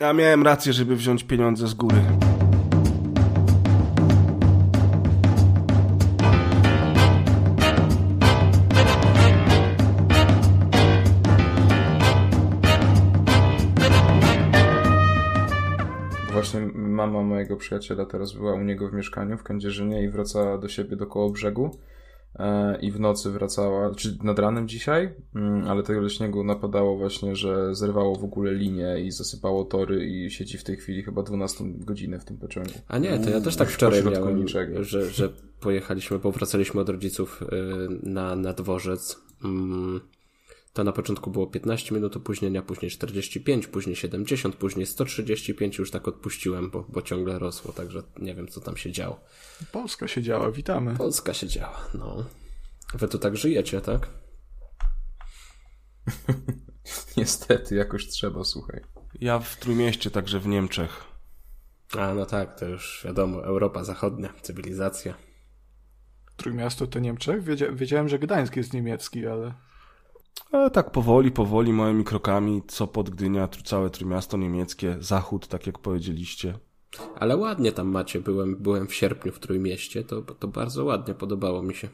Ja miałem rację, żeby wziąć pieniądze z góry. Właśnie mama mojego przyjaciela teraz była u niego w mieszkaniu w Kędzierzynie i wracała do siebie do koło brzegu i w nocy wracała, czy nad ranem dzisiaj, mm, ale tego śniegu napadało właśnie, że zerwało w ogóle linie i zasypało tory i siedzi w tej chwili chyba 12 godzinę w tym pociągu. A nie, to ja też tak W wczoraj miałem, niczego. że, że pojechaliśmy, powracaliśmy od rodziców y, na, na dworzec. To na początku było 15 minut opóźnienia, później 45, później 70, później 135, już tak odpuściłem, bo, bo ciągle rosło, także nie wiem, co tam się działo. Polska się działa, witamy. Polska się działa, no. Wy tu tak żyjecie, tak? Niestety, jakoś trzeba, słuchaj. Ja w Trójmieście, także w Niemczech. A, no tak, to już wiadomo, Europa Zachodnia, cywilizacja. Trójmiasto to Niemczech? Wiedzia wiedziałem, że Gdańsk jest niemiecki, ale... Ale tak powoli, powoli, małymi krokami, co pod Gdynia, całe Trójmiasto niemieckie, zachód, tak jak powiedzieliście. Ale ładnie tam macie, byłem, byłem w sierpniu w Trójmieście, to, to bardzo ładnie, podobało mi się.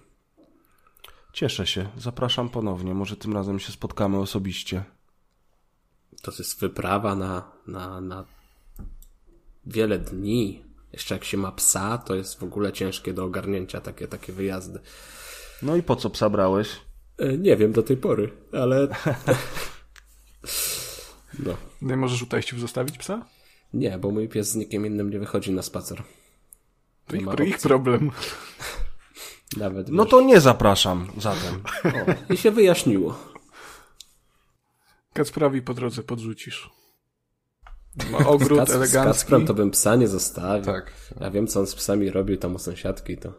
Cieszę się, zapraszam ponownie, może tym razem się spotkamy osobiście. To jest wyprawa na, na, na wiele dni. Jeszcze jak się ma psa, to jest w ogóle ciężkie do ogarnięcia takie, takie wyjazdy. No i po co psa brałeś? E, Nie wiem do tej pory, ale. No. Nie możesz u teściów zostawić psa? Nie, bo mój pies z nikim innym nie wychodzi na spacer. To ich, ich problem. Nawet. No wiesz. to nie zapraszam zatem. O, I się wyjaśniło. Kacprowi po drodze podrzucisz. Ma ogród Kac- z elegancki. Kacprem to bym psa nie zostawił. Tak. Ja wiem, co on z psami robił tam u sąsiadki, to.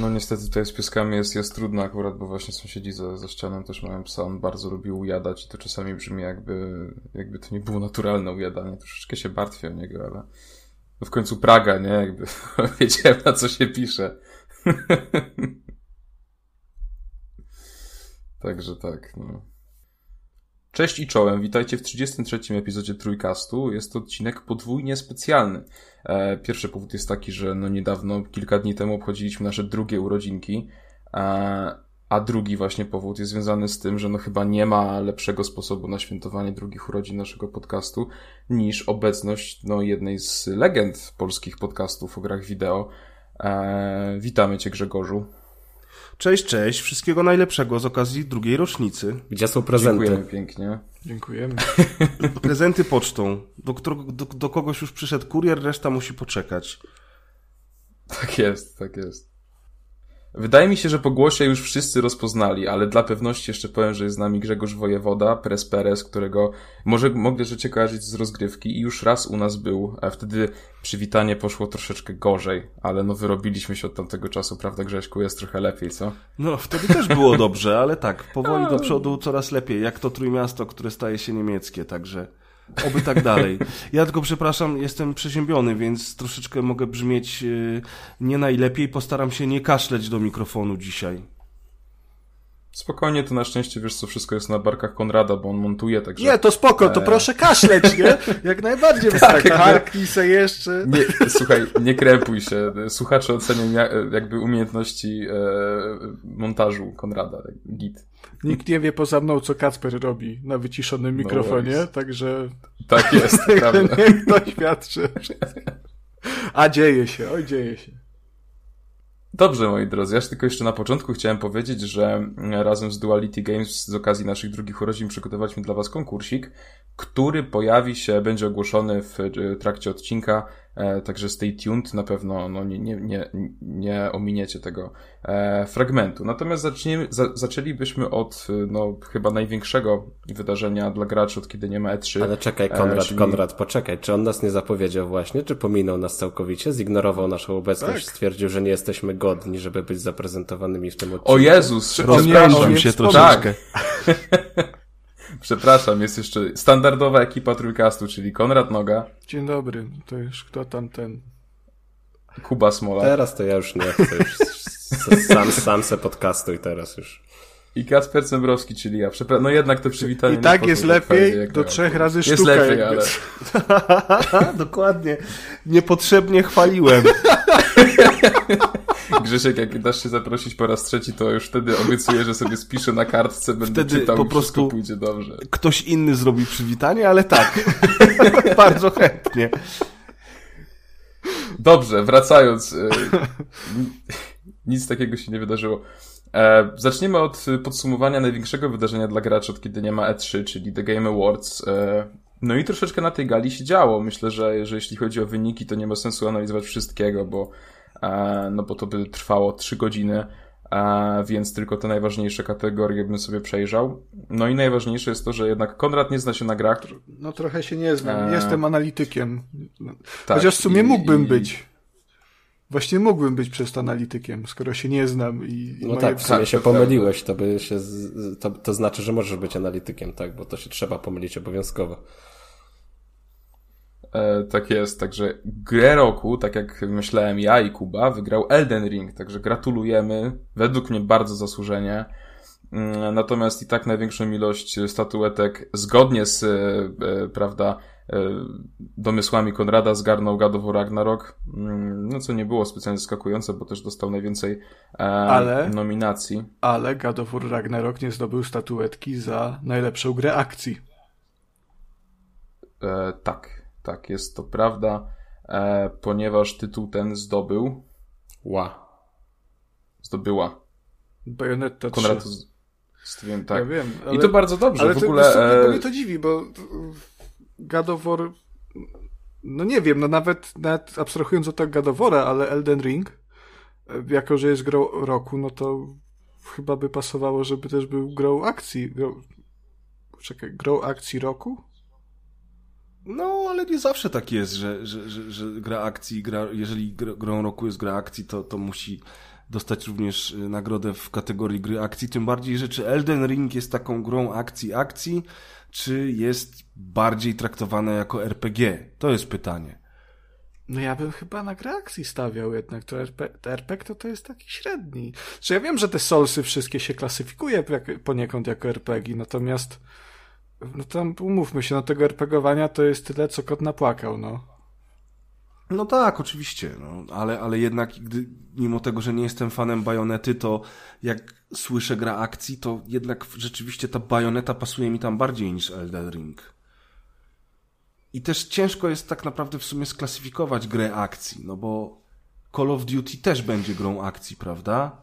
No niestety tutaj z pieskami jest, jest trudno akurat, bo właśnie sąsiedzi za, za ścianą też mają psa, on bardzo lubił ujadać i to czasami brzmi jakby, jakby to nie było naturalne ujadanie, troszeczkę się martwię o niego, ale no w końcu Praga, nie? Jakby wiedziałem na co się pisze. Także tak, no. Cześć i czołem, witajcie w 33. epizodzie Trójkastu. Jest to odcinek podwójnie specjalny. E, pierwszy powód jest taki, że no niedawno, kilka dni temu obchodziliśmy nasze drugie urodzinki, a drugi właśnie powód jest związany z tym, że no chyba nie ma lepszego sposobu na świętowanie drugich urodzin naszego podcastu niż obecność no jednej z legend polskich podcastów o grach wideo. E, witamy Cię Grzegorzu. Cześć, cześć, wszystkiego najlepszego z okazji drugiej rocznicy. Gdzie są prezenty? Dziękujemy pięknie. Dziękujemy. Prezenty pocztą. Do, do, do kogoś już przyszedł kurier, reszta musi poczekać. Tak jest, tak jest. Wydaje mi się, że po głosie już wszyscy rozpoznali, ale dla pewności jeszcze powiem, że jest z nami Grzegorz Wojewoda, Pres Perez, którego może mogę że cię kojarzyć z rozgrywki i już raz u nas był, a wtedy przywitanie poszło troszeczkę gorzej, ale no wyrobiliśmy się od tamtego czasu, prawda Grześku? Jest trochę lepiej, co? No, wtedy też było dobrze, ale tak, powoli do przodu coraz lepiej, jak to Trójmiasto, które staje się niemieckie, także oby tak dalej. Ja tylko przepraszam, jestem przeziębiony, więc troszeczkę mogę brzmieć yy, nie najlepiej, postaram się nie kaszleć do mikrofonu dzisiaj. Spokojnie, to na szczęście wiesz co, wszystko jest na barkach Konrada, bo on montuje, także... Nie, to spoko, to proszę kaszleć, nie? Jak najbardziej tak, jakby- harknij se jeszcze. Nie, słuchaj, nie krępuj się. Słuchacze ocenią ja- jakby umiejętności e, montażu Konrada. Git. Nikt nie wie poza mną, co Kacper robi na wyciszonym No mikrofonie, worries. także Tak jest, prawda. niech to świadczy. A dzieje się, oj dzieje się. Dobrze, moi drodzy, ja tylko jeszcze na początku chciałem powiedzieć, że razem z Duality Games z okazji naszych drugich urodzin przygotowaliśmy dla Was konkursik, który pojawi się, będzie ogłoszony w e, trakcie odcinka, także stay tuned, na pewno no, nie, nie, nie, nie ominiecie tego e, fragmentu. Natomiast zaczniemy, za, zaczęlibyśmy od e, no, chyba największego wydarzenia dla graczy, od kiedy nie ma E3. Ale czekaj, E, Konrad, czyli- Konrad, poczekaj. Czy on nas nie zapowiedział właśnie, czy pominął nas całkowicie? Zignorował naszą obecność, Tak. stwierdził, że nie jesteśmy godni, żeby być zaprezentowanymi w tym odcinku. O Jezus, przepraszam. się troszeczkę. Przepraszam, jest jeszcze standardowa ekipa trójkastu, czyli Konrad Noga, Dzień dobry, to już kto tam ten... Kuba Smola. Teraz to ja już nie chcę. Już sam, sam se podcastuj teraz już. I Kacper Cembrowski, czyli ja. Przepra- no jednak to przywitanie... I tak jest tak lepiej, do trzech razy Jest sztuka. lepiej, jakby. ale... Dokładnie. Niepotrzebnie chwaliłem. Grzesiek, jak dasz się zaprosić po raz trzeci, to już wtedy obiecuję, że sobie spiszę na kartce, będę Wtedy czytał po prostu- pójdzie dobrze. Ktoś inny zrobi przywitanie, ale tak. Bardzo chętnie. Dobrze, wracając. e, Nic takiego się nie wydarzyło. E, Zaczniemy od podsumowania największego wydarzenia dla graczy, od kiedy nie ma E3, czyli The Game Awards. E, No i troszeczkę na tej gali się działo. Myślę, że, że jeśli chodzi o wyniki, to nie ma sensu analizować wszystkiego, bo, no bo to by trwało 3 godziny, e, więc tylko te najważniejsze kategorie bym sobie przejrzał. No i najważniejsze jest to, że jednak Konrad nie zna się na grach. No trochę się nie znam. Eee. Jestem analitykiem. Tak, Chociaż w sumie i- mógłbym i- być. Właśnie mógłbym być przez to analitykiem, skoro się nie znam i No tak, w sumie tak, się pomyliłeś, to by się, z, to, to znaczy, że możesz być analitykiem, tak, bo to się trzeba pomylić obowiązkowo. E, tak jest, także grę roku, tak jak myślałem ja i Kuba, wygrał Elden Ring, także gratulujemy, według mnie bardzo zasłużenie. Mm, Natomiast i tak największą ilość statuetek, zgodnie z, e, prawda, e, domysłami Konrada zgarnął God of Ragnarok, Mm, no co nie było specjalnie zaskakujące, bo też dostał najwięcej e, Ale- nominacji. Ale God of Ragnarok nie zdobył statuetki za najlepszą grę akcji. E, tak, tak, jest to prawda, e, ponieważ tytuł ten zdobył, Ła. zdobyła Bayonetta 3. Konrad z, tym, tak. Ja wiem, ale... I to bardzo dobrze, ale w to, ogóle... bo e, mnie to dziwi, bo God of War... No nie wiem, no nawet, nawet abstrahując od tego God ale Elden Ring, e, jako że jest grą roku, no to chyba by pasowało, żeby też był grą akcji. Grą... Czekaj, grą akcji roku? No, ale nie zawsze tak jest, że, że, że, że gra akcji, gra, jeżeli gr, grą roku jest gra akcji, to, to musi dostać również y, nagrodę w kategorii gry akcji. Tym bardziej, że czy Elden Ring jest taką grą akcji akcji, czy jest bardziej traktowana jako RPG? To jest pytanie. No ja bym chyba na grę akcji stawiał jednak. To RP, to RPG to, to jest taki średni. Czy ja wiem, że te Soulsy wszystkie się klasyfikuje poniekąd jako RPG, natomiast no tam umówmy się, no tego RPGowania to jest tyle, co kot napłakał, no. No tak, oczywiście, no, ale, ale jednak gdy, mimo tego, że nie jestem fanem bajonety, to jak słyszę gra akcji, to jednak rzeczywiście ta bajoneta pasuje mi tam bardziej niż Elden Ring. I też ciężko jest tak naprawdę w sumie sklasyfikować grę akcji, no bo Call of Duty też będzie grą akcji, prawda?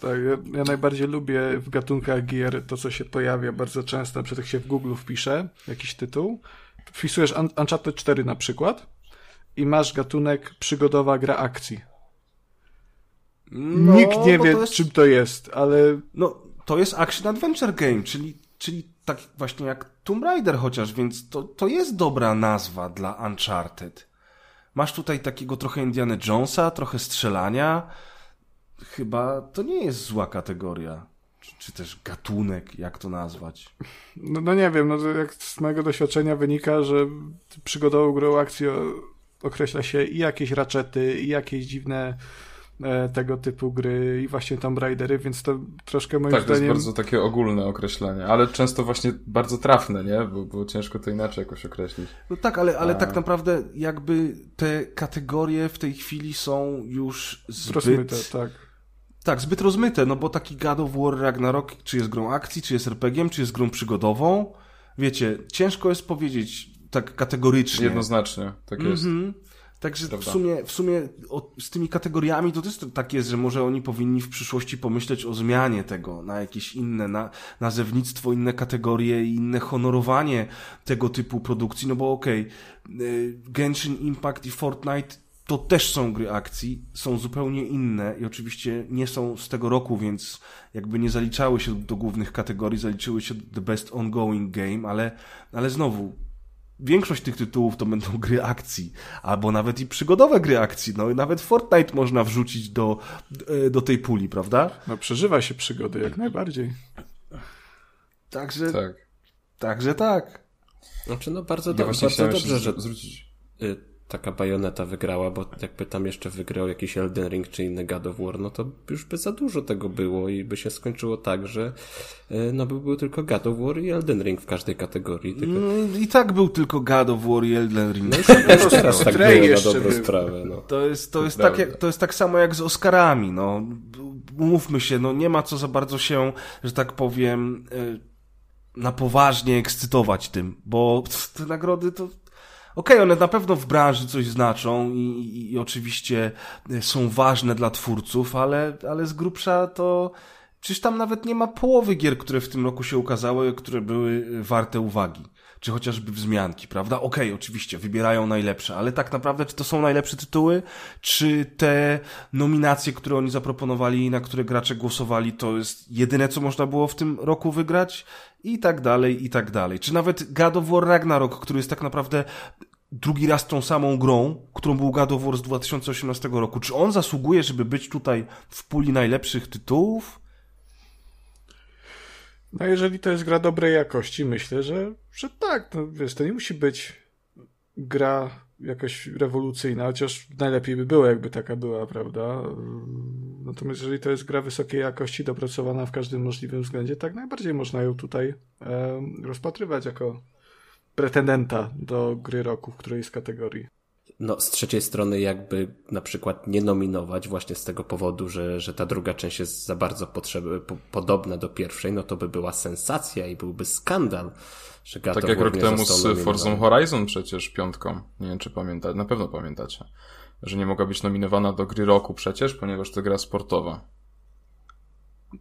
Tak, ja, ja najbardziej lubię w gatunkach gier to, co się pojawia bardzo często, na przykład jak się w Google wpisze jakiś tytuł, wpisujesz Un Uncharted 4 na przykład i masz gatunek przygodowa gra akcji. No, Nikt nie wie, to jest... czym to jest, ale No, to jest Action Adventure Game, czyli, czyli tak właśnie jak Tomb Raider chociaż, więc to, to jest dobra nazwa dla Uncharted. Masz tutaj takiego trochę Indiana Jonesa, trochę strzelania. Chyba to nie jest zła kategoria. Czy, czy też gatunek, jak to nazwać. No, no nie wiem, no jak z mojego doświadczenia wynika, że przygodową grą akcji określa się i jakieś raczety, i jakieś dziwne e, tego typu gry, i właśnie Tomb Raidery, więc to troszkę moim Tak, to jest zdaniem... bardzo takie ogólne określenie, ale często właśnie bardzo trafne, nie? Bo, bo ciężko to inaczej jakoś określić. No tak, ale, ale A. tak naprawdę jakby te kategorie w tej chwili są już zbyt... Rozmyte, tak. Tak, zbyt rozmyte, no bo taki God of War Ragnarok, czy jest grą akcji, czy jest RPG, czy jest grą przygodową. Wiecie, ciężko jest powiedzieć tak kategorycznie. Jednoznacznie, tak jest. Mhm. Także w sumie, w sumie o, z tymi kategoriami to też tak jest, że może oni powinni w przyszłości pomyśleć o zmianie tego na jakieś inne, na nazewnictwo, inne kategorie i inne honorowanie tego typu produkcji, no bo okej, y, Genshin Impact i Fortnite to też są gry akcji, są zupełnie inne i oczywiście nie są z tego roku, więc jakby nie zaliczały się do głównych kategorii, zaliczyły się do The Best Ongoing Game, ale, ale znowu, większość tych tytułów to będą gry akcji, albo nawet i przygodowe gry akcji. No i nawet Fortnite można wrzucić do, e, do tej puli, prawda? No przeżywa się przygody jak najbardziej. Także tak. Tak. Także tak. Znaczy, no bardzo, Ja do, bardzo dobrze, że zwrócić. Taka bajoneta wygrała, bo jakby tam jeszcze wygrał jakiś Elden Ring czy inny God of War, no to już by za dużo tego było i by się skończyło tak, że e, no by był tylko God of War i Elden Ring w każdej kategorii. Tylko... Mm, I tak był tylko God of War i Elden Ring. No już teraz tak było na dobrą był. sprawę. No. To jest, to, jest tak, jak, to jest tak samo jak z Oscarami, no. Umówmy się, no nie ma co za bardzo się, że tak powiem, y, na poważnie ekscytować tym, bo te nagrody to... Okej, one na pewno w branży coś znaczą i, i, i oczywiście y, są ważne dla twórców, ale, ale z grubsza to... Przecież tam nawet nie ma połowy gier, które w tym roku się ukazały, które były y, warte uwagi. Czy chociażby wzmianki, prawda? Okej, oczywiście, wybierają najlepsze, ale tak naprawdę, czy to są najlepsze tytuły, czy te nominacje, które oni zaproponowali i na które gracze głosowali, to jest jedyne, co można było w tym roku wygrać? I tak dalej, i tak dalej. Czy nawet God of War Ragnarok, który jest tak naprawdę drugi raz tą samą grą, którą był God of War z 2018 roku, czy on zasługuje, żeby być tutaj w puli najlepszych tytułów? No jeżeli to jest gra dobrej jakości, myślę, że, że tak. No, wiesz, to nie musi być gra jakaś rewolucyjna, chociaż najlepiej by było, jakby taka była, prawda? Natomiast jeżeli to jest gra wysokiej jakości, dopracowana w każdym możliwym względzie, tak najbardziej można ją tutaj e, rozpatrywać jako pretendenta do gry roku w którejś z kategorii. No, z trzeciej strony jakby na przykład nie nominować właśnie z tego powodu, że, że ta druga część jest za bardzo potrzeby, po, podobna do pierwszej, no to by była sensacja i byłby skandal, że God Tak of jak War rok temu z. Forzą Horizon przecież piątką. Nie wiem, czy pamiętacie. Na pewno pamiętacie. Że nie mogła być nominowana do gry roku przecież, ponieważ to gra sportowa.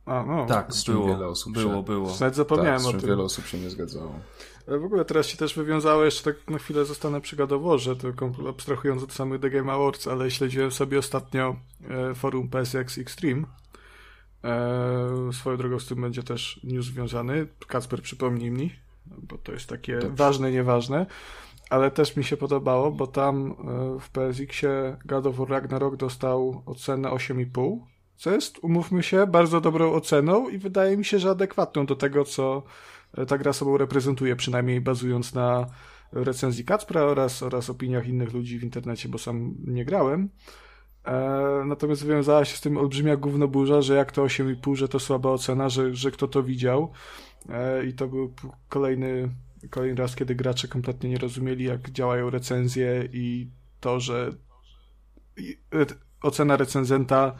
A, no. Tak, z czym było, wiele osób było, się- było. Nawet zapomniałem tak, z o czym tym. wiele osób się nie zgadzało. W ogóle teraz się też wywiązało, jeszcze tak na chwilę zostanę przy gadoworze, tylko abstrahując od samych The Game Awards, ale śledziłem sobie ostatnio e, forum PSX Extreme. E, swoją drogą z tym będzie też news związany. Kacper, przypomnij mi, bo to jest takie ważne, nieważne. Ale też mi się podobało, bo tam e, w PSX-ie God of War Ragnarok dostał ocenę 8,5, co jest, umówmy się, bardzo dobrą oceną i wydaje mi się, że adekwatną do tego, co ta gra sobą reprezentuje, przynajmniej bazując na recenzji Kacpra oraz, oraz opiniach innych ludzi w internecie, bo sam nie grałem. E, natomiast wywiązała się z tym olbrzymia gównoburza, że jak to 8,5, że to słaba ocena, że, że kto to widział. E, I to był kolejny, kolejny raz, kiedy gracze kompletnie nie rozumieli, jak działają recenzje i to, że e, ocena recenzenta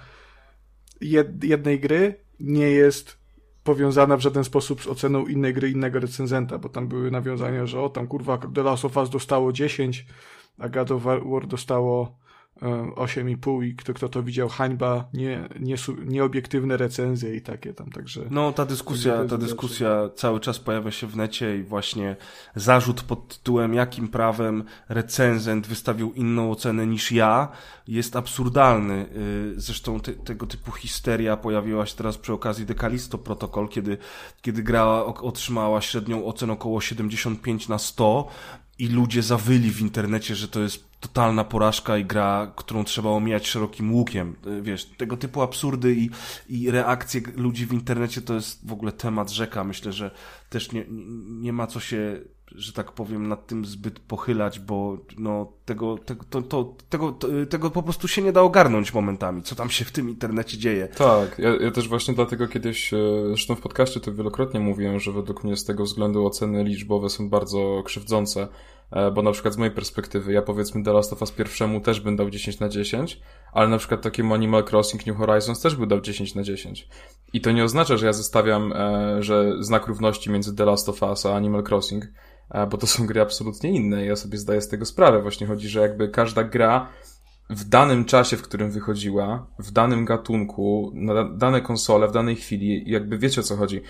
jed, jednej gry nie jest powiązana w żaden sposób z oceną innej gry innego recenzenta, bo tam były nawiązania, że o, tam kurwa The Last of Us dostało 10, a God of War dostało 8,5 i kto, kto to widział, hańba, nie, nie, nieobiektywne recenzje i takie tam, także... No, ta dyskusja, ta dyskusja cały czas pojawia się w necie i właśnie zarzut pod tytułem jakim prawem recenzent wystawił inną ocenę niż ja jest absurdalny. Yy, Zresztą te, tego typu histeria pojawiła się teraz przy okazji Dekalisto Protocol, kiedy, kiedy gra otrzymała średnią ocenę około 75 na 100 i ludzie zawyli w internecie, że to jest totalna porażka i gra, którą trzeba omijać szerokim łukiem. Y, Wiesz, tego typu absurdy i, i reakcje ludzi w internecie to jest w ogóle temat rzeka. Myślę, że też nie, nie- ma co się, że tak powiem, nad tym zbyt pochylać, bo no, tego, tego, to, to, tego, to, tego po prostu się nie da ogarnąć momentami, co tam się w tym internecie dzieje. Tak, ja, ja też właśnie dlatego kiedyś, e, zresztą w podcaście to wielokrotnie mówiłem, że według mnie z tego względu oceny liczbowe są bardzo krzywdzące, e, bo na przykład z mojej perspektywy, ja powiedzmy The Last of Us pierwszemu też bym dał 10 na 10, ale na przykład takiemu Animal Crossing New Horizons też bym dał 10 na 10. I to nie oznacza, że ja zostawiam, e, że znak równości między The Last of Us a Animal Crossing, e, bo to są gry absolutnie inne ja sobie zdaję z tego sprawę. Właśnie chodzi, że jakby każda gra w danym czasie, w którym wychodziła, w danym gatunku, na dane konsole, w danej chwili, jakby wiecie o co chodzi.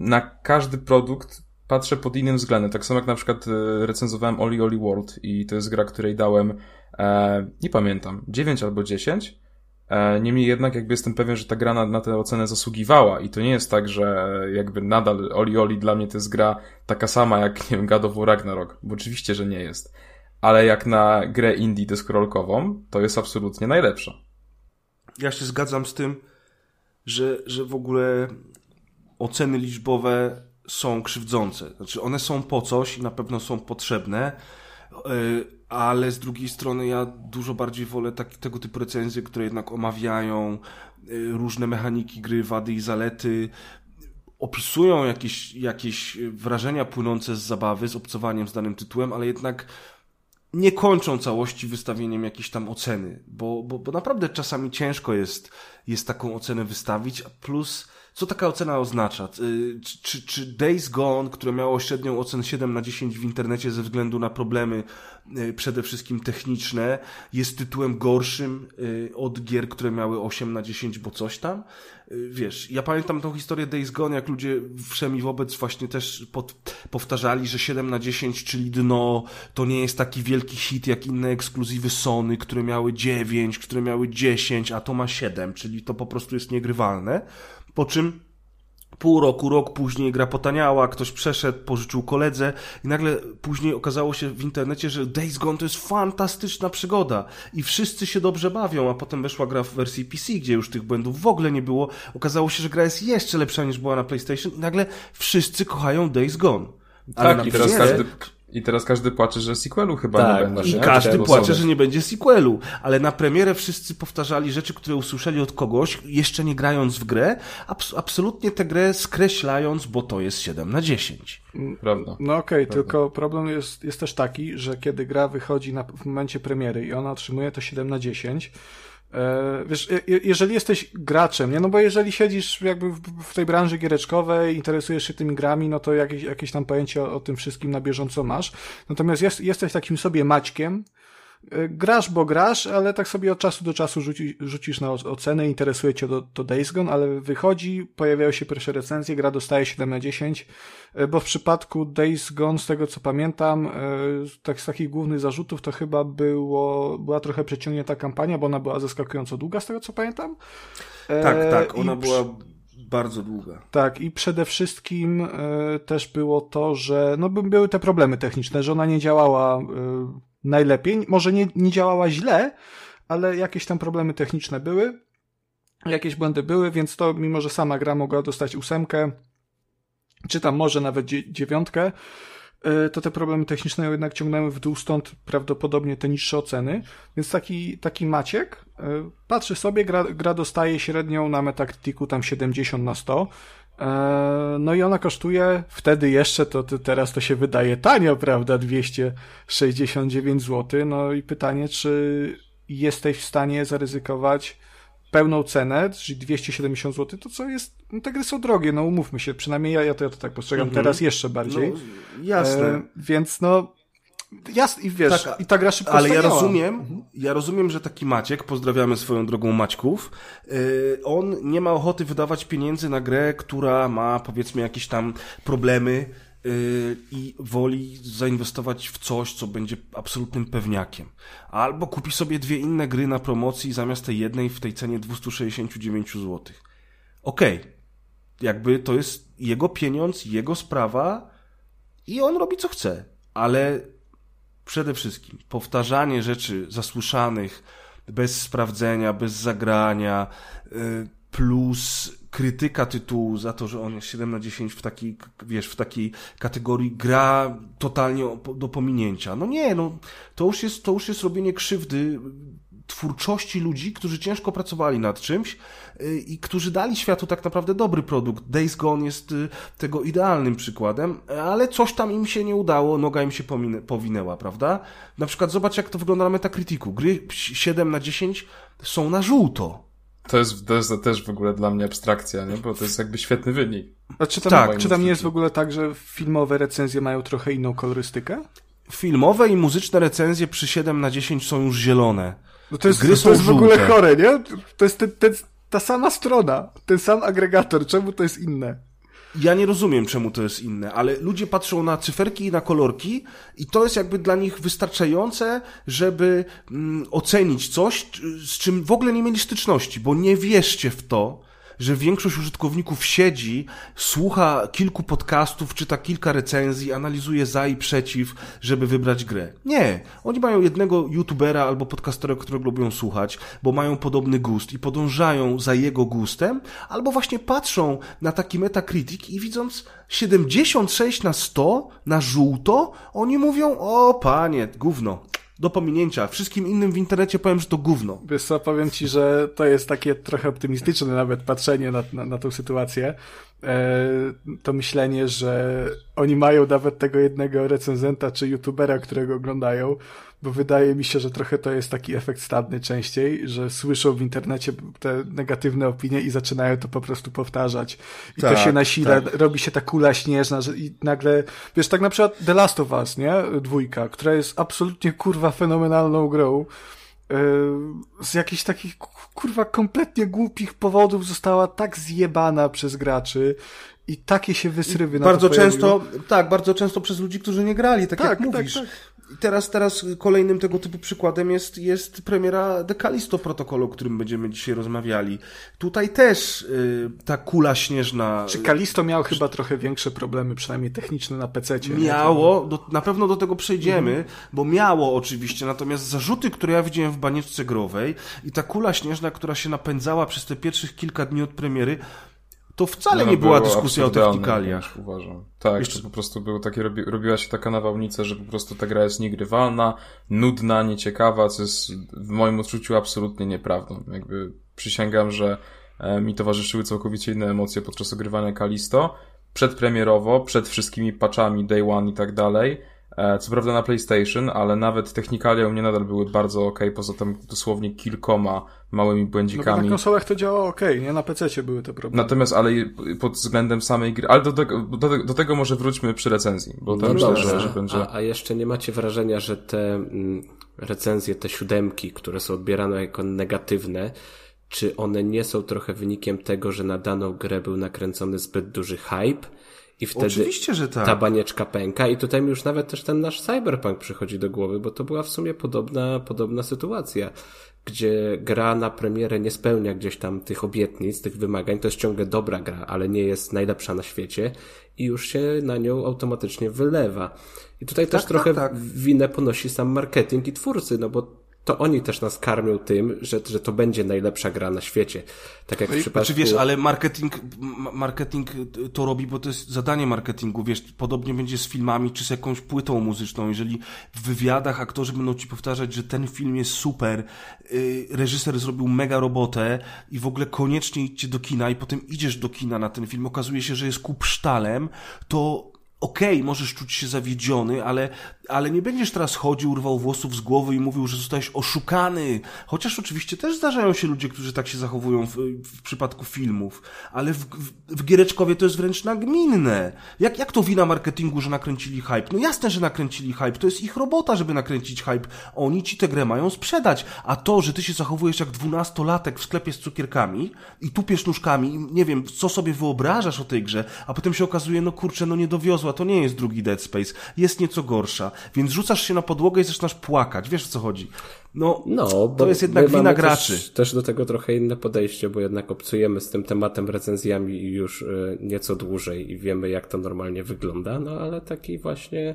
Na każdy produkt patrzę pod innym względem. Tak samo jak na przykład e, recenzowałem Oli Oli World i to jest gra, której dałem, e, nie pamiętam, 9 albo 10. E, niemniej jednak jakby jestem pewien, że ta gra na, na tę ocenę zasługiwała i to nie jest tak, że jakby nadal Oli Oli dla mnie to jest gra taka sama jak, nie wiem, God of War Ragnarok, bo oczywiście, że nie jest ale jak na grę indie deskorolkową, to jest absolutnie najlepsza. Ja się zgadzam z tym, że, że w ogóle oceny liczbowe są krzywdzące. Znaczy, one są po coś i na pewno są potrzebne. Yy, ale z drugiej strony ja dużo bardziej wolę tak, tego typu recenzje, które jednak omawiają y, różne mechaniki gry, wady i zalety, opisują jakieś, jakieś wrażenia płynące z zabawy, z obcowaniem z danym tytułem, ale jednak nie kończą całości wystawieniem jakiejś tam oceny, bo, bo, bo naprawdę czasami ciężko jest, jest taką ocenę wystawić, plus co taka ocena oznacza? Y, czy, czy, czy Days Gone, które miało średnią ocenę 7 na 10 w internecie ze względu na problemy y, przede wszystkim techniczne, jest tytułem gorszym y, od gier, które miały 8 na 10, bo coś tam? Wiesz, ja pamiętam tą historię Days Gone, jak ludzie wszemi wobec właśnie też pod, powtarzali, że 7 na 10, czyli dno, to nie jest taki wielki hit jak inne ekskluzywy Sony, które miały 9, które miały 10, a to ma 7, czyli to po prostu jest niegrywalne. Po czym pół roku, rok później gra potaniała, ktoś przeszedł, pożyczył koledze i nagle później okazało się w internecie, że Days Gone to jest fantastyczna przygoda i wszyscy się dobrze bawią, a potem weszła gra w wersji PC, gdzie już tych błędów w ogóle nie było. Okazało się, że gra jest jeszcze lepsza niż była na PlayStation i nagle wszyscy kochają Days Gone. Ale tak, i teraz każdy, i teraz każdy płacze, że sequelu chyba tak, nie będzie. I każdy płacze, że nie będzie sequelu. Ale na premierę wszyscy powtarzali rzeczy, które usłyszeli od kogoś, jeszcze nie grając w grę, abs absolutnie tę grę skreślając, bo to jest 7 na 10. Prawda. No okej, okay, tylko problem jest, jest też taki, że kiedy gra wychodzi na, w momencie premiery i ona otrzymuje to 7 na 10, E, wiesz, jeżeli jesteś graczem, nie? No bo jeżeli siedzisz jakby w tej branży giereczkowej, interesujesz się tymi grami, no to jakieś, jakieś tam pojęcie o, o tym wszystkim na bieżąco masz. Natomiast jest, jesteś takim sobie maćkiem, E, grasz, bo grasz, ale tak sobie od czasu do czasu rzuci, rzucisz na ocenę, interesuje cię to, to Days Gone, ale wychodzi, pojawiają się pierwsze recenzje, gra dostaje 7 na 10, e, bo w przypadku Days Gone, z tego co pamiętam, e, tak z takich głównych zarzutów to chyba było, była trochę przeciągnięta kampania, bo ona była zaskakująco długa, z tego co pamiętam. Tak, tak, ona była bardzo długa. Tak, i przede wszystkim y, też było to, że no, były te problemy techniczne, że ona nie działała y, najlepiej. Może nie, nie działała źle, ale jakieś tam problemy techniczne były, jakieś błędy były, więc to, mimo że sama gra mogła dostać ósemkę, czy tam może nawet dziewiątkę, e, to te problemy techniczne jednak ciągnęły w dół, stąd prawdopodobnie te niższe oceny. Więc taki, taki Maciek e, patrzy sobie, gra, gra dostaje średnią na Metacriticu tam 70 na 100, E, no i ona kosztuje wtedy jeszcze, to, to, teraz to się wydaje tanio, prawda? 269 zł. No i pytanie, czy jesteś w stanie zaryzykować pełną cenę, czyli 270 zł, to co jest, no te gry są drogie, no umówmy się, przynajmniej ja, ja, to, ja to tak postrzegam mhm. teraz jeszcze bardziej. No, jasne. E, więc no, Jasne, i wiesz, tak, i ta gra szybko Ale ja rozumiem, mhm. ja rozumiem, że taki Maciek, pozdrawiamy swoją drogą Maćków, yy, on nie ma ochoty wydawać pieniędzy na grę, która ma powiedzmy jakieś tam problemy yy, i woli zainwestować w coś, co będzie absolutnym pewniakiem. Albo kupi sobie dwie inne gry na promocji zamiast tej jednej w tej cenie 269 zł. Okej, okay. jakby to jest jego pieniądz, jego sprawa i on robi co chce, ale przede wszystkim powtarzanie rzeczy zasłyszanych bez sprawdzenia, bez zagrania, y, plus krytyka tytułu za to, że on jest 7 na 10 w takiej, wiesz, w takiej kategorii gra totalnie do pominięcia. No nie, no to już jest, to już jest robienie krzywdy twórczości ludzi, którzy ciężko pracowali nad czymś y, i którzy dali światu tak naprawdę dobry produkt. Days Gone jest y, tego idealnym przykładem, ale coś tam im się nie udało, noga im się powinęła, prawda? Na przykład zobacz, jak to wygląda na Metacriticu. Gry 7 na 10 są na żółto. To jest, to jest też w ogóle dla mnie abstrakcja, nie? bo to jest jakby świetny wynik. A czy tam, tak, czy tam nie jest w ogóle tak, że filmowe recenzje mają trochę inną kolorystykę? Filmowe i muzyczne recenzje przy 7 na 10 są już zielone. No to jest, Gry to jest w ogóle chore, nie? To jest ten, ten, ta sama strona, ten sam agregator, czemu to jest inne? Ja nie rozumiem, czemu to jest inne, ale ludzie patrzą na cyferki i na kolorki i to jest jakby dla nich wystarczające, żeby mm, ocenić coś, z czym w ogóle nie mieli styczności, bo nie wierzcie w to, że większość użytkowników siedzi, słucha kilku podcastów, czyta kilka recenzji, analizuje za i przeciw, żeby wybrać grę. Nie. Oni mają jednego youtubera albo podcastera, którego lubią słuchać, bo mają podobny gust i podążają za jego gustem, albo właśnie patrzą na taki Metacritic i widząc 76 na 100 na żółto, oni mówią, o panie, gówno, do pominięcia. Wszystkim innym w internecie powiem, że to gówno. Wiesz co, powiem ci, że to jest takie trochę optymistyczne nawet patrzenie na, na, na tą sytuację. E, to myślenie, że oni mają nawet tego jednego recenzenta czy youtubera, którego oglądają, bo wydaje mi się, że trochę to jest taki efekt stadny częściej, że słyszą w internecie te negatywne opinie i zaczynają to po prostu powtarzać. I tak, to się nasila, tak. robi się ta kula śnieżna, że i nagle, wiesz, tak na przykład The Last of Us, nie? Dwójka, która jest absolutnie kurwa fenomenalną grą, yy, z jakichś takich kurwa kompletnie głupich powodów została tak zjebana przez graczy i takie się wysrywy na Bardzo często, tak, bardzo często przez ludzi, którzy nie grali, tak, tak jak tak, mówisz. Tak, teraz, teraz kolejnym tego typu przykładem jest, jest premiera Decalisto protokolu, o którym będziemy dzisiaj rozmawiali. Tutaj też y, ta kula śnieżna. Czy Kalisto miał chyba trochę większe problemy, przynajmniej techniczne na PC? Miało, do, na pewno do tego przejdziemy, mhm. bo miało oczywiście, natomiast zarzuty, które ja widziałem w banieczce growej i ta kula śnieżna, która się napędzała przez te pierwszych kilka dni od premiery, to wcale no, nie była dyskusja o technikaliach. Uważam. Tak, Jeszcze... po prostu było takie, robi, robiła się taka nawałnica, że po prostu ta gra jest niegrywalna, nudna, nieciekawa, co jest w moim odczuciu absolutnie nieprawdą. Jakby przysięgam, że e, mi towarzyszyły całkowicie inne emocje podczas ogrywania Kalisto. Przedpremierowo, przed wszystkimi patchami Day One i tak dalej. E, co prawda na PlayStation, ale nawet technikalia u mnie nadal były bardzo ok, poza tym dosłownie kilkoma małymi błędzikami. No na konsolach to działa ok, nie? Na PC były te problemy. Natomiast, ale pod względem samej gry, ale do tego, do, do tego może wróćmy przy recenzji, bo to no myślę, że, że będzie... A, a jeszcze nie macie wrażenia, że te mm, recenzje, te siódemki, które są odbierane jako negatywne, czy one nie są trochę wynikiem tego, że na daną grę był nakręcony zbyt duży hype, i wtedy Oczywiście, że tak. ta banieczka pęka i tutaj mi już nawet też ten nasz cyberpunk przychodzi do głowy, bo to była w sumie podobna, podobna sytuacja, gdzie gra na premierę nie spełnia gdzieś tam tych obietnic, tych wymagań, to jest ciągle dobra gra, ale nie jest najlepsza na świecie i już się na nią automatycznie wylewa. I tutaj tak, też tak, trochę tak. winę ponosi sam marketing i twórcy, no bo to oni też nas karmią tym, że, że to będzie najlepsza gra na świecie. Tak jak w przypadku... Znaczy wiesz, ale marketing, marketing to robi, bo to jest zadanie marketingu, wiesz, podobnie będzie z filmami, czy z jakąś płytą muzyczną. Jeżeli w wywiadach aktorzy będą ci powtarzać, że ten film jest super, yy, reżyser zrobił mega robotę i w ogóle koniecznie idźcie do kina i potem idziesz do kina na ten film, okazuje się, że jest kupsztalem, to okej, okay, możesz czuć się zawiedziony, ale, ale nie będziesz teraz chodził, urwał włosów z głowy i mówił, że zostałeś oszukany. Chociaż oczywiście też zdarzają się ludzie, którzy tak się zachowują w, w przypadku filmów, ale w, w, w Giereczkowie to jest wręcz nagminne. Jak, jak to wina marketingu, że nakręcili hype? No jasne, że nakręcili hype, to jest ich robota, żeby nakręcić hype. Oni ci tę grę mają sprzedać, a to, że ty się zachowujesz jak dwunastolatek w sklepie z cukierkami i tupiesz nóżkami nie wiem, co sobie wyobrażasz o tej grze, a potem się okazuje, no kurczę, no nie dowiozła to nie jest drugi Dead Space, jest nieco gorsza, więc rzucasz się na podłogę i zaczynasz płakać, wiesz o co chodzi. No, no to jest jednak wina graczy. Też, też do tego trochę inne podejście, bo jednak obcujemy z tym tematem recenzjami już y, nieco dłużej i wiemy jak to normalnie wygląda, no ale taki właśnie E, e,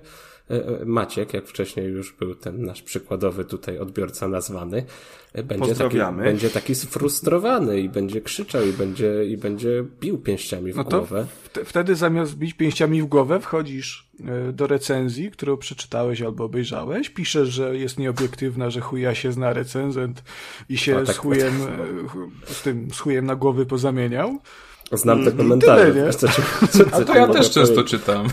Maciek, jak wcześniej już był ten nasz przykładowy tutaj odbiorca nazwany, e, będzie taki, będzie taki sfrustrowany i będzie krzyczał i będzie, i będzie bił pięściami w no głowę. wtedy zamiast bić pięściami w głowę wchodzisz do recenzji, którą przeczytałeś albo obejrzałeś, piszesz, że jest nieobiektywna, że chuja się zna recenzent i się tak, z chujem, z tym, z chujem na głowy pozamieniał. Znam te komentarze. Tyle, nie? Co, co, co, A to ja też często czytam.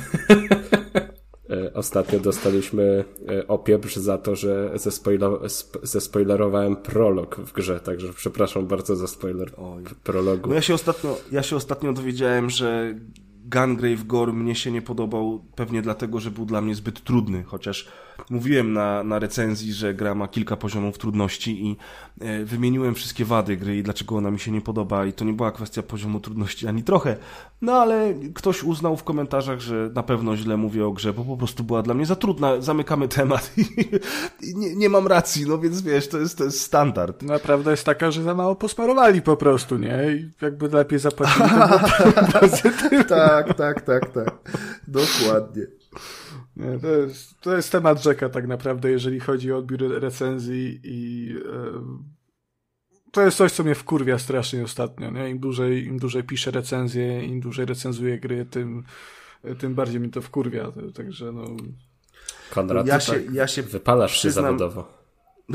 Ostatnio dostaliśmy e, opieprz za to, że zespoilerowałem prolog w grze, także przepraszam bardzo za spoiler Oj. prologu. No ja się ostatnio, ja się ostatnio dowiedziałem, że Gungrave Gore mnie się nie podobał, pewnie dlatego, że był dla mnie zbyt trudny, chociaż mówiłem na, na recenzji, że gra ma kilka poziomów trudności i e, wymieniłem wszystkie wady gry i dlaczego ona mi się nie podoba i to nie była kwestia poziomu trudności ani trochę, no ale ktoś uznał w komentarzach, że na pewno źle mówię o grze, bo po prostu była dla mnie za trudna, zamykamy temat i, nie, nie, mam racji, no więc wiesz, to jest, to jest standard. No prawda jest taka, że za mało posmarowali po prostu, nie? I jakby lepiej zapłacili, Tak, tak, tak, tak. Dokładnie. Nie, to, jest, to jest temat rzeka tak naprawdę, jeżeli chodzi o odbiór recenzji i e, to jest coś, co mnie wkurwia strasznie ostatnio. Nie? Im, dłużej, Im dłużej piszę recenzje, im dłużej recenzuję gry, tym, tym bardziej mi to wkurwia. Także no... Konrad, ja ja się, tak ja się wypalasz się przyznam- zawodowo.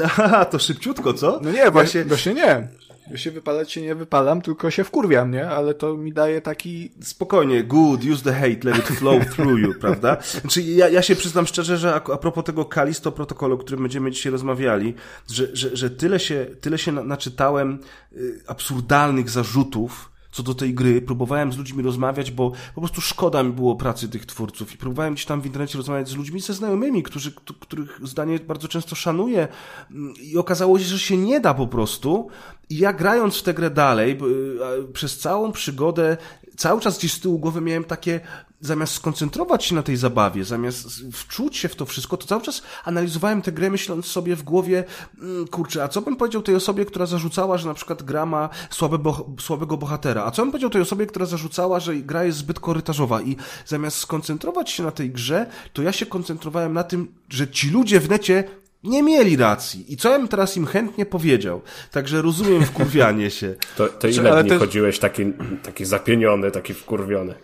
Aha, to szybciutko, co? No nie, właśnie, Ja się, właśnie nie. Ja się wypalać się nie wypalam, tylko się wkurwiam, nie? Ale to mi daje taki... spokojnie, good, use the hate, let it flow through you, prawda? Znaczy, ja, ja się przyznam szczerze, że a, a propos tego Kalisto protokolu, o którym będziemy dzisiaj rozmawiali, że, że, że tyle się, tyle się na, naczytałem y, absurdalnych zarzutów, co do tej gry, próbowałem z ludźmi rozmawiać, bo po prostu szkoda mi było pracy tych twórców. I próbowałem gdzieś tam w internecie rozmawiać z ludźmi, ze znajomymi, którzy, których zdanie bardzo często szanuję. Mm, i okazało się, że się nie da po prostu. I ja grając w tę grę dalej, a, przez całą przygodę, cały czas gdzieś z tyłu głowy miałem takie, zamiast skoncentrować się na tej zabawie, zamiast wczuć się w to wszystko, to cały czas analizowałem tę grę, myśląc sobie w głowie, mm, kurczę, a co bym powiedział tej osobie, która zarzucała, że na przykład gra ma słabe bo słabego bohatera? A co bym powiedział tej osobie, która zarzucała, że gra jest zbyt korytarzowa? I zamiast skoncentrować się na tej grze, to ja się koncentrowałem na tym, że ci ludzie w necie nie mieli racji. I co ja bym teraz im chętnie powiedział? Także rozumiem wkurwianie się. To, to Czy- ile ale dni chodziłeś taki, taki zapieniony, taki wkurwiony?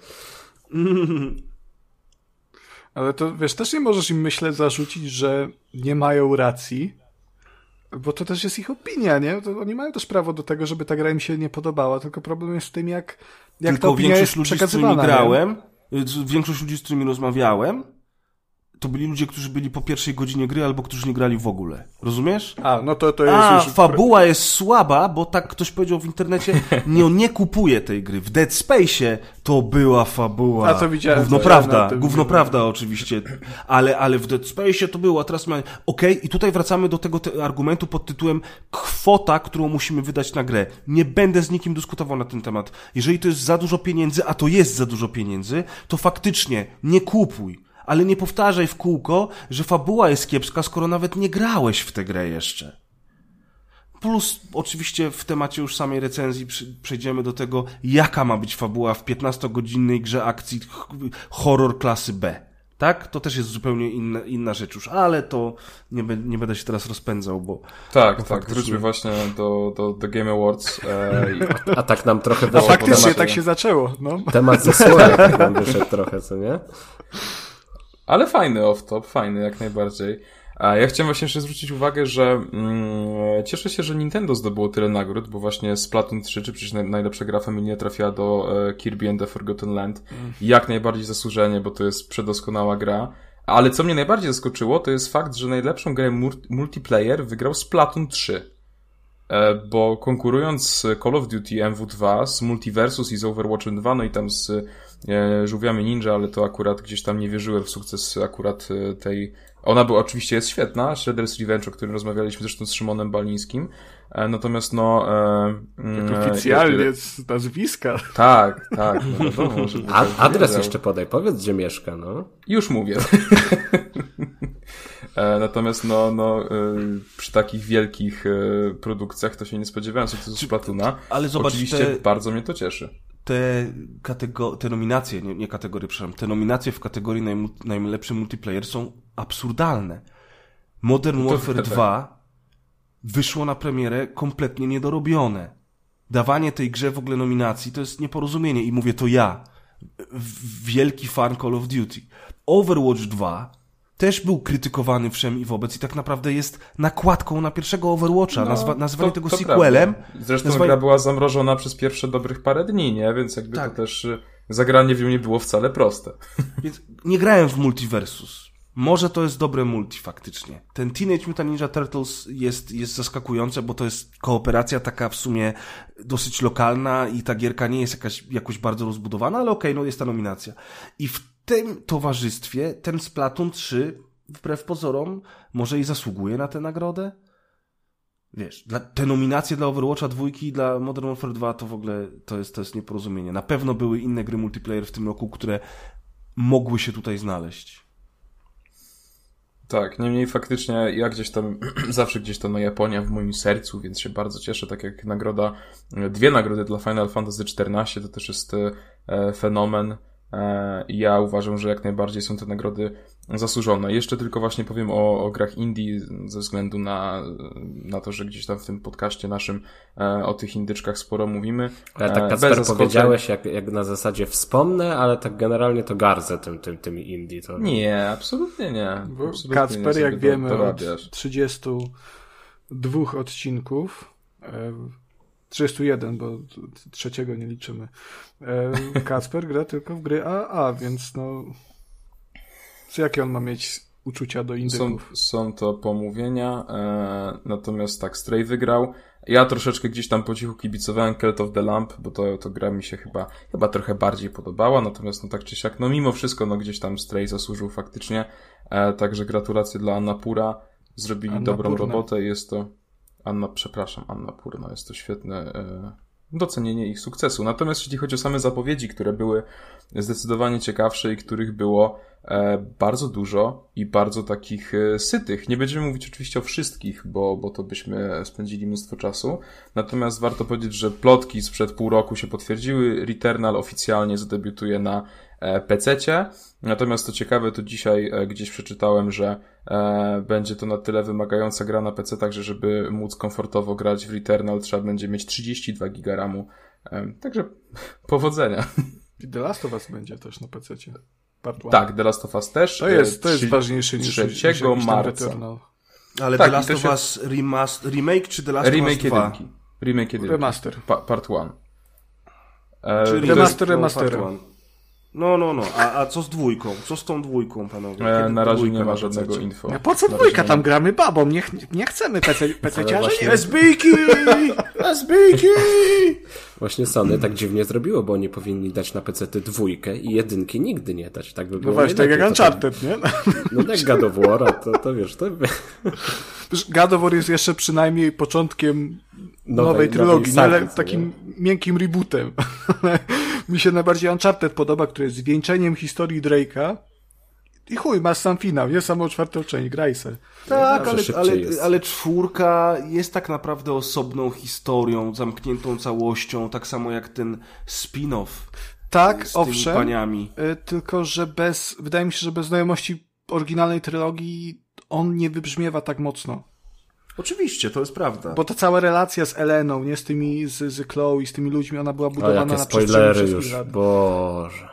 Ale to, wiesz, też nie możesz im, myślę, zarzucić, że nie mają racji, bo to też jest ich opinia, nie? To oni mają też prawo do tego, żeby ta gra im się nie podobała, tylko problem jest w tym, jak, jak ta Tylko opinia większość jest ludzi, z którymi nie? grałem, y, większość ludzi, z którymi rozmawiałem, to byli ludzie, którzy byli po pierwszej godzinie gry albo którzy nie grali w ogóle. Rozumiesz? A, no to, to jest A, już... fabuła jest słaba, bo tak ktoś powiedział w internecie, nie, nie kupuje tej gry. W Dead Space to była fabuła. A, to widziałem, Gówno to prawda, ja gówno prawda oczywiście, ale, ale w Dead Space to było, a teraz mamy... Okej, i tutaj wracamy do tego te argumentu pod tytułem kwota, którą musimy wydać na grę. Nie będę z nikim dyskutował na ten temat. Jeżeli to jest za dużo pieniędzy, a to jest za dużo pieniędzy, to faktycznie nie kupuj. Ale nie powtarzaj w kółko, że fabuła jest kiepska, skoro nawet nie grałeś w tę grę jeszcze. Plus, oczywiście, w temacie już samej recenzji przejdziemy do tego, jaka ma być fabuła w 15-godzinnej grze akcji horror klasy B. Tak? To też jest zupełnie inna, inna rzecz już, ale to nie, be, nie będę się teraz rozpędzał, bo Tak, No tak. faktycznie. Wróćmy właśnie do, do, do Game Awards. E, i, A tak nam trochę A faktycznie temat- tak się zaczęło, no. Temat ze słowa tak nam wyszedł trochę, co nie? Ale fajny off-top, fajny jak najbardziej. A ja chciałem właśnie jeszcze zwrócić uwagę, że mm, cieszę się, że Nintendo zdobyło tyle nagród, bo właśnie Splatoon 3, czy przecież naj, najlepsza gra familijna trafiła do e, Kirby and the Forgotten Land. Jak najbardziej zasłużenie, bo to jest przedoskonała gra. Ale co mnie najbardziej zaskoczyło, to jest fakt, że najlepszą grę multiplayer wygrał Splatoon 3. E, Bo konkurując z Call of Duty MW2, z Multiversus i z Overwatchem 2, no i tam z Żółwiami Ninja, ale to akurat gdzieś tam nie wierzyłem w sukces akurat e, tej... Ona była oczywiście jest świetna, Shredder's Revenge, o którym rozmawialiśmy zresztą z Szymonem Balińskim, e, natomiast no... E, e, Oficjalnie z nazwiska. Tak, tak, no wiadomo, A, tak adres wiedział. jeszcze podaj, powiedz gdzie mieszka, no. Już mówię. E, Natomiast no, no, e, przy takich wielkich e, produkcjach to się nie spodziewałem sukcesu Splatuna. ale zobacz, Oczywiście te- bardzo mnie to cieszy. Te, katego- te nominacje, nie, nie kategorie, przepraszam, te nominacje w kategorii najmu- najlepszy multiplayer są absurdalne. Modern to Warfare tak. 2 wyszło na premierę kompletnie niedorobione. Dawanie tej grze w ogóle nominacji to jest nieporozumienie i mówię to ja, wielki fan Call of Duty. Overwatch 2 też był krytykowany wszem i wobec i tak naprawdę jest nakładką na pierwszego Overwatcha. Nazwa, nazwanie No, To- tego to sequelem. prawda. Zresztą gra była zamrożona przez pierwsze dobrych parę dni, nie? Więc jakby Tak. to też e, zagranie w nią nie było wcale proste. Więc nie grałem w Multiversus. Może to jest dobre multi faktycznie. Ten Teenage Mutant Ninja Turtles jest, jest zaskakujące, bo to jest kooperacja taka w sumie dosyć lokalna i ta gierka nie jest jakaś, jakoś bardzo rozbudowana, ale okej, no jest ta nominacja. I w tym towarzystwie ten Splatoon 3 wbrew pozorom może i zasługuje na tę nagrodę. Wiesz, dla, te nominacje dla Overwatcha 2 i dla Modern Warfare 2 to w ogóle to jest, to jest nieporozumienie. Na pewno były inne gry multiplayer w tym roku, które mogły się tutaj znaleźć. Tak, niemniej faktycznie ja gdzieś tam, zawsze gdzieś tam na Japonia w moim sercu, więc się bardzo cieszę, tak jak nagroda, dwie nagrody dla Final Fantasy XIV, to też jest e, fenomen. E, ja uważam, że jak najbardziej są te nagrody zasłużone. Jeszcze tylko właśnie powiem o, o grach indie ze względu na, na to, że gdzieś tam w tym podcaście naszym e, o tych indyczkach sporo mówimy. Ale tak E, Kacper powiedziałeś, jak, jak na zasadzie wspomnę, ale tak generalnie to gardzę tym, tym, tym indie. To... Nie, absolutnie nie. Absolutnie Kacper, nie jak wiemy, dorabiasz. od 32 odcinków, 31, bo trzeciego nie liczymy, e, Kacper gra tylko w gry AA, więc no... Jakie on ma mieć uczucia do Są, indyków? są to pomówienia, e, natomiast tak, Stray wygrał. Ja troszeczkę gdzieś tam po cichu kibicowałem Cult of the Lamp, bo to, to gra mi się chyba, chyba trochę bardziej podobała, natomiast no tak czy siak, no mimo wszystko, no gdzieś tam Stray zasłużył faktycznie, e, także gratulacje dla Annapura, zrobili dobrą robotę, jest to, Anna, przepraszam, Anna Purna, jest to świetne e, docenienie ich sukcesu. Natomiast jeśli chodzi o same zapowiedzi, które były zdecydowanie ciekawsze i których było e, bardzo dużo i bardzo takich e, sytych. Nie będziemy mówić oczywiście o wszystkich, bo, bo to byśmy spędzili mnóstwo czasu. Natomiast warto powiedzieć, że plotki sprzed pół roku się potwierdziły. Returnal oficjalnie zadebiutuje na PC-cie. Natomiast to ciekawe, to dzisiaj e, gdzieś przeczytałem, że e, będzie to na tyle wymagająca gra na PC, także żeby móc komfortowo grać w Returnal trzeba będzie mieć 32 giga RAMu. E, także powodzenia. I The Last of Us będzie też na PC-cie. Part one. Tak, The Last of Us też. To jest, to jest Trzy- ważniejsze niż, niż 3 jakiś tam marca. Returnal. Ale Tak, The Last to of się- Us remaster, remake czy The Last of Us Remake 2? jedynki. Remake jedynki. Remaster. Pa, part one. E, Czyli remaster jest- no. No, no, no. A, a co z dwójką? Co z tą dwójką, panowie? E, na razie nie ma żadnego info. A po co Na dwójka tam nie gramy babą? Nie, nie chcemy PC, PC-ciarzy? właśnie- Nie. Lesbijki! Lesbijki! Właśnie Sony tak dziwnie zrobiło, bo oni powinni dać na PC dwójkę i jedynki nigdy nie dać. Tak by No było właśnie, tak jak. To Uncharted, nie? Tak, no tak God of War, to, to wiesz, to God of War jest jeszcze przynajmniej początkiem nowej, Nowej- trylogii, nowej nie? Ale takim miękkim rebootem. Mi się najbardziej Uncharted podoba, który jest zwieńczeniem historii Drake'a. I chuj, masz sam finał, nie samą czwartą część, graj se. Tak, ale, ale, ale czwórka jest tak naprawdę osobną historią, zamkniętą całością, tak samo jak ten spin-off Tak, z tymi owszem, paniami. y, tylko że bez, wydaje mi się, że bez znajomości oryginalnej trylogii on nie wybrzmiewa tak mocno. Oczywiście, to jest prawda. Bo ta cała relacja z Eleną, nie z tymi, z, z Chloe, z tymi ludźmi, ona była budowana jakie na przestrzeni spoilery wszystkich już, lat. Boże.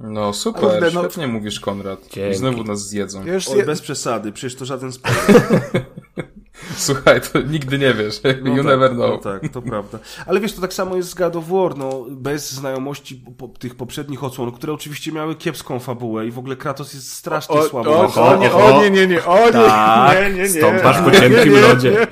No super, Kurde, no- świetnie mówisz Konrad. Dzięki. I znowu nas zjedzą. Już bez przesady, przecież to żaden spoiler. Słuchaj, to nigdy nie wiesz. No you tak, never No know. tak, to prawda. Ale wiesz, to tak samo jest z God of War, no, bez znajomości po, tych poprzednich odsłon, które oczywiście miały kiepską fabułę i w ogóle Kratos jest strasznie O, słabo. o, o, nie, o, o, nie, nie, nie, o, nie, Tak, nie, nie, nie. stąpasz po Nie, cienkim nie, lodzie.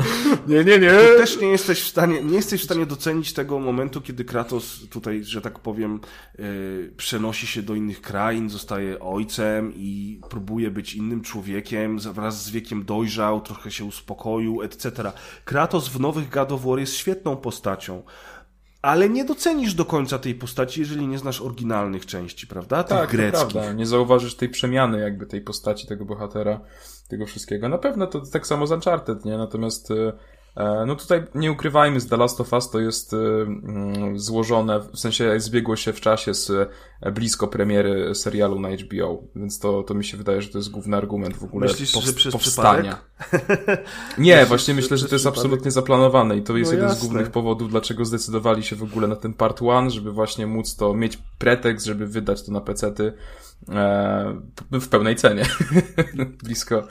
Nie, nie, nie. Też nie jesteś w stanie, nie jesteś w stanie docenić tego momentu, kiedy Kratos tutaj, że tak powiem, yy, przenosi się do innych krain, zostaje ojcem i próbuje być innym człowiekiem, wraz z wiekiem dojrzał, trochę się uspokoił, etc. Kratos w nowych God of War jest świetną postacią. Ale nie docenisz do końca tej postaci, jeżeli nie znasz oryginalnych części, prawda? Tych Tak, greckich. prawda. Nie zauważysz tej przemiany jakby tej postaci, tego bohatera, tego wszystkiego. Na pewno to tak samo z Uncharted, nie? Natomiast e, no tutaj nie ukrywajmy, z The Last of Us to jest e, mm, złożone, w sensie zbiegło się w czasie z e, blisko premiery serialu na HBO, więc to, to mi się wydaje, że to jest główny argument w ogóle Myślisz, że przez powstania. Nie, Myślisz, właśnie że myślę, że to jest przypadek? absolutnie zaplanowane i to jest No jeden z jasne. głównych powodów, dlaczego zdecydowali się w ogóle na ten part one, żeby właśnie móc to mieć pretekst, żeby wydać to na pecety e, w pełnej cenie. blisko, e,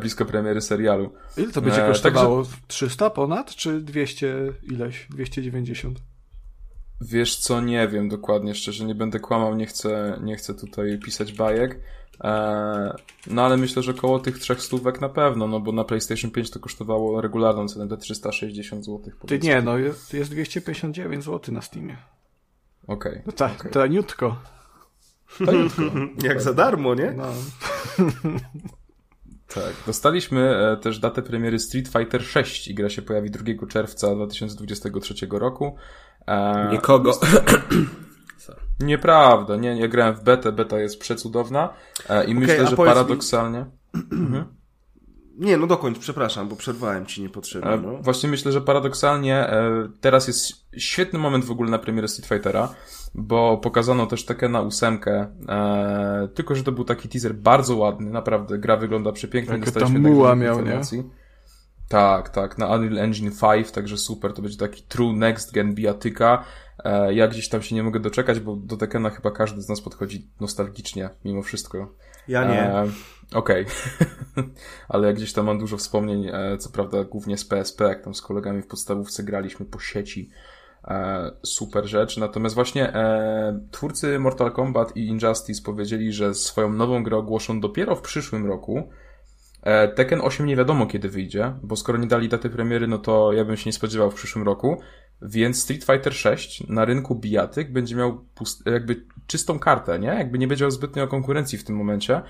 blisko premiery serialu. Ile to będzie E, kosztowało? 300 ponad, czy 200 ileś? 290? Wiesz co, nie wiem dokładnie, szczerze nie będę kłamał, nie chcę, nie chcę tutaj pisać bajek. E, no ale myślę, że koło tych trzech stówek na pewno, no bo na PlayStation 5 to kosztowało regularną cenę te 360 zł. Ty nie, no jest, jest 259 zł na Steamie. Okej. No tak, taniutko. Jak za darmo, nie? No. Tak. Dostaliśmy e, też datę premiery Street Fighter 6 i gra się pojawi 2 czerwca 2023 roku. E, Nikogo. Nieprawda, nie, nie grałem w betę, beta jest przecudowna e, i myślę, a że powiedz mi- paradoksalnie... Nie, no dokończ, przepraszam, bo przerwałem ci niepotrzebnie. E, No. Właśnie myślę, że paradoksalnie e, teraz jest świetny moment w ogóle na premierę Street Fightera, bo pokazano też Tekena ósemkę, e, tylko że to był taki teaser bardzo ładny, naprawdę, gra wygląda przepięknie. Jaka dostaliśmy tam muła miał, nie? informacji. Tak, tak, na Unreal Engine 5, także super, to będzie taki true next gen bijatyka. E, ja gdzieś tam się nie mogę doczekać, bo do Tekena chyba każdy z nas podchodzi nostalgicznie, mimo wszystko. Ja nie. Okej, ale ja gdzieś tam mam dużo wspomnień, e, co prawda głównie z PSP, jak tam z kolegami w podstawówce graliśmy po sieci. E, super rzecz. Natomiast właśnie e, twórcy Mortal Kombat i Injustice powiedzieli, że swoją nową grę ogłoszą dopiero w przyszłym roku. Tekken 8 nie wiadomo kiedy wyjdzie, bo skoro nie dali daty premiery, no to ja bym się nie spodziewał w przyszłym roku. Więc Street Fighter 6 na rynku bijatyk będzie miał jakby czystą kartę, nie? Jakby nie będzie zbytnio konkurencji w tym momencie.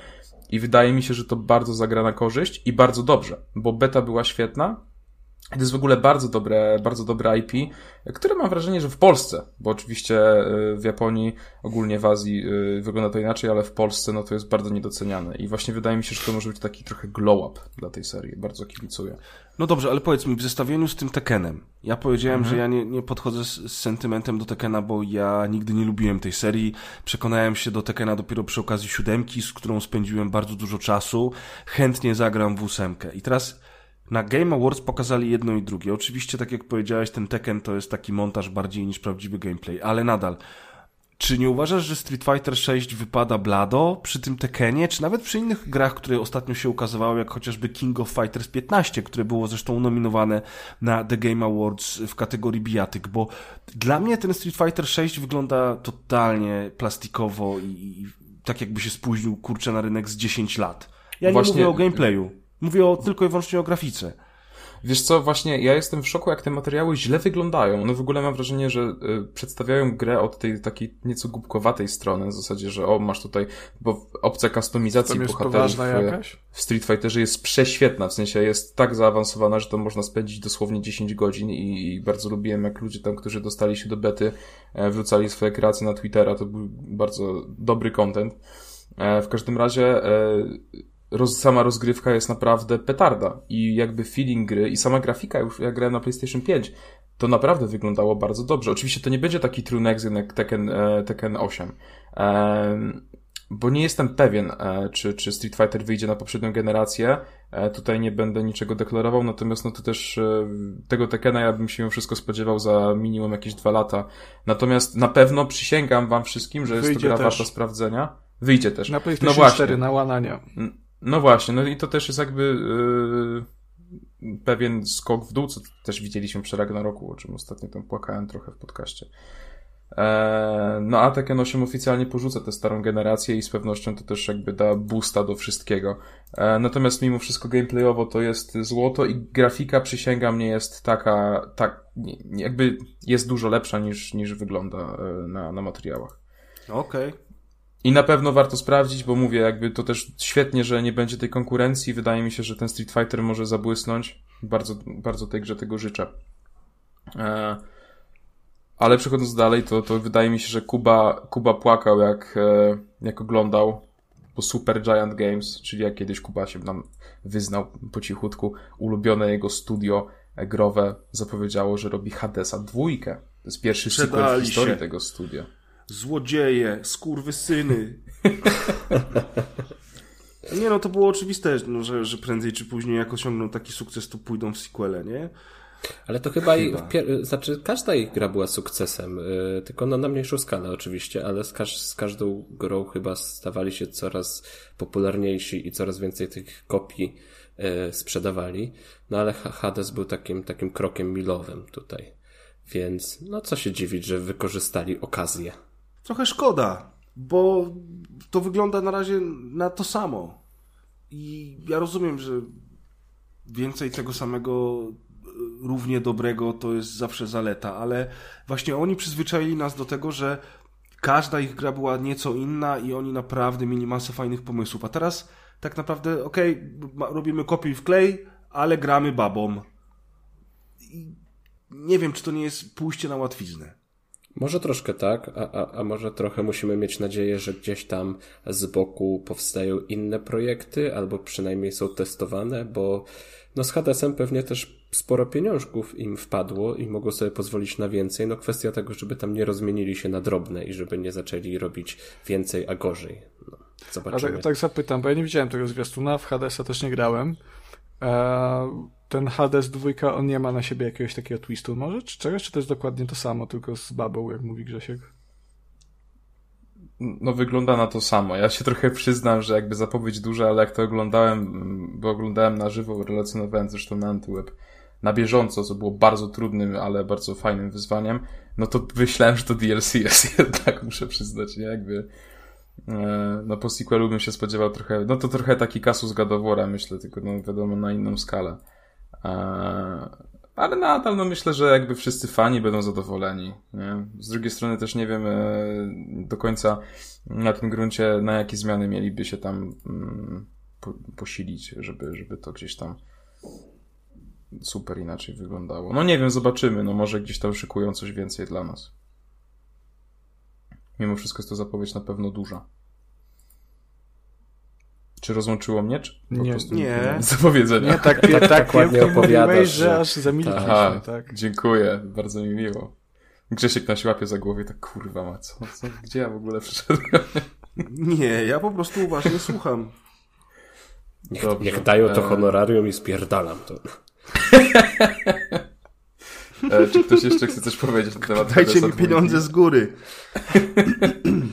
I wydaje mi się, że to bardzo zagra na korzyść i bardzo dobrze, bo beta była świetna. To jest w ogóle bardzo dobre, bardzo dobre IP, które mam wrażenie, że w Polsce, bo oczywiście y, w Japonii, ogólnie w Azji y, wygląda to inaczej, ale w Polsce no to jest bardzo niedoceniane. I właśnie wydaje mi się, że to może być taki trochę glow up dla tej serii. Bardzo kibicuję. No dobrze, ale powiedz mi, w zestawieniu z tym Tekkenem, ja powiedziałem, Mhm. że ja nie, nie podchodzę z, z sentymentem do Tekkena, bo ja nigdy nie lubiłem tej serii. Przekonałem się do Tekkena dopiero przy okazji siódemki, z którą spędziłem bardzo dużo czasu. Chętnie zagram w ósemkę. I teraz na Game Awards pokazali jedno i drugie. Oczywiście, tak jak powiedziałeś, ten Tekken to jest taki montaż bardziej niż prawdziwy gameplay, ale nadal. Czy nie uważasz, że Street Fighter 6 wypada blado przy tym Tekkenie, czy nawet przy innych grach, które ostatnio się ukazywały, jak chociażby King of Fighters 15, które było zresztą nominowane na The Game Awards w kategorii bijatyk, bo dla mnie ten Street Fighter 6 wygląda totalnie plastikowo i, i tak jakby się spóźnił, kurczę, na rynek z 10 lat. Ja nie Właśnie- mówię o gameplayu, mówię o, tylko i wyłącznie o grafice. Wiesz co, właśnie ja jestem w szoku, jak te materiały źle wyglądają. No w ogóle mam wrażenie, że y, przedstawiają grę od tej takiej nieco głupkowatej strony, w zasadzie, że o, masz tutaj, bo opcja kustomizacji bohaterów poważna y, w Street Fighterze jest prześwietna, w sensie jest tak zaawansowana, że to można spędzić dosłownie 10 godzin i, i bardzo lubiłem, jak ludzie tam, którzy dostali się do bety, e, wrzucali swoje kreacje na Twittera, to był bardzo dobry content. E, w każdym razie e, roz, sama rozgrywka jest naprawdę petarda i jakby feeling gry i sama grafika, już jak grałem na PlayStation 5, to naprawdę wyglądało bardzo dobrze. Oczywiście to nie będzie taki true next jak Tekken, e, Tekken 8. Em, bo nie jestem pewien, e, czy, czy Street Fighter wyjdzie na poprzednią generację. E, tutaj nie będę niczego deklarował, natomiast no to też tego Tekkena ja bym się wszystko spodziewał za minimum jakieś dwa lata. Natomiast na pewno przysięgam wam wszystkim, że jest Wyjdzie to gra też. warta sprawdzenia. Wyjdzie też. Na no PlayStation właśnie. 4, na łanania. No właśnie, no i to też jest jakby yy, pewien skok w dół, co też widzieliśmy przy Ragnaroku, o czym ostatnio tam płakałem trochę w podcaście. Eee, no a Tekken 8 oficjalnie porzuca tę starą generację i z pewnością to też jakby da boosta do wszystkiego. Eee, natomiast mimo wszystko gameplayowo to jest złoto i grafika przysięgam nie jest taka, tak, jakby jest dużo lepsza niż, niż wygląda e, na, na materiałach. Okej. I na pewno warto sprawdzić, bo mówię, jakby to też świetnie, że nie będzie tej konkurencji. Wydaje mi się, że ten Street Fighter może zabłysnąć. Bardzo, bardzo tej grze tego życzę. E, ale przechodząc dalej, to, to wydaje mi się, że Kuba, Kuba płakał, jak, e, jak oglądał po Super Giant Games, czyli jak kiedyś Kuba się nam wyznał po cichutku, ulubione jego studio growe zapowiedziało, że robi Hadesa dwójkę. To jest pierwszy sequel w Przedali historii się. tego studia. Złodzieje, skurwysyny. nie no, to było oczywiste, no, że, że prędzej czy później jak osiągną taki sukces, to pójdą w sequele, nie? Ale to chyba, Chyba. pier- znaczy każda ich gra była sukcesem, yy, tylko no, na mniejszą skalę oczywiście, ale z, każ- z każdą grą chyba stawali się coraz popularniejsi i coraz więcej tych kopii yy, sprzedawali. No ale Hades był takim, takim krokiem milowym tutaj. Więc no co się dziwić, że wykorzystali okazję. Trochę szkoda, bo to wygląda na razie na to samo. I ja rozumiem, że więcej tego samego e, równie dobrego to jest zawsze zaleta, ale właśnie oni przyzwyczaili nas do tego, że każda ich gra była nieco inna i oni naprawdę mieli masę fajnych pomysłów. A teraz tak naprawdę, okej, ma- robimy kopiuj w klej, ale gramy babą. I nie wiem, czy to nie jest pójście na łatwiznę. Może troszkę tak, a, a, a może trochę musimy mieć nadzieję, że gdzieś tam z boku powstają inne projekty, albo przynajmniej są testowane, bo no z Hadesem pewnie też sporo pieniążków im wpadło i mogą sobie pozwolić na więcej. No kwestia tego, żeby tam nie rozmienili się na drobne i żeby nie zaczęli robić więcej, a gorzej. No, zobaczymy. A tak, tak zapytam, bo ja nie widziałem tego zwiastuna, w Hadesa też nie grałem. Eee, ten Hades 2, on nie ma na siebie jakiegoś takiego twistu może, czy czegoś, czy to jest dokładnie to samo, tylko z babą, jak mówi Grzesiek? No wygląda na to samo. Ja się trochę przyznam, że jakby zapowiedź duża, ale jak to oglądałem, bo oglądałem na żywo, relacjonowałem zresztą na Antyweb na bieżąco, co było bardzo trudnym, ale bardzo fajnym wyzwaniem, no to myślałem, że to DLC jest jednak, muszę przyznać, nie? Jakby e, no po sequelu bym się spodziewał trochę, no to trochę taki kasus gadowora, myślę, tylko no wiadomo na inną skalę. E, ale nadal no myślę, że jakby wszyscy fani będą zadowoleni. Nie? Z drugiej strony też nie wiem e, do końca na tym gruncie, na jakie zmiany mieliby się tam mm, posilić, żeby, żeby to gdzieś tam super inaczej wyglądało. No nie wiem, zobaczymy. No może gdzieś tam szykują coś więcej dla nas. Mimo wszystko jest to zapowiedź na pewno duża. Czy rozłączyło mnie, czy po nie, prostu nie. zapowiedzenia? Nie, tak, tak, tak, tak ładnie opowiadasz, że, że aż zamilkliśmy, Aha, tak. dziękuję, bardzo mi miło. Grzesiek na łapie za głowę, tak kurwa ma, co, co, gdzie ja w ogóle przyszedłem? Nie, ja po prostu uważnie słucham. Niech, Dobrze. niech dają to E. honorarium i spierdalam to. E, czy ktoś jeszcze chce coś powiedzieć na temat Dajcie mi pieniądze z góry.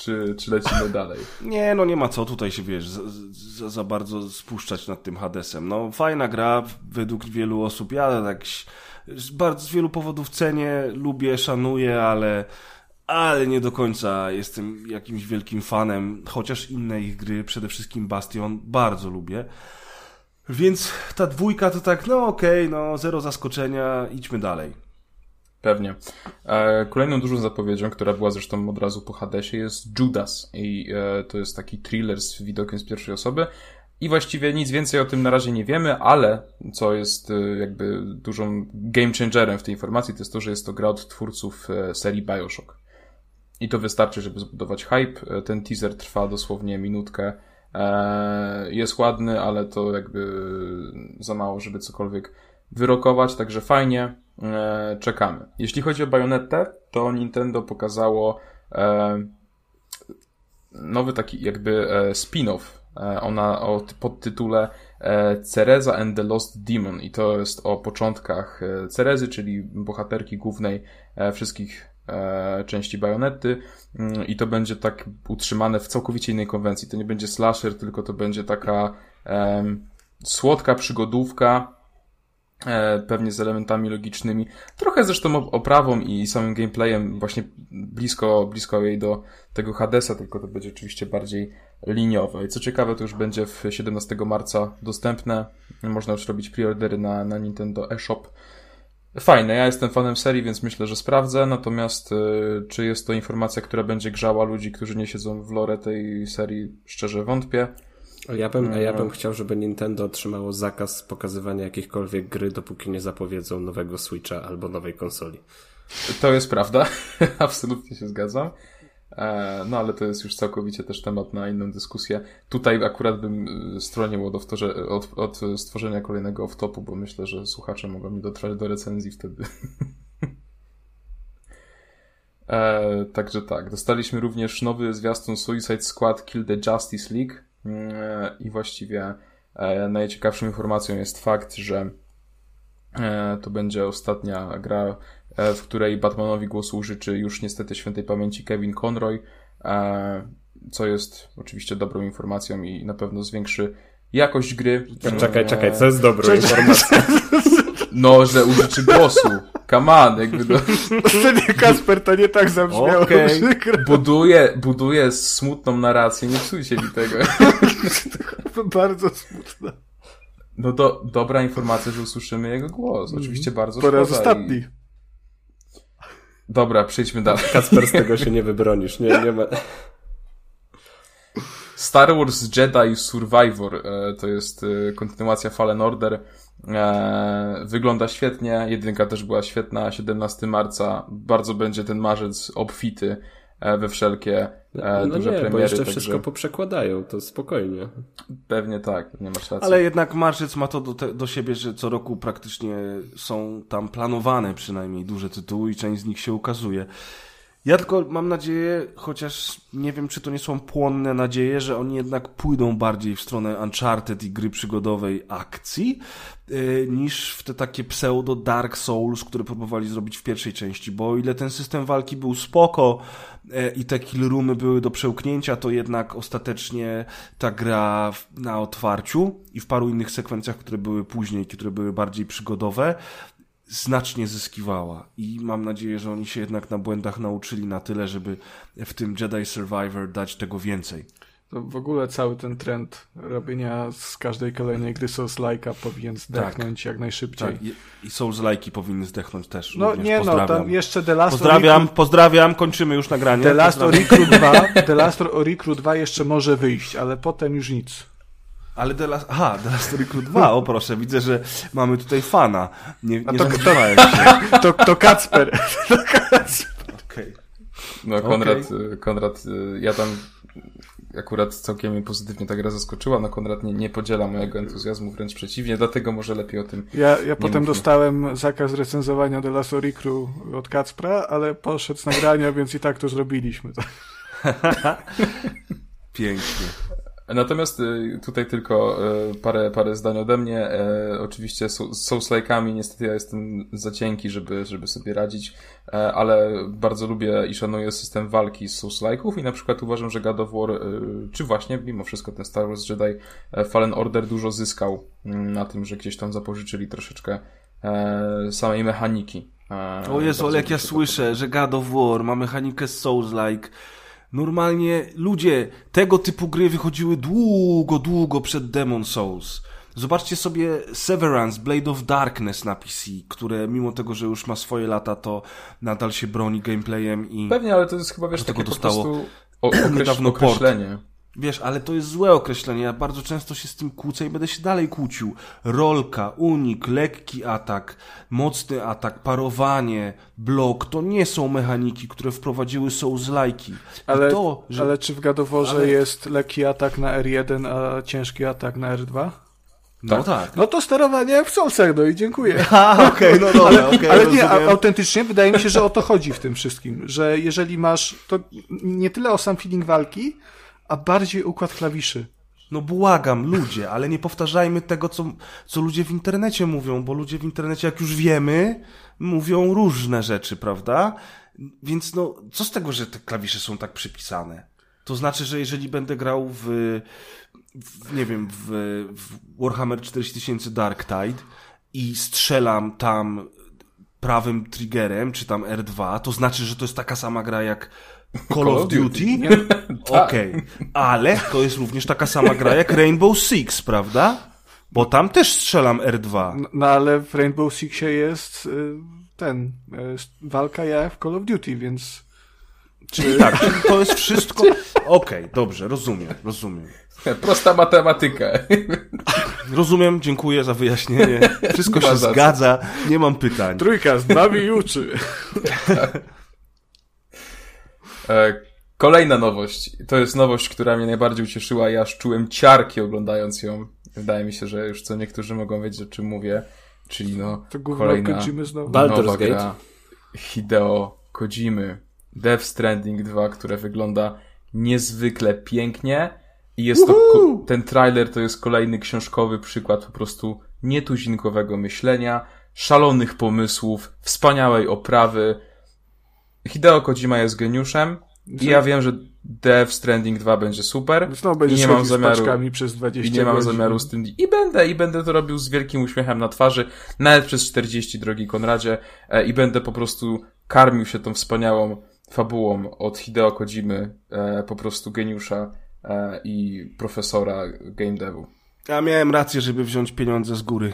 Czy, czy lecimy dalej? Nie, no nie ma co tutaj się, wiesz, za, za, bardzo spuszczać nad tym Hadesem. No fajna gra, według wielu osób. Ja tak z bardzo z wielu powodów cenię, lubię, szanuję, ale ale nie do końca jestem jakimś wielkim fanem, chociaż inne ich gry, przede wszystkim Bastion, bardzo lubię. Więc ta dwójka to tak, no okej, no zero zaskoczenia, idźmy dalej. Pewnie. E, kolejną dużą zapowiedzią, która była zresztą od razu po Hadesie, jest Judas. I e, to jest taki thriller z widokiem z pierwszej osoby. I właściwie nic więcej o tym na razie nie wiemy, ale co jest e, jakby dużą game changerem w tej informacji, to jest to, że jest to gra od twórców serii Bioshock. I to wystarczy, żeby zbudować hype. Ten teaser trwa dosłownie minutkę. Jest ładny, ale to jakby za mało, żeby cokolwiek wyrokować, także fajnie. E, Czekamy. Jeśli chodzi o Bayonettę, to Nintendo pokazało e, nowy taki jakby e, spin-off. Ona o podtytule Cereza and the Lost Demon i to jest o początkach Cerezy, czyli bohaterki głównej wszystkich części Bajonety Mm, i to będzie tak utrzymane w całkowicie innej konwencji. To nie będzie slasher, tylko to będzie taka em, słodka przygodówka, pewnie z elementami logicznymi, trochę zresztą op- oprawą i samym gameplayem właśnie blisko, blisko jej do tego Hadesa, tylko to będzie oczywiście bardziej liniowe. I co ciekawe, to już będzie w 17 marca dostępne. Można już robić preordery na, na Nintendo eShop. Fajne, ja jestem fanem serii, więc myślę, że sprawdzę. Natomiast y, czy jest to informacja, która będzie grzała ludzi, którzy nie siedzą w lore tej serii, szczerze wątpię. A Ja bym, a ja No. bym chciał, żeby Nintendo otrzymało zakaz pokazywania jakichkolwiek gry, dopóki nie zapowiedzą nowego Switcha albo nowej konsoli. To jest prawda, absolutnie się zgadzam. E, No ale to jest już całkowicie też temat na inną dyskusję. Tutaj akurat bym y, stronił od, wtorze- od, od stworzenia kolejnego off-topu, bo myślę, że słuchacze mogą mi dotrwać do recenzji wtedy. E, także tak, dostaliśmy również nowy zwiastun Suicide Squad Kill the Justice League e, i właściwie e, najciekawszą informacją jest fakt, że e, to będzie ostatnia gra, e, w której Batmanowi głosu użyczy już niestety świętej pamięci Kevin Conroy, e, co jest oczywiście dobrą informacją i na pewno zwiększy jakość gry. Czekaj, E, czekaj, co jest dobrą informacją? No, że użyczy głosu. On, jakby no, nie Kasper, to nie tak zabrzmiało. Przykro. buduje, buduje smutną narrację, nie psujcie mi tego. Bardzo smutne. No do, dobra informacja, że usłyszymy jego głos. Oczywiście bardzo Po raz ostatni. I... Dobra, przejdźmy dalej. Kacper, z tego się nie wybronisz. Nie, nie ma... Star Wars Jedi Survivor e, to jest e, kontynuacja Fallen Order. E, wygląda świetnie, jedynka też była świetna, 17 marca, bardzo będzie ten marzec obfity we wszelkie no, no duże nie, premiery. bo jeszcze także... wszystko poprzekładają, to spokojnie. Pewnie tak, nie masz racji. Ale jednak marzec ma to do, te, do siebie, że co roku praktycznie są tam planowane przynajmniej duże tytuły i część z nich się ukazuje. Ja tylko mam nadzieję, chociaż nie wiem, czy to nie są płonne nadzieje, że oni jednak pójdą bardziej w stronę Uncharted i gry przygodowej akcji, yy, niż w te takie pseudo Dark Souls, które próbowali zrobić w pierwszej części, bo o ile ten system walki był spoko yy, i te kill roomy były do przełknięcia, to jednak ostatecznie ta gra na otwarciu i w paru innych sekwencjach, które były później, które były bardziej przygodowe, znacznie zyskiwała i mam nadzieję, że oni się jednak na błędach nauczyli na tyle, żeby w tym Jedi Survivor dać tego więcej. To w ogóle cały ten trend robienia z każdej kolejnej gry Souls-like'a powinien zdechnąć tak. jak najszybciej. Tak. I, i Souls-like'i powinny zdechnąć też. No nie no, tam jeszcze The Last Pozdrawiam, Recruit... pozdrawiam, kończymy już nagranie. The Last of Recruit 2, The Last of Recruit 2 jeszcze może wyjść, ale potem już nic. Ale The Last... Aha, The Last Story Crew 2, o proszę, widzę, że mamy tutaj fana. Nie, nie to, to, to, to Kacper. To Kacper. Okay. No Konrad, okay. Konrad, ja tam akurat całkiem pozytywnie ta gra zaskoczyła, no Konrad nie, nie podziela mojego entuzjazmu, wręcz przeciwnie, dlatego może lepiej o tym Ja, ja potem mówmy. dostałem zakaz recenzowania The Last Story Crew od Kacpra, ale poszedł z nagrania, więc i tak to zrobiliśmy. Pięknie. Natomiast y, tutaj tylko y, parę, parę zdań ode mnie. E, oczywiście z Souls-like'ami niestety ja jestem za cienki, żeby, żeby sobie radzić, e, ale bardzo lubię i szanuję system walki z Souls-like'ów i na przykład uważam, że God of War, y, czy właśnie mimo wszystko ten Star Wars Jedi e, Fallen Order dużo zyskał mm, na tym, że gdzieś tam zapożyczyli troszeczkę samej mechaniki. O Jezu, ale jak ja słyszę, że God of War ma mechanikę Souls-like, Normalnie ludzie, tego typu gry wychodziły długo, długo przed Demon Souls. Zobaczcie sobie Severance, Blade of Darkness na PC, które mimo tego, że już ma swoje lata, to nadal się broni gameplayem i... Pewnie, ale to jest chyba, wiesz, takie dostało po prostu okreś, określenie. Port. Wiesz, ale to jest złe określenie. Ja bardzo często się z tym kłócę i będę się dalej kłócił. Rolka, unik, lekki atak, mocny atak, parowanie, blok to nie są mechaniki, które wprowadziły Souls-like'i. Ale, to, że... ale czy w gadoworze ale... jest lekki atak na R1, a ciężki atak na R2? No tak. tak. No to sterowanie w Soulsach, no i dziękuję. A, okej, okay, no dobra, Ale, okay, ale nie, autentycznie wydaje mi się, że o to chodzi w tym wszystkim, że jeżeli masz, to nie tyle o sam feeling walki, a bardziej układ klawiszy. No błagam, ludzie, ale nie powtarzajmy tego, co, co ludzie w internecie mówią, bo ludzie w internecie, jak już wiemy, mówią różne rzeczy, prawda? Więc no, co z tego, że te klawisze są tak przypisane? To znaczy, że jeżeli będę grał w, w nie wiem, w, w Warhammer 4000 Dark Tide i strzelam tam prawym triggerem, czy tam R2, to znaczy, że to jest taka sama gra jak Call, of, Duty? Tak. Okej, okay. ale to jest również taka sama gra jak Rainbow Six, prawda? Bo tam też strzelam R2. No, no ale w Rainbow Sixie jest y, ten, y, walka jak w Call of Duty, więc... Czyli tak, czyli to jest wszystko... Okej, okay, dobrze, rozumiem, rozumiem. Prosta matematyka. Rozumiem, dziękuję za wyjaśnienie. Wszystko się zgadza, nie mam pytań. Trójka z nami i uczy. E, kolejna nowość. To jest nowość, która mnie najbardziej ucieszyła. Ja aż czułem ciarki oglądając ją. Wydaje mi się, że już co niektórzy mogą wiedzieć, o czym mówię. Czyli no, to kolejna nowa gra Hideo Kojimy. Death Stranding 2, które wygląda niezwykle pięknie. I jest to, ten trailer to jest kolejny książkowy przykład po prostu nietuzinkowego myślenia, szalonych pomysłów, wspaniałej oprawy, Hideo Kojima jest geniuszem i ja wiem, że Death Stranding 2 będzie super. Znowu i nie mam zamiaru przez 20 I nie mam zamiaru z tym i będę i będę to robił z wielkim uśmiechem na twarzy, nawet przez 40 drogi Konradzie e, i będę po prostu karmił się tą wspaniałą fabułą od Hideo Kojimy, e, po prostu geniusza e, i profesora game devu. Ja miałem rację, żeby wziąć pieniądze z góry.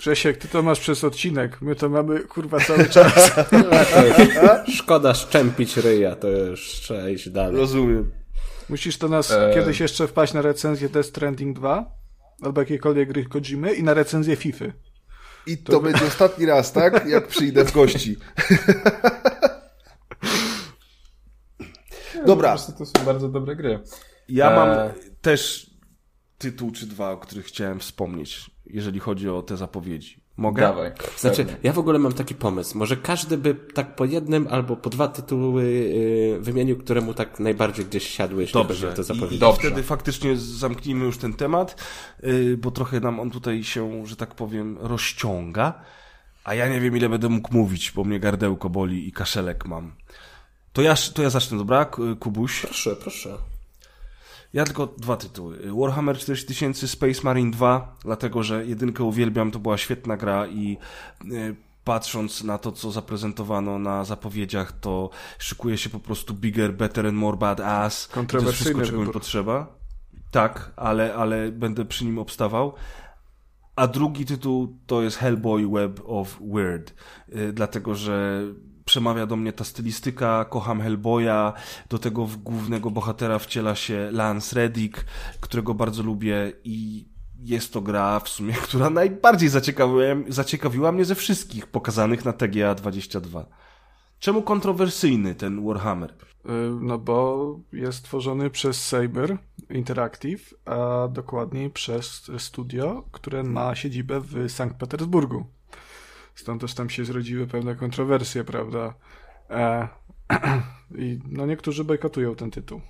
Grzesiek, ty to masz przez odcinek, my to mamy kurwa cały czas. Szkoda szczępić ryja, to już trzeba iść dalej. Rozumiem. Musisz to nas Eee. kiedyś jeszcze wpaść na recenzję Death Stranding 2 albo jakiejkolwiek gry Kojimy i na recenzję FIFA. I to, będzie ostatni raz, tak? Jak przyjdę w gości. Dobra, Po prostu to są bardzo dobre gry. ja mam Eee. też tytuł czy dwa, o których chciałem wspomnieć, jeżeli chodzi o te zapowiedzi. Mogę? Dawaj. Znaczy, Pewnie. ja w ogóle mam taki pomysł. Może każdy by tak po jednym albo po dwa tytuły yy, wymienił, które mu tak najbardziej gdzieś siadły, jeśli chodzi Dobrze. o te I, zapowiedzi. I Dobrze. wtedy faktycznie zamknijmy już ten temat, yy, bo trochę nam on tutaj się, że tak powiem, rozciąga. A ja nie wiem, ile będę mógł mówić, bo mnie gardełko boli i kaszelek mam. To ja, to ja zacznę, dobra, Kubuś? Proszę, proszę. Ja tylko dwa tytuły. Warhammer 4000 Space Marine 2, dlatego że jedynkę uwielbiam, to była świetna gra i y, patrząc na to, co zaprezentowano na zapowiedziach, to szykuje się po prostu bigger, better and more badass. I To jest Kontrowersyjny wszystko, czego mi potrzeba. Tak, ale, ale będę przy nim obstawał. A drugi tytuł to jest Hellboy Web of Weird, y, dlatego że przemawia do mnie ta stylistyka, kocham Hellboya, do tego w głównego bohatera wciela się Lance Reddick, którego bardzo lubię i jest to gra w sumie, która najbardziej zaciekawiła, mnie ze wszystkich pokazanych na TGA 22. Czemu kontrowersyjny ten Warhammer? Y, No bo jest tworzony przez Saber Interactive, a dokładniej przez studio, które ma siedzibę w Sankt Petersburgu. Stąd też tam się zrodziły pewne kontrowersje, prawda? E, I no niektórzy bojkotują ten tytuł.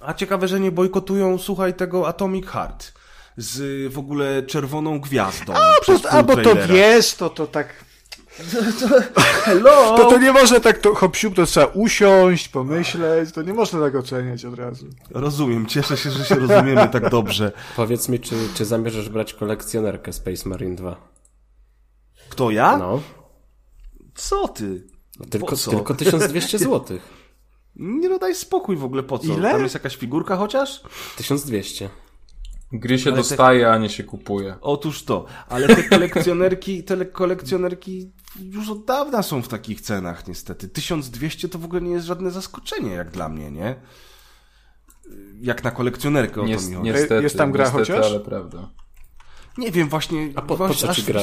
A ciekawe, że nie bojkotują, słuchaj, tego Atomic Heart z w ogóle czerwoną gwiazdą. przez pół A bo to wiesz, to to tak... Hello! To, to nie można tak to hop siup, to trzeba usiąść, pomyśleć, to nie można tak oceniać od razu. Rozumiem, cieszę się, że się rozumiemy tak dobrze. Powiedz mi, czy, czy zamierzasz brać kolekcjonerkę Space Marine 2? Kto ja? No, Co ty? tylko, Po co? tylko 1200 zł. Nie no daj spokój w ogóle, po co? Ile? Tam jest jakaś figurka chociaż? 1200. Gry się Ale te- dostaje, a nie się kupuje. Otóż to, ale te kolekcjonerki, te kolekcjonerki już od dawna są w takich cenach niestety. 1200 to w ogóle nie jest żadne zaskoczenie jak dla mnie, nie? Jak na kolekcjonerkę o to Nies- mi chodzi. niestety, Jest tam gra niestety, chociaż? ale prawda. Nie wiem, właśnie, A po- po właśnie co aż ci gra?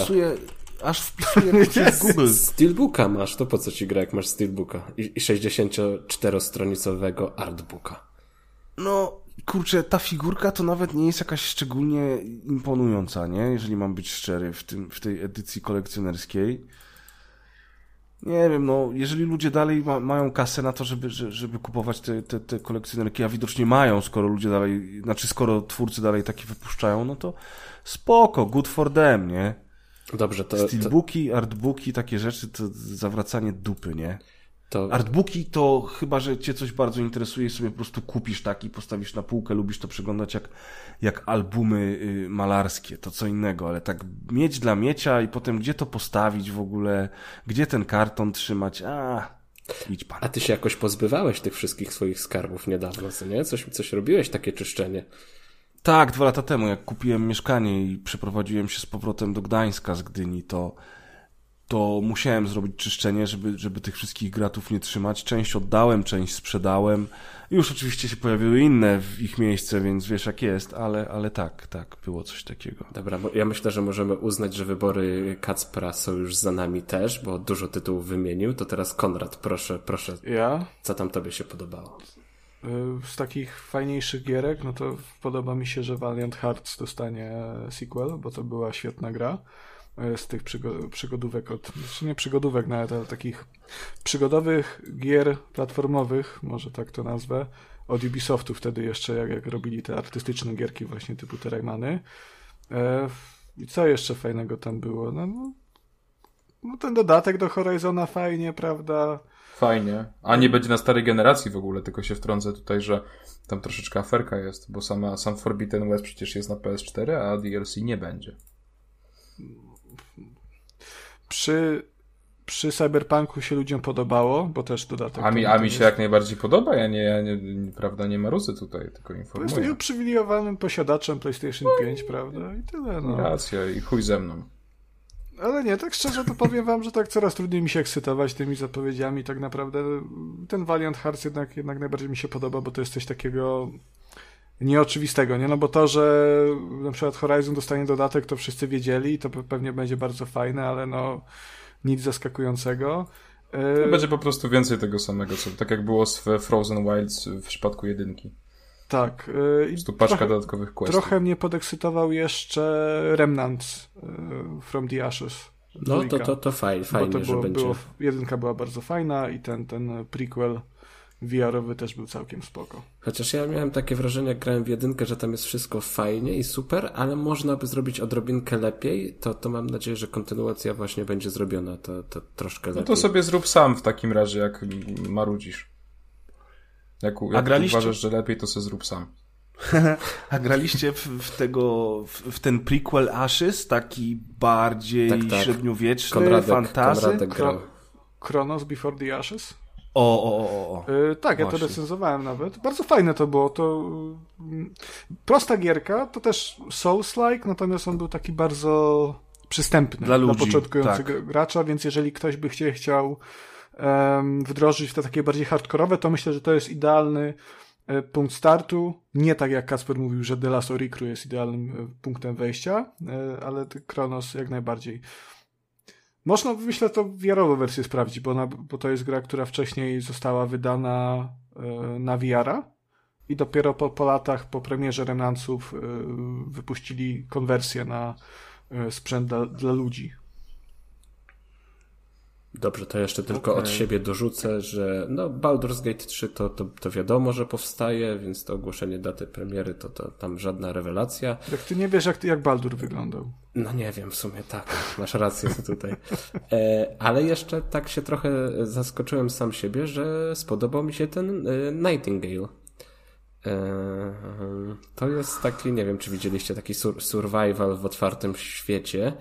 Aż wpisuję przez Google. Steelbooka masz, to po co ci gra, jak masz Steelbooka? I, i 64-stronicowego artbooka. No, kurczę, ta figurka to nawet nie jest jakaś szczególnie imponująca, nie? Jeżeli mam być szczery w, tym, w tej edycji kolekcjonerskiej. Nie wiem, no, jeżeli ludzie dalej ma, mają kasę na to, żeby, że- żeby kupować te, te, te kolekcjonerki, a widocznie mają, skoro ludzie dalej, znaczy skoro twórcy dalej takie wypuszczają, no to spoko, good for them, nie? Dobrze, to, to, Steelbooki, artbooki, takie rzeczy, to zawracanie dupy, nie? to Artbooki to chyba, że cię coś bardzo interesuje i sobie po prostu kupisz taki, postawisz na półkę, lubisz to przeglądać jak, jak albumy y, malarskie, to co innego, ale tak mieć dla miecia i potem gdzie to postawić w ogóle, gdzie ten karton trzymać, a idź pan. A ty się jakoś pozbywałeś tych wszystkich swoich skarbów niedawno, co nie? Coś, coś robiłeś, takie czyszczenie. Tak, dwa lata temu, jak kupiłem mieszkanie i przeprowadziłem się z powrotem do Gdańska z Gdyni, to, to musiałem zrobić czyszczenie, żeby, żeby tych wszystkich gratów nie trzymać. Część oddałem, część sprzedałem. Już oczywiście się pojawiły inne w ich miejsce, więc wiesz jak jest, ale, ale tak, tak, było coś takiego. Dobra, bo ja myślę, że możemy uznać, że wybory Kacpra są już za nami też, bo dużo tytułów wymienił. To teraz Konrad, proszę, proszę, Ja co tam tobie się podobało? Y, z takich fajniejszych gierek, no to podoba mi się, że Valiant Hearts dostanie sequel, bo to była świetna gra. Y, Z tych przygo- przygodówek od, znaczy nie przygodówek nawet, ale takich przygodowych gier platformowych, może tak to nazwę, od Ubisoftu wtedy jeszcze, jak, jak robili te artystyczne gierki właśnie typu te Raymany. E, I co jeszcze fajnego tam było? No, no, no ten dodatek do Horizona fajnie, prawda? Fajnie. A nie będzie na starej generacji w ogóle, tylko się wtrącę tutaj, że tam troszeczkę aferka jest, bo sama, sam Forbidden West przecież jest na PS4, a DLC nie będzie. Przy, przy Cyberpunku się ludziom podobało, bo też dodatek. A mi, a mi jest. się jak najbardziej podoba, ja nie, ja nie, prawda, nie marudzę tutaj, tylko informuję. uprzywilejowanym posiadaczem PlayStation 5, prawda? I tyle, no. Racja i chuj ze mną. Ale nie, tak szczerze to powiem wam, że tak coraz trudniej mi się ekscytować tymi zapowiedziami. Tak naprawdę ten Valiant Hearts jednak, jednak najbardziej mi się podoba, bo to jest coś takiego nieoczywistego, nie? No bo to, że na przykład Horizon dostanie dodatek, to wszyscy wiedzieli to pewnie będzie bardzo fajne, ale no nic zaskakującego. To będzie po prostu więcej tego samego, co, tak jak było z Frozen Wilds w przypadku jedynki. Tak. Po prostu paczka trochę, dodatkowych questów. Trochę mnie podekscytował jeszcze Remnant from the Ashes. No to, to, to fajnie, fajnie to było, że będzie. Było, jedynka była bardzo fajna i ten, ten prequel VR-owy też był całkiem spoko. Chociaż ja miałem takie wrażenie, jak grałem w jedynkę, że tam jest wszystko fajnie i super, ale można by zrobić odrobinkę lepiej, to, to mam nadzieję, że kontynuacja właśnie będzie zrobiona to, to troszkę lepiej. No to sobie zrób sam w takim razie, jak marudzisz. Jak, jak A graliście... uważasz, że lepiej, to sobie zrób sam. A graliście w, w tego, w, w, ten prequel Ashes, taki bardziej tak, tak. średniowieczny, Konradek? Konradek grał. Kronos Before the Ashes? O, o, o, o. Yy, tak, Właśnie. ja to recenzowałem nawet. Bardzo fajne to było. To yy, prosta gierka, to też Souls-like, natomiast on był taki bardzo przystępny dla, ludzi, dla początkującego tak. gracza, więc jeżeli ktoś by chciał, chciał wdrożyć w te takie bardziej hardkorowe, to myślę, że to jest idealny e, punkt startu. Nie tak jak Kasper mówił, że The Last Oricru jest idealnym e, punktem wejścia, e, ale Kronos jak najbardziej. Można, myślę, to wiarową wersję sprawdzić, bo, ona, bo to jest gra, która wcześniej została wydana na VR-a i dopiero po, po latach, po premierze Remnanców y, wypuścili konwersję na sprzęt dla, dla ludzi. Dobrze, to jeszcze tylko okay. od siebie dorzucę, że no Baldur's Gate 3 to, to, to wiadomo, że powstaje, więc to ogłoszenie daty premiery to, to tam żadna rewelacja. Jak ty nie wiesz, jak, jak Baldur wyglądał. No nie wiem, w sumie tak, masz rację tutaj. E, ale jeszcze tak się trochę zaskoczyłem sam siebie, że spodobał mi się ten e, Nightingale. E, to jest taki, nie wiem, czy widzieliście taki sur survival w otwartym świecie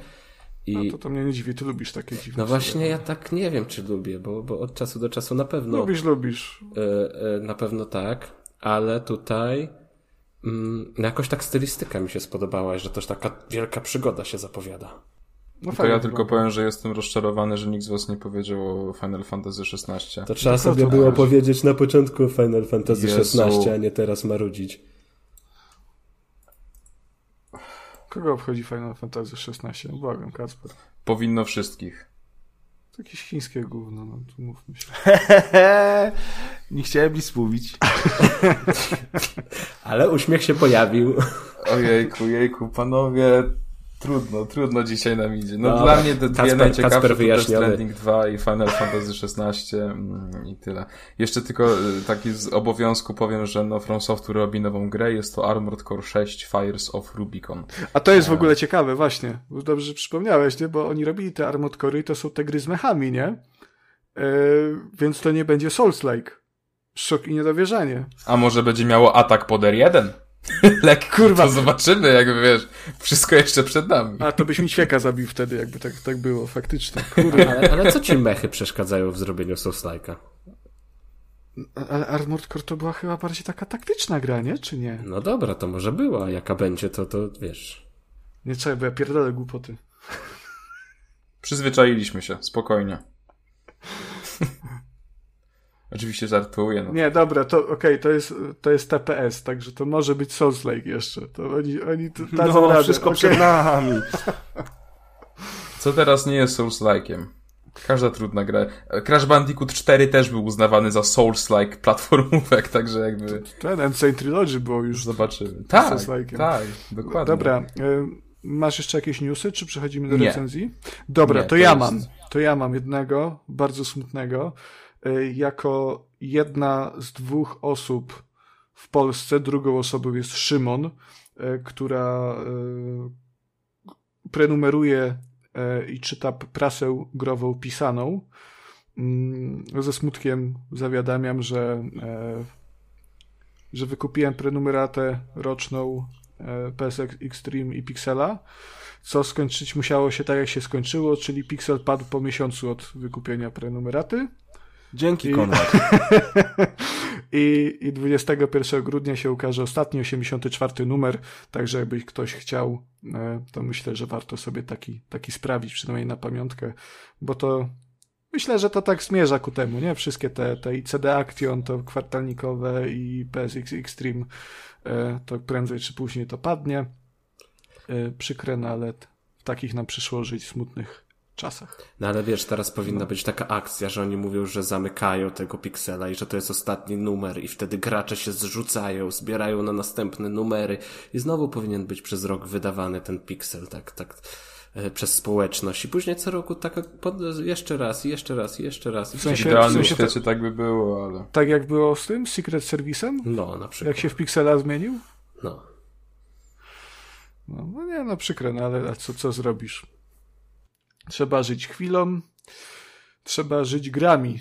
i... A to, to mnie nie dziwi, ty lubisz takie dziwne No właśnie, ja tak nie wiem, czy lubię, bo, bo od czasu do czasu na pewno... Lubisz, lubisz. E, e, na pewno tak, ale tutaj mm, no jakoś tak stylistyka mi się spodobała, że też taka wielka przygoda się zapowiada. No to ja tylko powiem, że jestem rozczarowany, że nikt z was nie powiedział o Final Fantasy XVI. To trzeba no sobie było powiedzieć na początku Final Fantasy XVI, a nie teraz marudzić. Kogo obchodzi Final Fantasy XVI? Błagam, Kacper. Powinno wszystkich. To jakieś chińskie gówno, no tu mówmy się. Nie chciałem nic mówić. Ale uśmiech się pojawił. Ojejku, jejku, panowie, Trudno, trudno dzisiaj nam idzie. No, no dla mnie te dwie najciekawsze to Death Stranding 2 i Final Fantasy 16 mm, i tyle. Jeszcze tylko y, taki z obowiązku powiem, że no From Software robi nową grę, jest to Armored Core 6 Fires of Rubicon. A to jest w ogóle ciekawe, właśnie. Dobrze, że przypomniałeś, nie? Bo oni robili te Armored Core i to są te gry z mechami, nie? Yy, więc to nie będzie Souls-like. Szok i niedowierzanie. A może będzie miało atak pod R1? Lek, kurwa, zobaczymy, jakby wiesz, wszystko jeszcze przed nami. A to byś mi świeka zabił wtedy, jakby tak, tak było, faktycznie. Kurwa. Ale, ale co ci mechy przeszkadzają w zrobieniu Souls-like'a? Ale Armored Core to była chyba bardziej taka taktyczna gra, nie? Czy nie? No dobra, to może była. Jaka będzie, to, to wiesz. Nie trzeba, bo ja pierdolę głupoty. Przyzwyczailiśmy się, spokojnie. Oczywiście żartuję. No. Nie, dobra, to okej, okay, to, jest, to jest TPS, także to może być Souls-like jeszcze. To oni, oni to, no, radę. wszystko okay. przed nami. Co teraz nie jest Souls-like'iem? Każda trudna gra. Crash Bandicoot 4 też był uznawany za Souls-like platformówek, także jakby... Ten Insane Trilogy było już... Zobaczymy. Tak, tak, dokładnie. Dobra, y, masz jeszcze jakieś newsy, czy przechodzimy do nie. recenzji? Dobra, nie, to, to, ja jest... mam. To ja mam jednego, bardzo smutnego. E, jako jedna z dwóch osób w Polsce, drugą osobą jest Szymon, e, która e, prenumeruje i czyta prasę grową pisaną. Mm, ze smutkiem zawiadamiam, że, że wykupiłem prenumeratę roczną PSX Extreme i Pixela, co skończyć musiało się tak, jak się skończyło, czyli Pixel padł po miesiącu od wykupienia prenumeraty. Dzięki, I... Konrad. I, I 21 grudnia się ukaże ostatni, 84 numer, także jakby ktoś chciał, e, to myślę, że warto sobie taki, taki sprawić, przynajmniej na pamiątkę, bo to myślę, że to tak zmierza ku temu, nie? Wszystkie te, te i CD Action, to kwartalnikowe i PSX Extreme, e, to prędzej czy później to padnie. E, przykre, no ale w takich nam przyszło żyć smutnych czasach. No ale wiesz, teraz powinna no. być taka akcja, że oni mówią, że zamykają tego piksela i że to jest ostatni numer i wtedy gracze się zrzucają, zbierają na następne numery i znowu powinien być przez rok wydawany ten piksel, tak, tak e, przez społeczność i później co roku tak jeszcze raz, jeszcze raz, jeszcze raz. W sensie, w idealnym świecie tak by było, ale... Tak jak było z tym Secret Service'em? No, na przykład. Jak się w piksela zmienił? No. No, no nie, no przykre, no ale co, co zrobisz? Trzeba żyć chwilą, trzeba żyć grami,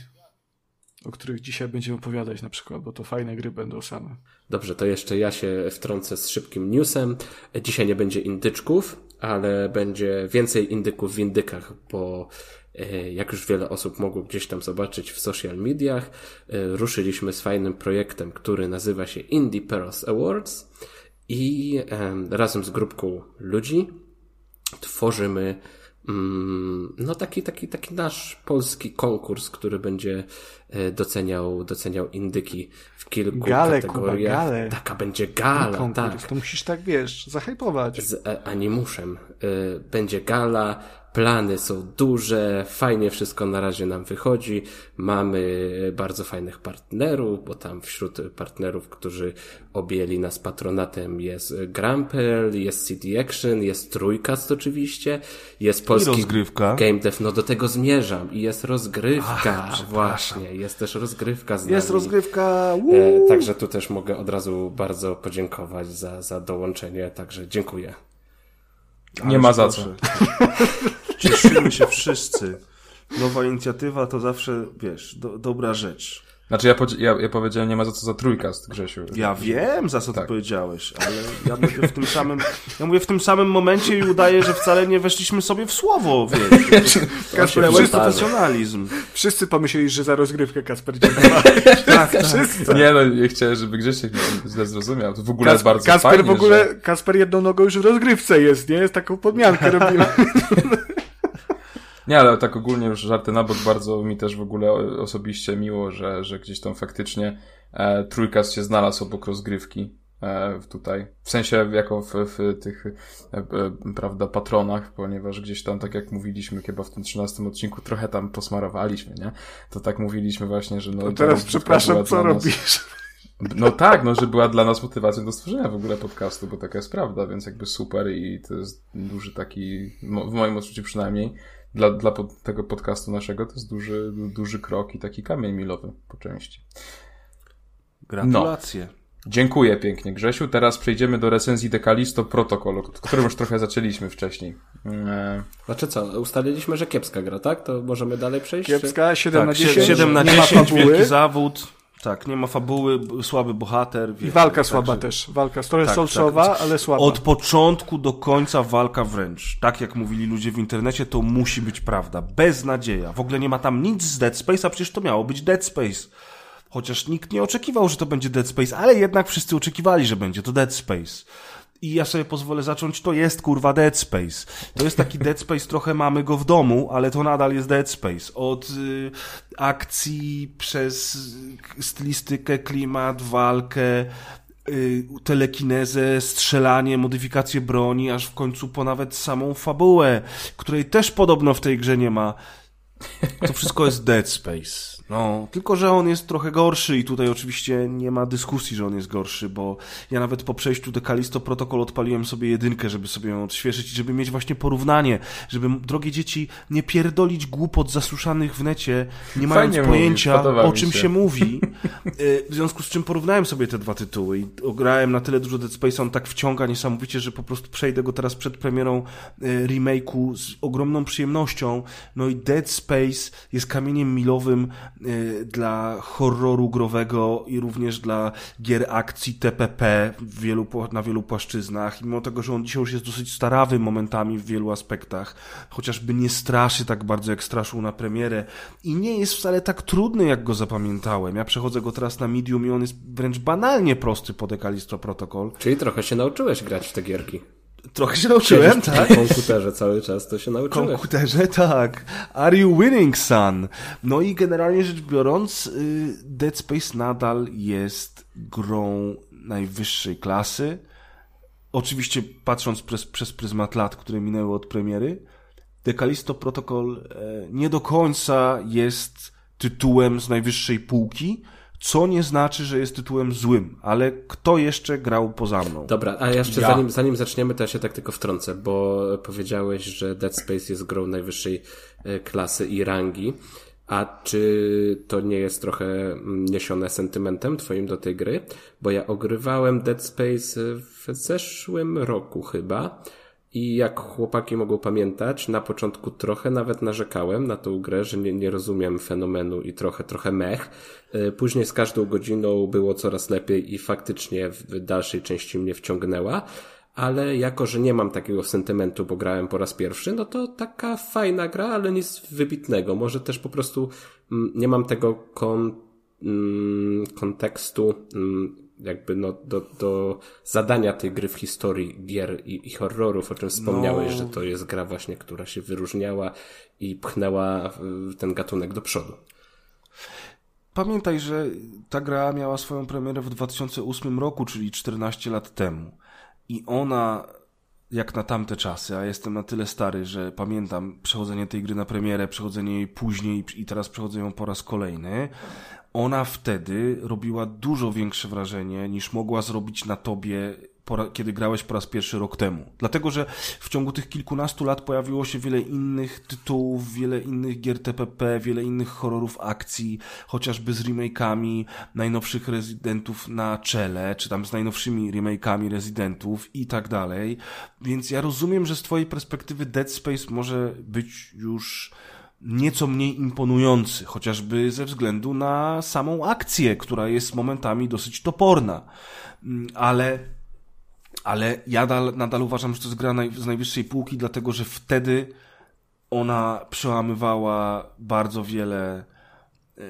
o których dzisiaj będziemy opowiadać na przykład, bo to fajne gry będą same. Dobrze, to jeszcze ja się wtrącę z szybkim newsem. Dzisiaj nie będzie indyczków, ale będzie więcej indyków w indykach, bo e, jak już wiele osób mogło gdzieś tam zobaczyć w social mediach, e, ruszyliśmy z fajnym projektem, który nazywa się Indie Pearls Awards i razem z grupką ludzi tworzymy no taki, taki, taki nasz polski konkurs, który będzie e, doceniał, doceniał indyki w kilku gale, kategoriach. Kuba, gale. Taka będzie gala, konkurs, tak. To musisz tak, wiesz, zahypować. Z e, animuszem. E, będzie gala, Plany są duże, fajnie wszystko na razie nam wychodzi. Mamy bardzo fajnych partnerów, bo tam wśród partnerów, którzy objęli nas patronatem jest Grampel, jest CD Action, jest Trójkast oczywiście, jest polski rozgrywka. Game Dev, no do tego zmierzam i jest rozgrywka, Ach, właśnie, jest też rozgrywka z nami. Jest rozgrywka, e, Także tu też mogę od razu bardzo podziękować za, za dołączenie, także dziękuję. Nie ma za co. Cieszymy się wszyscy. Nowa inicjatywa to zawsze, wiesz, do, dobra rzecz. Znaczy ja, ja, ja powiedziałem nie ma za co za trójkast, Grzesiu. Ja wiem, za co tak. ty powiedziałeś, ale ja mówię w tym samym, ja mówię w tym samym momencie i udaję, że wcale nie weszliśmy sobie w słowo, wiesz. Kasper, wszyscy, profesjonalizm. Wszyscy pomyśleli, że za rozgrywkę Kasper dziękował. tak, tak. Wszyscy. Nie no, nie chciałem, żeby Grzesiek źle zrozumiał. To w ogóle Kas jest bardzo Kasper fajnie, w ogóle, że... Kasper jedną nogą już w rozgrywce jest, nie? Jest taką podmiankę robimy. Nie, ale tak ogólnie już żarty na bok, bardzo mi też w ogóle osobiście miło, że, że gdzieś tam faktycznie e, się znalazł obok rozgrywki e, tutaj. W sensie jako w, w tych, e, e, prawda, patronach, ponieważ gdzieś tam, tak jak mówiliśmy chyba w tym trzynastym odcinku, trochę tam posmarowaliśmy, nie? To tak mówiliśmy właśnie, że no... To teraz przepraszam, co robisz? No tak, no, że była dla nas motywacją do stworzenia w ogóle podcastu, bo taka jest prawda, więc jakby super i to jest duży taki, w moim odczuciu przynajmniej, dla, dla pod, tego podcastu naszego to jest duży, duży krok i taki kamień milowy po części. Gratulacje. No. Dziękuję pięknie, Grzesiu. Teraz przejdziemy do recenzji Dekalisto Protocol, którym już trochę zaczęliśmy wcześniej. Eee... Znaczy co, ustaliliśmy, że kiepska gra, tak? To możemy dalej przejść? Kiepska, 7 tak, na 10. 7 na 10, wielki zawód. Tak, nie ma fabuły, słaby bohater. I walka słaba też. Walka trochę tak, solszowa, tak. ale słaba. Od początku do końca walka wręcz. Tak jak mówili ludzie w internecie, to musi być prawda. Bez nadzieja. W ogóle nie ma tam nic z Dead Space, a przecież to miało być Dead Space. Chociaż nikt nie oczekiwał, że to będzie Dead Space, ale jednak wszyscy oczekiwali, że będzie to Dead Space. I ja sobie pozwolę zacząć, to jest kurwa Dead Space. To jest taki Dead Space, trochę mamy go w domu, ale to nadal jest Dead Space. Od y, akcji przez stylistykę, klimat, walkę, y, telekinezę, strzelanie, modyfikację broni, aż w końcu po nawet samą fabułę, której też podobno w tej grze nie ma. To wszystko jest Dead Space. No, tylko że on jest trochę gorszy i tutaj oczywiście nie ma dyskusji, że on jest gorszy, bo ja nawet po przejściu do Kalisto Protocol odpaliłem sobie jedynkę, żeby sobie ją odświeżyć i żeby mieć właśnie porównanie, żeby, drogie dzieci, nie pierdolić głupot zasuszanych w necie, nie mając Fajnie pojęcia, mówisz, o czym się. się mówi. Y, w związku z czym porównałem sobie te dwa tytuły i ograłem na tyle dużo Dead Space, on tak wciąga niesamowicie, że po prostu przejdę go teraz przed premierą y, remake'u z ogromną przyjemnością. No i Dead Space jest kamieniem milowym dla horroru growego i również dla gier akcji TPP wielu, na wielu płaszczyznach. I mimo tego, że on dzisiaj już jest dosyć starawy momentami w wielu aspektach, chociażby nie straszy tak bardzo jak straszył na premierę i nie jest wcale tak trudny jak go zapamiętałem. Ja przechodzę go teraz na medium i on jest wręcz banalnie prosty pod Ekalisto Protocol. Czyli trochę się nauczyłeś grać w te gierki. Trochę się nauczyłem, Siedzisz tak? przy komputerze cały czas, to się nauczyłeś. komputerze, tak. Are you winning, son? No i generalnie rzecz biorąc, y, Dead Space nadal jest grą najwyższej klasy. Oczywiście patrząc przez, przez pryzmat lat, które minęły od premiery, The Callisto Protocol e, nie do końca jest tytułem z najwyższej półki, co nie znaczy, że jest tytułem złym, ale kto jeszcze grał poza mną? Dobra, a jeszcze Ja. zanim, zanim zaczniemy, to ja się tak tylko wtrącę, bo powiedziałeś, że Dead Space jest grą najwyższej e, klasy i rangi. A czy to nie jest trochę mm, niesione sentymentem twoim do tej gry? Bo ja ogrywałem Dead Space w zeszłym roku chyba. I jak chłopaki mogą pamiętać, na początku trochę nawet narzekałem na tą grę, że nie, nie rozumiem fenomenu i trochę, trochę mech. Y, Później z każdą godziną było coraz lepiej i faktycznie w dalszej części mnie wciągnęła. Ale jako, że nie mam takiego sentymentu, bo grałem po raz pierwszy, no to taka fajna gra, ale nic wybitnego. Może też po prostu mm, nie mam tego kon, mm, kontekstu mm, jakby no, do, do zadania tej gry w historii gier i, i horrorów, o czym wspomniałeś, No. że to jest gra właśnie, która się wyróżniała i pchnęła ten gatunek do przodu. Pamiętaj, że ta gra miała swoją premierę w 2008 roku, czyli 14 lat temu. I ona, jak na tamte czasy, a jestem na tyle stary, że pamiętam przechodzenie tej gry na premierę, przechodzenie jej później i teraz przechodzę ją po raz kolejny. Ona wtedy robiła dużo większe wrażenie niż mogła zrobić na tobie, kiedy grałeś po raz pierwszy rok temu. Dlatego, że w ciągu tych kilkunastu lat pojawiło się wiele innych tytułów, wiele innych gier TPP, wiele innych horrorów akcji, chociażby z remake'ami najnowszych Residentów na czele, czy tam z najnowszymi remake'ami Residentów i tak dalej. Więc ja rozumiem, że z twojej perspektywy Dead Space może być już nieco mniej imponujący, chociażby ze względu na samą akcję, która jest momentami dosyć toporna. Mm, Ale ale ja nadal, uważam, że to jest gra z najwyższej półki, dlatego że wtedy ona przełamywała bardzo wiele, e,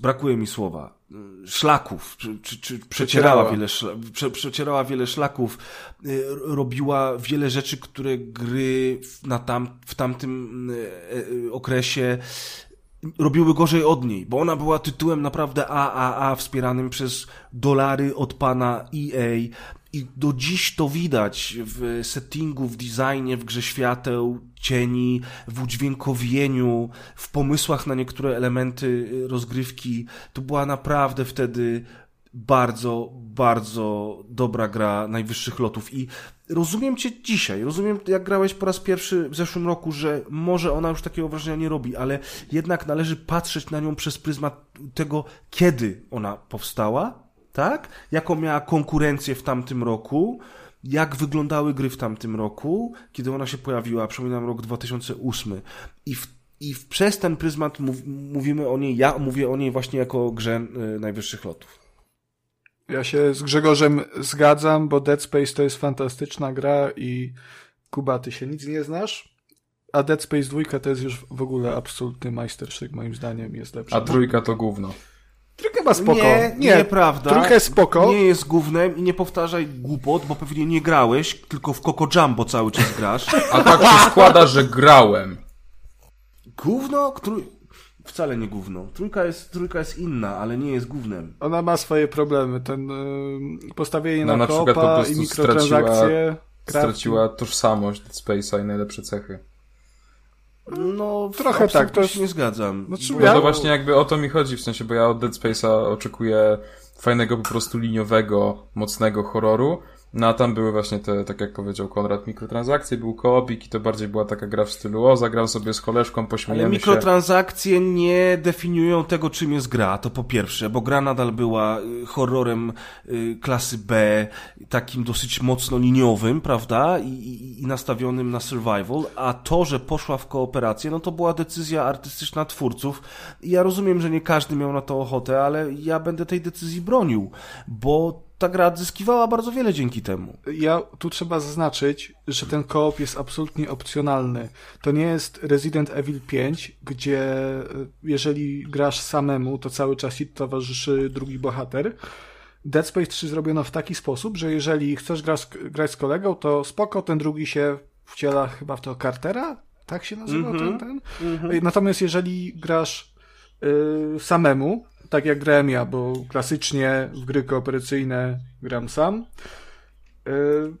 brakuje mi słowa, szlaków, czy, czy, czy przecierała, Przecierała. wiele, szla, prze, przecierała wiele szlaków, e, robiła wiele rzeczy, które gry w, na tam, w tamtym e, e, okresie robiły gorzej od niej, bo ona była tytułem naprawdę AAA wspieranym przez dolary od pana EA i do dziś to widać w settingu, w designie, w grze świateł, cieni, w udźwiękowieniu, w pomysłach na niektóre elementy y, rozgrywki. To była naprawdę wtedy bardzo, bardzo dobra gra najwyższych lotów i rozumiem cię dzisiaj, rozumiem jak grałeś po raz pierwszy w zeszłym roku, że może ona już takiego wrażenia nie robi, ale jednak należy patrzeć na nią przez pryzmat tego, kiedy ona powstała, tak? Jaką miała konkurencję w tamtym roku, jak wyglądały gry w tamtym roku, kiedy ona się pojawiła, przypominam rok 2008 i w i w, przez ten pryzmat mów, mówimy o niej, ja mówię o niej właśnie jako grze y, najwyższych lotów. Ja się z Grzegorzem zgadzam, bo Dead Space to jest fantastyczna gra i Kuba, ty się nic nie znasz, a Dead Space 2 to jest już w ogóle absolutny majsterszyk, moim zdaniem jest lepszy. A trójka to gówno. Trójka ma spoko. Nie, nie, nieprawda. Trójka jest spoko. Nie jest gównem i nie powtarzaj głupot, bo pewnie nie grałeś, tylko w Coco Jumbo cały czas grasz. A tak się składa, że grałem. Gówno? Trój... Wcale nie gówno. Trójka jest, trójka jest inna, ale nie jest gównem. Ona ma swoje problemy. Ten y, postawienie No, na, na prostu i mikrotransakcje. crafting. Straciła tożsamość Space'a i najlepsze cechy. No, Trochę tak, to się nie zgadzam. Znaczy, Bo- No Ja- to właśnie jakby o to mi chodzi, w sensie, bo ja od Dead Space'a oczekuję fajnego po prostu liniowego, mocnego horroru, No a tam były właśnie te, tak jak powiedział Konrad, mikrotransakcje, był koopik i to bardziej była taka gra w stylu o, zagram sobie z koleżką, pośmiejemy Ale mikrotransakcje się. nie definiują tego, czym jest gra, to po pierwsze, bo gra nadal była y, horrorem y, klasy B, takim dosyć mocno liniowym, prawda, I, i, i nastawionym na survival, a to, że poszła w kooperację, no to była decyzja artystyczna twórców i ja rozumiem, że nie każdy miał na to ochotę, ale ja będę tej decyzji bronił, bo ta gra odzyskiwała bardzo wiele dzięki temu. Ja tu trzeba zaznaczyć, że ten koop jest absolutnie opcjonalny. To nie jest Resident Evil 5, gdzie e, jeżeli grasz samemu, to cały czas ci towarzyszy drugi bohater. Dead Space 3 zrobiono w taki sposób, że jeżeli chcesz grać, grać z kolegą, to spoko, ten drugi się wciela chyba w to Cartera? Tak się nazywa mm -hmm. ten? ten? Mm -hmm. Natomiast jeżeli grasz yy, samemu, tak jak grałem ja, bo klasycznie w gry kooperacyjne gram sam, y,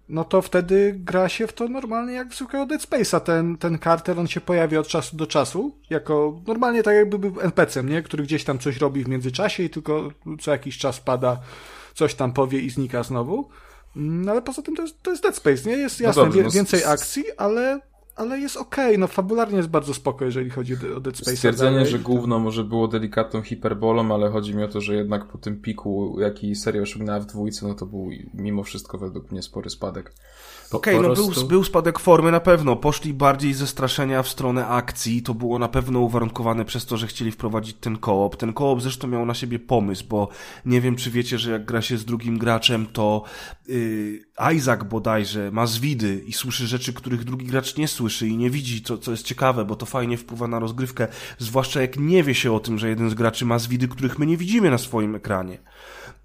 no to wtedy gra się w to normalnie jak w zwykłego Dead Space'a. Ten, ten kartel, on się pojawia od czasu do czasu, jako normalnie tak jakby był NPC-em, nie? Który gdzieś tam coś robi w międzyczasie i tylko co jakiś czas pada, coś tam powie i znika znowu. No ale poza tym to jest, to jest Dead Space, nie? Jest no jasne, no dobrze, no więcej akcji, ale ale jest okej, okay. no fabularnie jest bardzo spoko, jeżeli chodzi o Dead Space. Stwierdzenie, że główno może było delikatną hiperbolą, ale chodzi mi o to, że jednak po tym piku, jaki seria osiągnęła w dwójce, no to był mimo wszystko według mnie spory spadek. Okej, okay, no prostu... był, był spadek formy na pewno. Poszli bardziej ze straszenia w stronę akcji. To było na pewno uwarunkowane przez to, że chcieli wprowadzić ten koop. Ten koop zresztą miał na siebie pomysł, bo nie wiem, czy wiecie, że jak gra się z drugim graczem, to yy, Isaac bodajże ma zwidy i słyszy rzeczy, których drugi gracz nie słyszy i nie widzi, co, co jest ciekawe, bo to fajnie wpływa na rozgrywkę, zwłaszcza jak nie wie się o tym, że jeden z graczy ma zwidy, których my nie widzimy na swoim ekranie.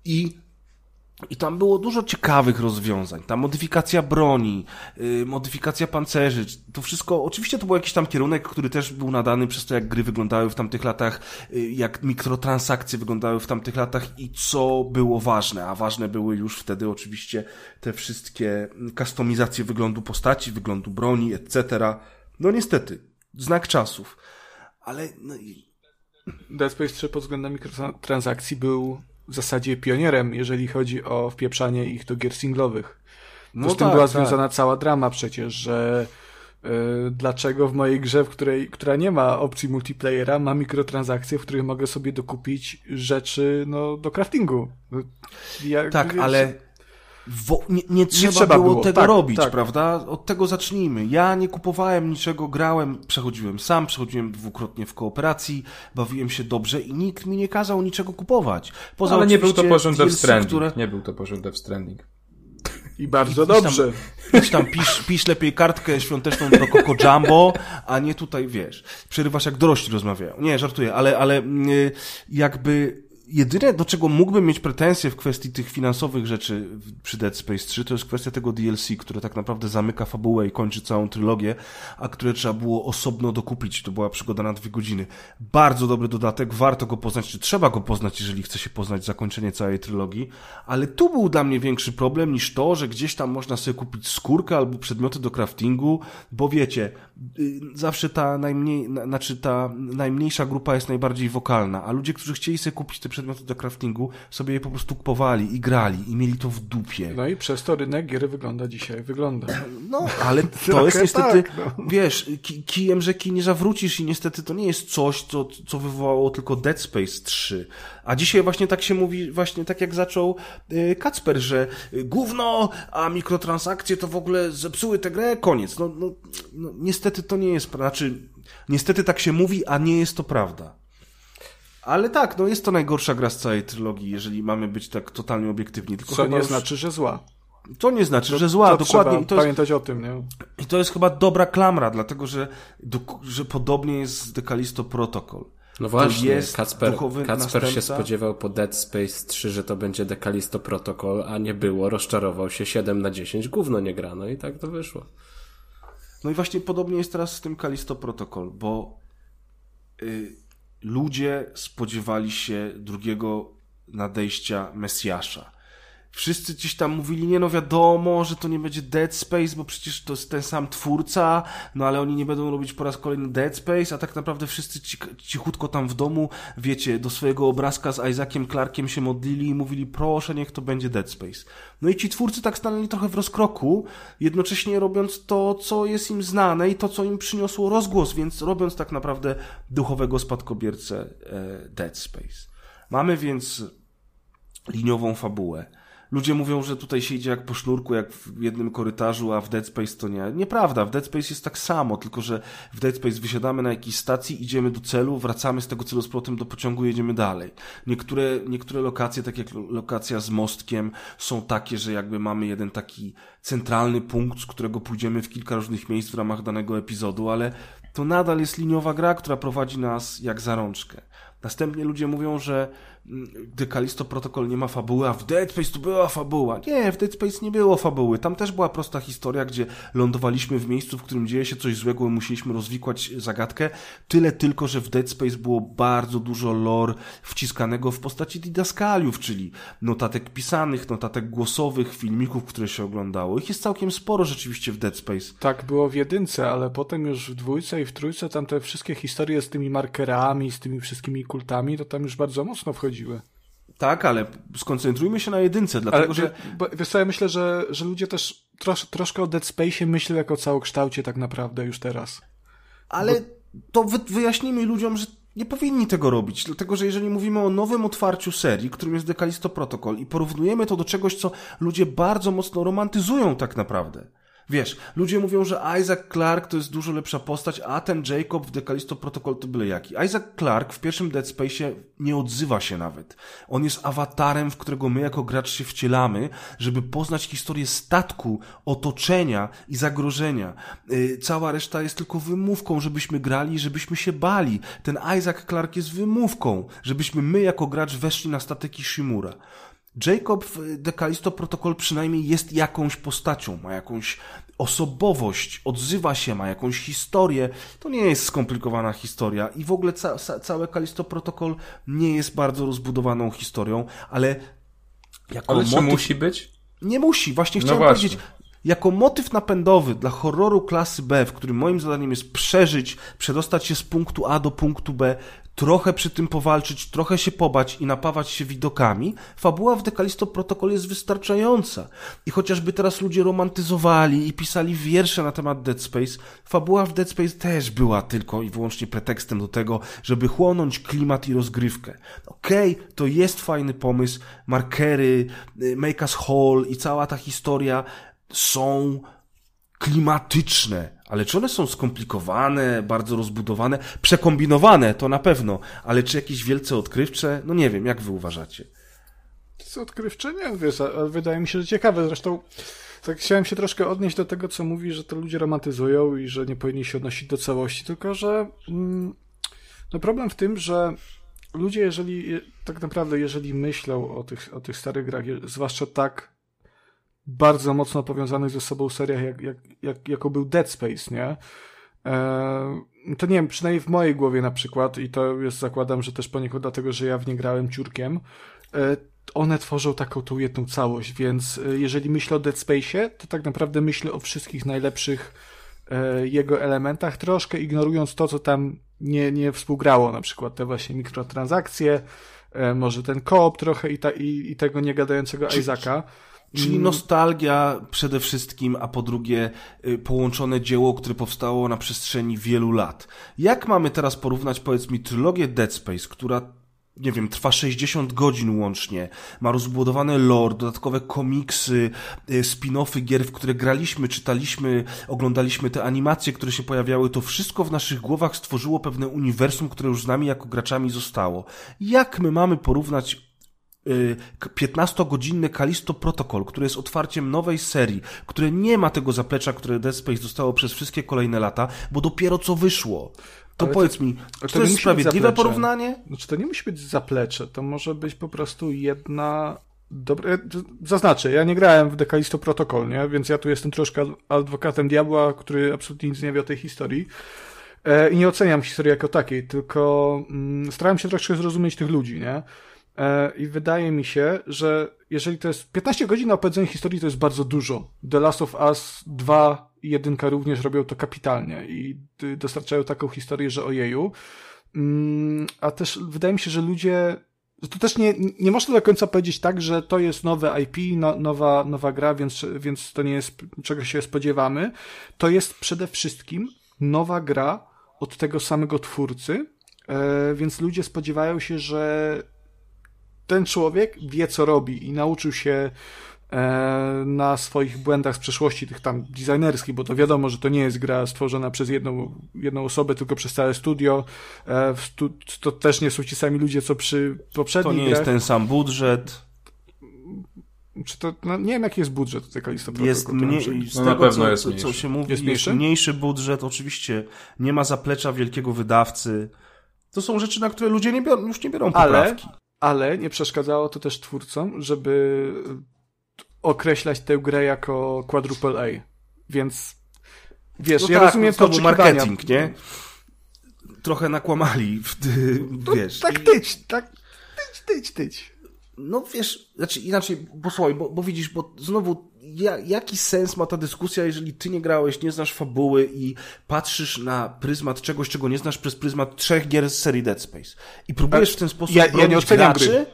I i tam było dużo ciekawych rozwiązań. Ta modyfikacja broni, yy, modyfikacja pancerzy, to wszystko, oczywiście to był jakiś tam kierunek, który też był nadany przez to, jak gry wyglądały w tamtych latach, yy, jak mikrotransakcje wyglądały w tamtych latach i co było ważne. A ważne były już wtedy oczywiście te wszystkie kustomizacje wyglądu postaci, wyglądu broni, etc. No niestety, znak czasów. Ale... No i... Dead Space 3 pod względem mikrotransakcji był w zasadzie pionierem, jeżeli chodzi o wpieprzanie ich do gier singlowych. No z tym tak, była tak. związana cała drama przecież, że yy, dlaczego w mojej grze, w której, która nie ma opcji multiplayera, ma mikrotransakcje, w których mogę sobie dokupić rzeczy no, do craftingu. Ja, tak, wiesz, ale wo, nie, nie, trzeba, nie trzeba było, było, tego tak, robić, tak. prawda? Od tego zacznijmy. Ja nie kupowałem niczego, grałem, przechodziłem sam, przechodziłem dwukrotnie w kooperacji, bawiłem się dobrze i nikt mi nie kazał niczego kupować. Poza Ale nie był to poziom Death Stranding. Które... Nie był to poziom Death Stranding. I bardzo dobrze. Tam, tam pisz, pisz lepiej kartkę świąteczną do Coco Jumbo, a nie tutaj, wiesz, przerywasz jak dorośli rozmawiają. Nie, żartuję, ale, ale y, jakby jedyne, do czego mógłbym mieć pretensje w kwestii tych finansowych rzeczy przy Dead Space 3, to jest kwestia tego DLC, które tak naprawdę zamyka fabułę i kończy całą trylogię, a które trzeba było osobno dokupić. To była przygoda na dwie godziny. Bardzo dobry dodatek, warto go poznać, czy trzeba go poznać, jeżeli chce się poznać zakończenie całej trylogii, ale tu był dla mnie większy problem niż to, że gdzieś tam można sobie kupić skórkę albo przedmioty do craftingu, bo wiecie, zawsze ta najmniej, znaczy ta najmniejsza grupa jest najbardziej wokalna, a ludzie, którzy chcieli sobie kupić te przedmioty do craftingu, sobie je po prostu kupowali i grali i mieli to w dupie. No i przez to rynek gier wygląda dzisiaj, wygląda. No, ale to jest niestety, tak, no. wiesz, kijem rzeki nie zawrócisz i niestety to nie jest coś, co, co wywołało tylko Dead Space 3. A dzisiaj właśnie tak się mówi, właśnie tak jak zaczął yy, Kacper, że yy, gówno, a mikrotransakcje to w ogóle zepsuły tę grę, koniec. No, no, no niestety to nie jest, znaczy, niestety tak się mówi, a nie jest to prawda. Ale tak, no jest to najgorsza gra z całej trylogii, jeżeli mamy być tak totalnie obiektywni. Tylko Co nie już... znaczy, że zła. To nie znaczy, to, że zła, to dokładnie. To jest, pamiętać o tym, nie? I to jest chyba dobra klamra, dlatego że, że podobnie jest z Decalisto Protocol. No właśnie, Kacper, Kacper się spodziewał po Dead Space 3, że to będzie Decalisto Protocol, a nie było, rozczarował się 7 na 10, gówno nie grano i tak to wyszło. No i właśnie podobnie jest teraz z tym Kalisto Protocol, bo yy, ludzie spodziewali się drugiego nadejścia Mesjasza. Wszyscy gdzieś tam mówili, nie no wiadomo, że to nie będzie Dead Space, bo przecież to jest ten sam twórca, no ale oni nie będą robić po raz kolejny Dead Space, a tak naprawdę wszyscy cichutko tam w domu, wiecie, do swojego obrazka z Isaaciem Clarkiem się modlili i mówili, proszę, niech to będzie Dead Space. No i ci twórcy tak stanęli trochę w rozkroku, jednocześnie robiąc to, co jest im znane i to, co im przyniosło rozgłos, więc robiąc tak naprawdę duchowego spadkobiercę e, Dead Space. Mamy więc liniową fabułę. Ludzie mówią, że tutaj się idzie jak po sznurku, jak w jednym korytarzu, a w Dead Space to nie. Nieprawda, w Dead Space jest tak samo, tylko że w Dead Space wysiadamy na jakiejś stacji, idziemy do celu, wracamy z tego celu z powrotem do pociągu, jedziemy dalej. Niektóre, niektóre lokacje, tak jak lokacja z mostkiem, są takie, że jakby mamy jeden taki centralny punkt, z którego pójdziemy w kilka różnych miejsc w ramach danego epizodu, ale to nadal jest liniowa gra, która prowadzi nas jak za rączkę. Następnie ludzie mówią, że The Callisto Protocol nie ma fabuły, a w Dead Space to była fabuła. Nie, w Dead Space nie było fabuły. Tam też była prosta historia, gdzie lądowaliśmy w miejscu, w którym dzieje się coś złego i musieliśmy rozwikłać zagadkę. Tyle tylko, że w Dead Space było bardzo dużo lore wciskanego w postaci didaskaliów, czyli notatek pisanych, notatek głosowych, filmików, które się oglądało. Ich jest całkiem sporo rzeczywiście w Dead Space. Tak było w jedynce, ale potem już w dwójce i w trójce tam te wszystkie historie z tymi markerami, z tymi wszystkimi kultami, to tam już bardzo mocno wchodzi Tak, ale skoncentrujmy się na jedynce, dlatego ale, że... Wiesz co, ja myślę, że, że ludzie też trosz, troszkę o Dead Space myślą jako całokształcie tak naprawdę już teraz. Ale Bo... to wy, wyjaśnijmy ludziom, że nie powinni tego robić, dlatego że jeżeli mówimy o nowym otwarciu serii, którym jest Decalisto Protocol i porównujemy to do czegoś, co ludzie bardzo mocno romantyzują tak naprawdę, Wiesz, ludzie mówią, że Isaac Clark to jest dużo lepsza postać, a ten Jacob w Decalisto Protocol to byle jaki. Isaac Clark w pierwszym Dead Space nie odzywa się nawet. On jest awatarem, w którego my jako gracz się wcielamy, żeby poznać historię statku, otoczenia i zagrożenia. Yy, cała reszta jest tylko wymówką, żebyśmy grali, żebyśmy się bali. Ten Isaac Clark jest wymówką, żebyśmy my jako gracz weszli na statek Ishimura. Jacob w Dekalisto Protocol przynajmniej jest jakąś postacią, ma jakąś osobowość, odzywa się, ma jakąś historię. To nie jest skomplikowana historia i w ogóle ca całe Kalisto Protocol nie jest bardzo rozbudowaną historią, ale jako ale motyw... musi być? Nie musi, właśnie no chciałem no właśnie. powiedzieć. Jako motyw napędowy dla horroru klasy B, w którym moim zadaniem jest przeżyć, przedostać się z punktu A do punktu B, trochę przy tym powalczyć, trochę się pobać i napawać się widokami, fabuła w Dekalisto Protocol jest wystarczająca. I chociażby teraz ludzie romantyzowali i pisali wiersze na temat Dead Space, fabuła w Dead Space też była tylko i wyłącznie pretekstem do tego, żeby chłonąć klimat i rozgrywkę. Okej, okay, to jest fajny pomysł, markery, y, Make Us Whole i cała ta historia są klimatyczne, ale czy one są skomplikowane, bardzo rozbudowane, przekombinowane, to na pewno, ale czy jakieś wielce odkrywcze? No nie wiem, jak wy uważacie? To jest odkrywcze? Nie, wiesz, wydaje mi się, że ciekawe. Zresztą tak chciałem się troszkę odnieść do tego, co mówi, że to ludzie romantyzują i że nie powinni się odnosić do całości, tylko że mm, no problem w tym, że ludzie, jeżeli tak naprawdę, jeżeli myślą o tych, o tych starych grach, zwłaszcza tak bardzo mocno powiązanych ze sobą seriach, jak, jak, jak, jako był Dead Space, nie? E, to nie wiem, przynajmniej w mojej głowie na przykład, i to jest, zakładam, że też poniekąd dlatego, że ja w nie grałem ciurkiem, e, one tworzą taką tą jedną całość, więc e, jeżeli myślę o Dead Space, to tak naprawdę myślę o wszystkich najlepszych e, jego elementach, troszkę ignorując to, co tam nie, nie współgrało, na przykład te właśnie mikrotransakcje, e, może ten koop trochę i, ta, i, i tego niegadającego Isaaca. Czyli mm. nostalgia przede wszystkim, a po drugie y, połączone dzieło, które powstało na przestrzeni wielu lat. Jak mamy teraz porównać, powiedz mi, trylogię Dead Space, która nie wiem, trwa 60 godzin łącznie, ma rozbudowane lore, dodatkowe komiksy, y, spin-offy gier, w które graliśmy, czytaliśmy, oglądaliśmy te animacje, które się pojawiały, to wszystko w naszych głowach stworzyło pewne uniwersum, które już z nami jako graczami zostało. Jak my mamy porównać 15-godzinny Kalisto Protocol, który jest otwarciem nowej serii, które nie ma tego zaplecza, które Dead Space dostało przez wszystkie kolejne lata, bo dopiero co wyszło. To Ale powiedz to, mi, czy to, to jest sprawiedliwe porównanie? Znaczy to nie musi być zaplecze, to może być po prostu jedna Dobre, zaznaczę, ja nie grałem w Dekalisto Protocol, nie? więc ja tu jestem troszkę adwokatem diabła, który absolutnie nic nie wie o tej historii. E, I nie oceniam historii jako takiej, tylko mm, starałem się troszkę zrozumieć tych ludzi, nie? E, I wydaje mi się, że jeżeli to jest 15 godzin na opowiedzenie historii, to jest bardzo dużo. The Last of Us 2 i 1 również robią to kapitalnie i dostarczają taką historię, że ojeju. Mm, a też wydaje mi się, że ludzie to też nie, nie można do końca powiedzieć tak, że to jest nowe IP, no, nowa, nowa gra, więc, więc to nie jest czego się spodziewamy. To jest przede wszystkim nowa gra od tego samego twórcy, e, więc ludzie spodziewają się, że ten człowiek wie, co robi i nauczył się e, na swoich błędach z przeszłości, tych tam designerskich, bo to wiadomo, że to nie jest gra stworzona przez jedną, jedną osobę, tylko przez całe studio. E, to też nie są ci sami ludzie, co przy poprzednich To nie grach. jest ten sam budżet. Czy to, no, nie wiem, jaki jest budżet tego listopada. Jest mniej, z no tego, na pewno co, jest co, mniejszy. co się mówi, Jest jest, mniejszy? mniejszy budżet, oczywiście nie ma zaplecza wielkiego wydawcy. To są rzeczy, na które ludzie nie biorą, już nie biorą poprawki. ale nie przeszkadzało to też twórcom, żeby określać tę grę jako quadruple A. Więc wiesz, No ja tak, rozumiem no to oczekiwania. marketing, nie? Trochę nakłamali, w, No, wiesz. tak tyć, tak tyć, tyć, tyć. No wiesz, znaczy inaczej, bo słuchaj, bo, bo widzisz, bo znowu, ja, jaki sens ma ta dyskusja, jeżeli ty nie grałeś, nie znasz fabuły i patrzysz na pryzmat czegoś, czego nie znasz przez pryzmat trzech gier z serii Dead Space i próbujesz w ten sposób ja- ja nie oceniam graczy? gry.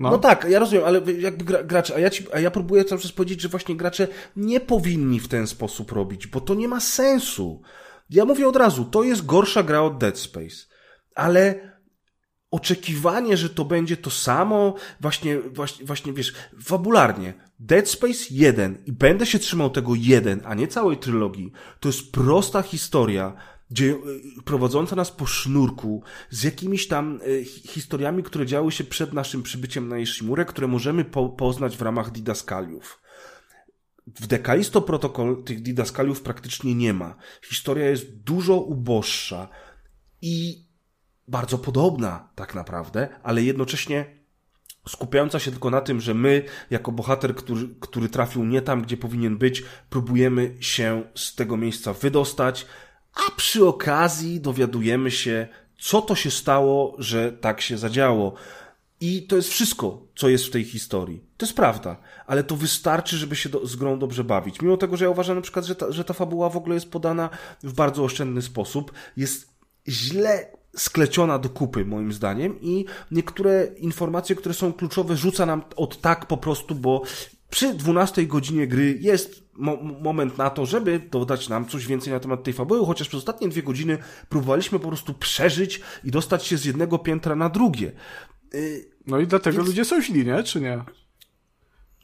No. No. tak, ja rozumiem, ale jakby gra, gracze, a ja, ci, a ja próbuję cały czas powiedzieć, że właśnie gracze nie powinni w ten sposób robić, bo to nie ma sensu. Ja mówię od razu, to jest gorsza gra od Dead Space, ale oczekiwanie, że to będzie to samo, właśnie, właśnie, właśnie wiesz, fabularnie. Dead Space 1 i będę się trzymał tego 1, a nie całej trylogii. To jest prosta historia, gdzie y, prowadząca nas po sznurku z jakimiś tam hi- historiami, które działy się przed naszym przybyciem na Ishimurę, które możemy po, poznać w ramach didaskaliów. W Dekalisto Protocol tych didaskaliów praktycznie nie ma. Historia jest dużo uboższa i bardzo podobna tak naprawdę, ale jednocześnie skupiająca się tylko na tym, że my, jako bohater, który, który trafił nie tam, gdzie powinien być, próbujemy się z tego miejsca wydostać, a przy okazji dowiadujemy się, co to się stało, że tak się zadziało. I to jest wszystko, co jest w tej historii. To jest prawda, ale to wystarczy, żeby się do, z grą dobrze bawić. Mimo tego, że ja uważam na przykład, że ta, że ta fabuła w ogóle jest podana w bardzo oszczędny sposób, jest źle skleciona do kupy, moim zdaniem, i niektóre informacje, które są kluczowe, rzuca nam od tak po prostu, bo przy 12 godzinie gry jest mo moment na to, żeby dodać nam coś więcej na temat tej fabuły, chociaż przez ostatnie dwie godziny próbowaliśmy po prostu przeżyć i dostać się z jednego piętra na drugie. Y, No i dlatego Więc- ludzie są źli, nie? Czy nie?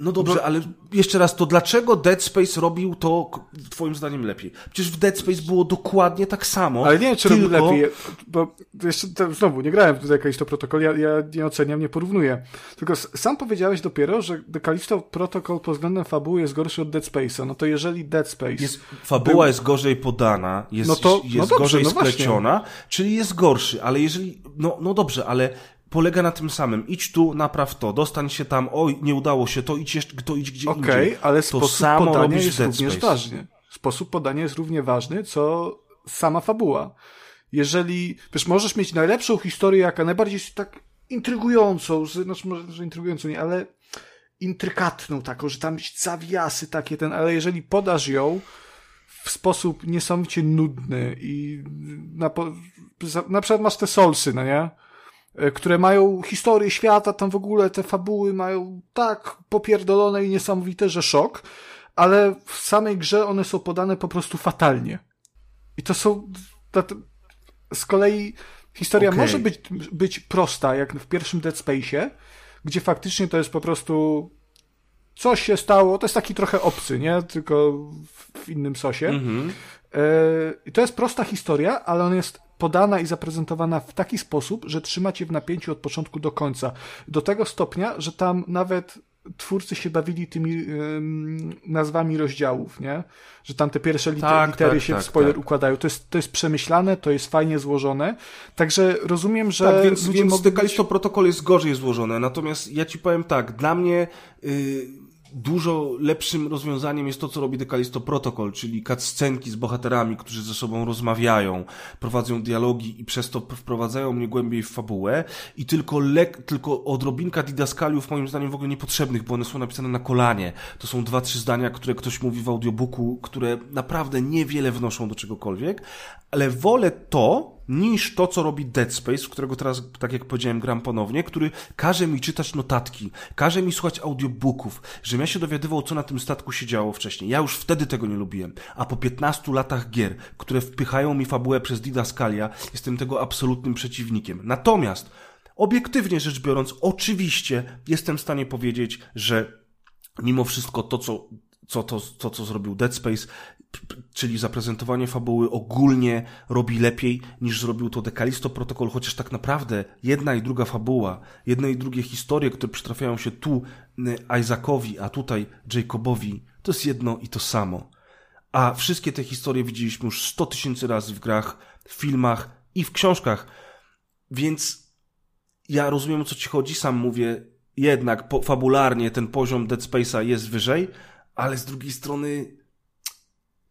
No dobrze, ale jeszcze raz, to dlaczego Dead Space robił to twoim zdaniem lepiej? Przecież w Dead Space było dokładnie tak samo. Ale nie wiem, czy tylko... lepiej, bo jeszcze znowu, nie grałem w jakieś to protokol, ja, ja nie oceniam, nie porównuję. Tylko sam powiedziałeś dopiero, że The Callisto Protocol pod względem fabuły jest gorszy od Dead Space'a. No to jeżeli Dead Space... Jest, fabuła jest gorzej podana, jest, No to- jest no dobrze, gorzej no spleciona, czyli jest gorszy, ale jeżeli, no, no dobrze, ale polega na tym samym. Idź tu, napraw to, dostań się tam, oj, nie udało się, to idź jeszcze, to idź gdzie Okej, indziej. ale to sposób samo podania jest również Space. ważny. Sposób podania jest równie ważny, co sama fabuła. Jeżeli, wiesz, możesz mieć najlepszą historię, jaka najbardziej tak intrygującą, znaczy może, że intrygującą nie, ale intrykatną taką, że tam zawiasy takie ten, ale jeżeli podasz ją w sposób niesamowicie nudny i na, na przykład masz te solsy, no nie? E, które mają historię świata, tam w ogóle te fabuły mają tak popierdolone i niesamowite, że szok, ale w samej grze one są podane po prostu fatalnie. I to są... Z kolei historia Okej. może być, być prosta, jak w pierwszym Dead Space'ie, gdzie faktycznie to jest po prostu coś się stało, to jest taki trochę obcy, nie? Tylko w, innym sosie. Mhm. E, I to jest prosta historia, ale ona jest podana i zaprezentowana w taki sposób, że trzyma cię w napięciu od początku do końca. Do tego stopnia, że tam nawet twórcy się bawili tymi ym, nazwami rozdziałów, nie? Że tam te pierwsze liter, Tak, litery tak, się tak, w spoiler tak. układają. To jest, to jest przemyślane, to jest fajnie złożone. Także rozumiem, że Tak, więc, ludzie więc The być- Protocol jest gorzej złożone, natomiast ja ci powiem tak, dla mnie yy, Dużo lepszym rozwiązaniem jest to, co robi Decalisto Protocol, czyli cutscenki z bohaterami, którzy ze sobą rozmawiają, prowadzą dialogi i przez to wprowadzają mnie głębiej w fabułę i tylko, lek, tylko odrobinka didaskaliów moim zdaniem w ogóle niepotrzebnych, bo one są napisane na kolanie. To są dwa, trzy zdania, które ktoś mówi w audiobooku, które naprawdę niewiele wnoszą do czegokolwiek, ale wolę to, niż to, co robi Dead Space, którego teraz, tak jak powiedziałem, gram ponownie, który każe mi czytać notatki, każe mi słuchać audiobooków, żebym ja się dowiadywał, co na tym statku się działo wcześniej. Ja już wtedy tego nie lubiłem. A po 15 latach gier, które wpychają mi fabułę przez Didaskalia, jestem tego absolutnym przeciwnikiem. Natomiast, obiektywnie rzecz biorąc, oczywiście jestem w stanie powiedzieć, że mimo wszystko to, co co to, co zrobił Dead Space, czyli zaprezentowanie fabuły ogólnie robi lepiej niż zrobił to Dekalisto Protocol, chociaż tak naprawdę jedna i druga fabuła, jedne i drugie historie, które przytrafiają się tu Isaacowi, a tutaj Jacobowi, to jest jedno i to samo. A wszystkie te historie widzieliśmy już 100 tysięcy razy w grach, w filmach i w książkach. Więc ja rozumiem o co ci chodzi, sam mówię, jednak fabularnie ten poziom Dead Space'a jest wyżej, ale z drugiej strony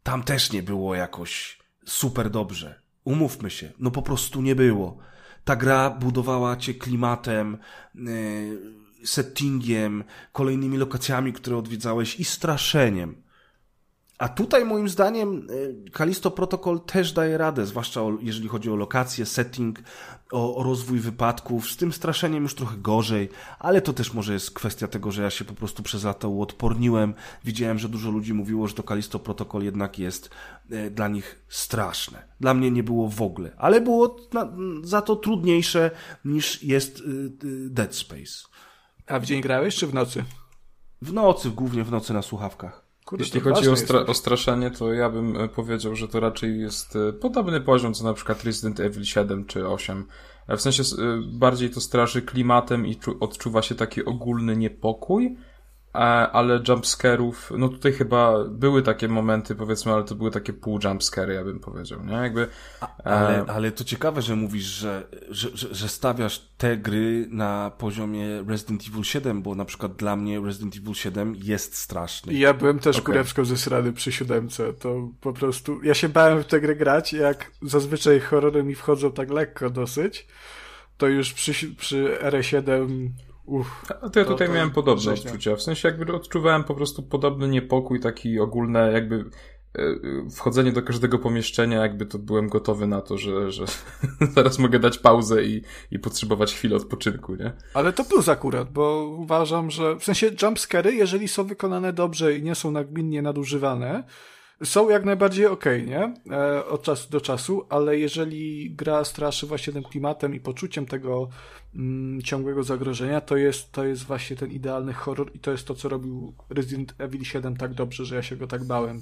tam też nie było jakoś super dobrze. Umówmy się, no po prostu nie było. Ta gra budowała cię klimatem, yy, settingiem, kolejnymi lokacjami, które odwiedzałeś i straszeniem. A tutaj moim zdaniem Kalisto Protocol też daje radę, zwłaszcza jeżeli chodzi o lokacje, setting, o, o, rozwój wypadków. Z tym straszeniem już trochę gorzej, ale to też może jest kwestia tego, że ja się po prostu przez lata uodporniłem. Widziałem, że dużo ludzi mówiło, że to Kalisto Protocol jednak jest e, dla nich straszne. Dla mnie nie było w ogóle, ale było na, za to trudniejsze niż jest e, Dead Space. A w dzień grałeś czy w nocy? W nocy, głównie w nocy na słuchawkach. Kurde, Jeśli chodzi o, stra o, straszenie, to ja bym e, powiedział, że to raczej jest e, podobny poziom co na przykład Resident Evil 7 czy 8. E, w sensie bardziej to straży klimatem i odczuwa się taki ogólny niepokój, ale jumpscarów, no tutaj chyba były takie momenty, powiedzmy, ale to były takie pół jumpscary, ja bym powiedział, nie? Jakby... Ale, e... ale to ciekawe, że mówisz, że, że, że, że stawiasz te gry na poziomie Resident Evil 7, bo na przykład dla mnie Resident Evil 7 jest straszny. Ja byłem też okay. kurewsko zesrany przy siódemce, to po prostu, ja się bałem w tę grę grać, jak zazwyczaj horrory mi wchodzą tak lekko dosyć, to już przy, przy R7 Uff, to ja tutaj to, miałem podobne odczucia. W sensie jakby odczuwałem po prostu podobny niepokój, taki ogólny, jakby e, wchodzenie do każdego pomieszczenia, jakby to byłem gotowy na to, że, że zaraz mogę dać pauzę i, i potrzebować chwili odpoczynku, nie? Ale to plus akurat, bo uważam, że w sensie jumpscary, jeżeli są wykonane dobrze i nie są nagminnie nadużywane, są jak najbardziej okej, okay, nie? E, od czasu do czasu, ale jeżeli gra straszy właśnie tym klimatem i poczuciem tego mm, ciągłego zagrożenia, to jest, to jest właśnie ten idealny horror i to jest to, co robił Resident Evil 7 tak dobrze, że ja się go tak bałem.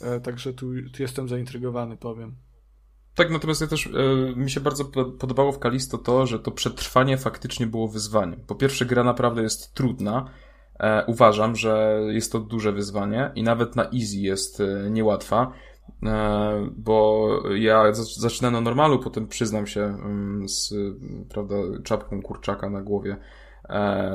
E, także tu, tu jestem zaintrygowany, powiem. Tak, natomiast ja też y, mi się bardzo podobało w Kalisto to, że to przetrwanie faktycznie było wyzwaniem. Po pierwsze, gra naprawdę jest trudna, E, uważam, że jest to duże wyzwanie i nawet na easy jest e, niełatwa, e, bo ja zaczynałem na normalu, potem przyznam się mm, z prawda, czapką kurczaka na głowie,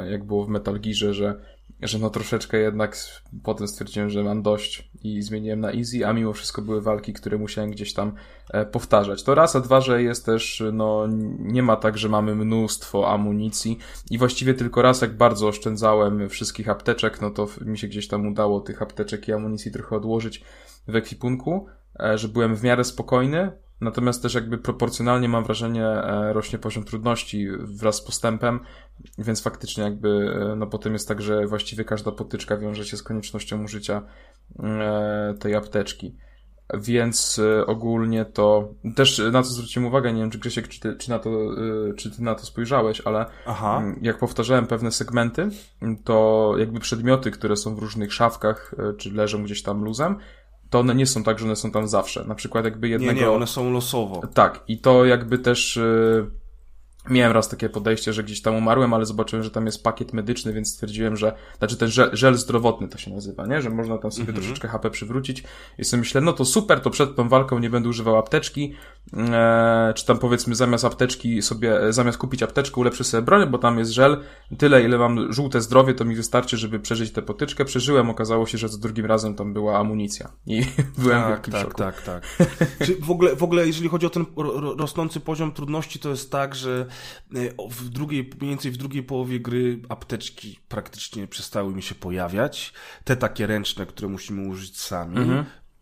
jak było w Metal Gearze, że że no troszeczkę jednak potem stwierdziłem, że mam dość i zmieniłem na easy, a mimo wszystko były walki, które musiałem gdzieś tam e, powtarzać. To raz, a dwa, że jest też, no nie ma tak, że mamy mnóstwo amunicji i właściwie tylko raz, jak bardzo oszczędzałem wszystkich apteczek, no to mi się gdzieś tam udało tych apteczek i amunicji trochę odłożyć w ekwipunku, e, że byłem w miarę spokojny, Natomiast też jakby proporcjonalnie mam wrażenie e, rośnie poziom trudności wraz z postępem, więc faktycznie jakby e, no potem jest tak, że właściwie każda potyczka wiąże się z koniecznością użycia e, tej apteczki. Więc ogólnie to też na to zwróciłem uwagę, nie wiem czy Grzesiek, czy ty, czy na to, czy ty na to spojrzałeś, ale Aha. Mm, jak powtarzałem pewne segmenty, to jakby przedmioty, które są w różnych szafkach, czy leżą gdzieś tam luzem, to one nie są tak, że one są tam zawsze. Na przykład jakby jednego... Nie, nie, one są losowo. Tak, i to jakby też Miałem raz takie podejście, że gdzieś tam umarłem, ale zobaczyłem, że tam jest pakiet medyczny, więc stwierdziłem, że, znaczy ten żel, żel zdrowotny to się nazywa, nie? Że można tam sobie troszeczkę HP przywrócić. I sobie myślę, no to super, to przed tą walką nie będę używał apteczki, eee, czy tam powiedzmy zamiast apteczki sobie, zamiast kupić apteczkę ulepszę sobie broń, bo tam jest żel, tyle ile mam żółte zdrowie, to mi wystarczy, żeby przeżyć tę potyczkę. Przeżyłem, okazało się, że za drugim razem tam była amunicja. I byłem w Tak, wielkim tak, szoku. tak, tak. Czy w, ogóle, w ogóle, jeżeli chodzi o ten ro- ro- rosnący poziom trudności, to jest tak, że w drugiej, mniej więcej w drugiej połowie gry apteczki praktycznie przestały mi się pojawiać. Te takie ręczne, które musimy użyć sami.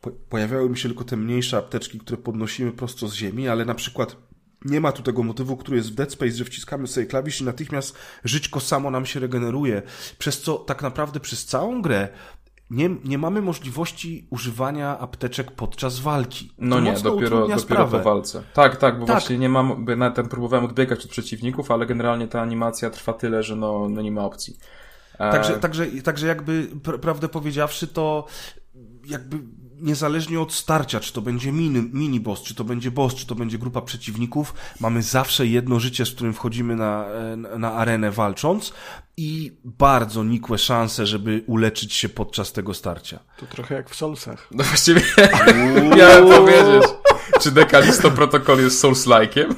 Po, pojawiały mi się tylko te mniejsze apteczki, które podnosimy prosto z ziemi, ale na przykład nie ma tu tego motywu, który jest w Dead Space, że wciskamy sobie klawisz i natychmiast żyćko samo nam się regeneruje. Przez co tak naprawdę przez całą grę nie, nie mamy możliwości używania apteczek podczas walki. No To nie, dopiero, dopiero po walce. Tak, tak, bo Tak. właśnie nie mam, nawet tam próbowałem odbiegać od przeciwników, ale generalnie ta animacja trwa tyle, że no, no nie ma opcji. E, Także, także, także jakby, pr prawdę powiedziawszy, to jakby niezależnie od starcia, czy to będzie mini, mini boss, czy to będzie boss, czy to będzie grupa przeciwników, mamy zawsze jedno życie, z którym wchodzimy na, e, na arenę walcząc i bardzo nikłe szanse, żeby uleczyć się podczas tego starcia. To trochę jak w Soulsach. No właściwie miałem powiedzieć, czy Dekalisto Protocol jest Souls-like'iem?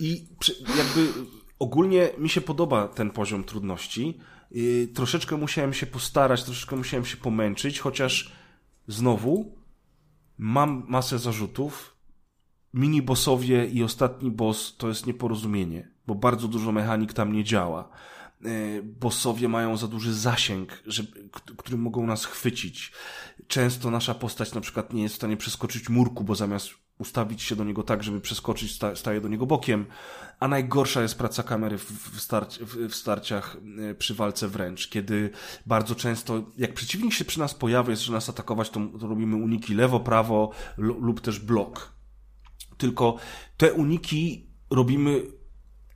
I przy- jakby ogólnie mi się podoba ten poziom trudności. Troszeczkę musiałem się postarać, troszeczkę musiałem się pomęczyć, chociaż znowu mam masę zarzutów. Mini bossowie i ostatni boss to jest nieporozumienie, bo bardzo dużo mechanik tam nie działa. Yy, Bossowie mają za duży zasięg, żeby, którym mogą nas chwycić. Często nasza postać na przykład nie jest w stanie przeskoczyć murku, bo zamiast ustawić się do niego tak, żeby przeskoczyć, sta, staje do niego bokiem. A najgorsza jest praca kamery w, starci, w, starciach e, przy walce wręcz, kiedy bardzo często, jak przeciwnik się przy nas pojawia, jest, że nas atakować, to, to robimy uniki lewo, prawo lu- lub też blok. Tylko te uniki robimy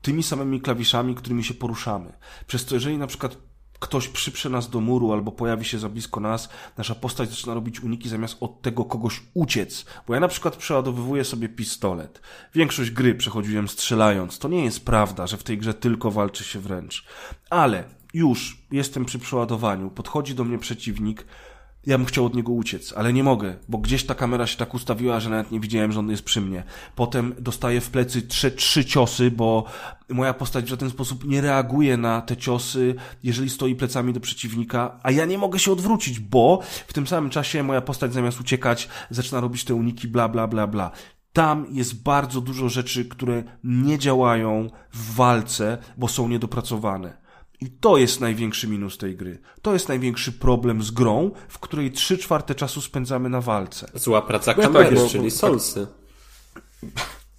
tymi samymi klawiszami, którymi się poruszamy. Przez to, jeżeli na przykład ktoś przyprze nas do muru albo pojawi się za blisko nas, nasza postać zaczyna robić uniki zamiast od tego kogoś uciec. Bo ja na przykład przeładowywuję sobie pistolet. Większość gry przechodziłem strzelając. To nie jest prawda, że w tej grze tylko walczy się wręcz. Ale już jestem przy przeładowaniu, podchodzi do mnie przeciwnik, ja bym chciał od niego uciec, ale nie mogę, bo gdzieś ta kamera się tak ustawiła, że nawet nie widziałem, że on jest przy mnie. Potem dostaję w plecy trzy, trzy ciosy, bo moja postać w żaden sposób nie reaguje na te ciosy, jeżeli stoi plecami do przeciwnika, a ja nie mogę się odwrócić, bo w tym samym czasie moja postać zamiast uciekać zaczyna robić te uniki, bla, bla, bla, bla. Tam jest bardzo dużo rzeczy, które nie działają w walce, bo są niedopracowane. I to jest największy minus tej gry. To jest największy problem z grą, w której trzy czwarte czasu spędzamy na walce. Zła praca tak, kamery, bo- czyli Soulsy.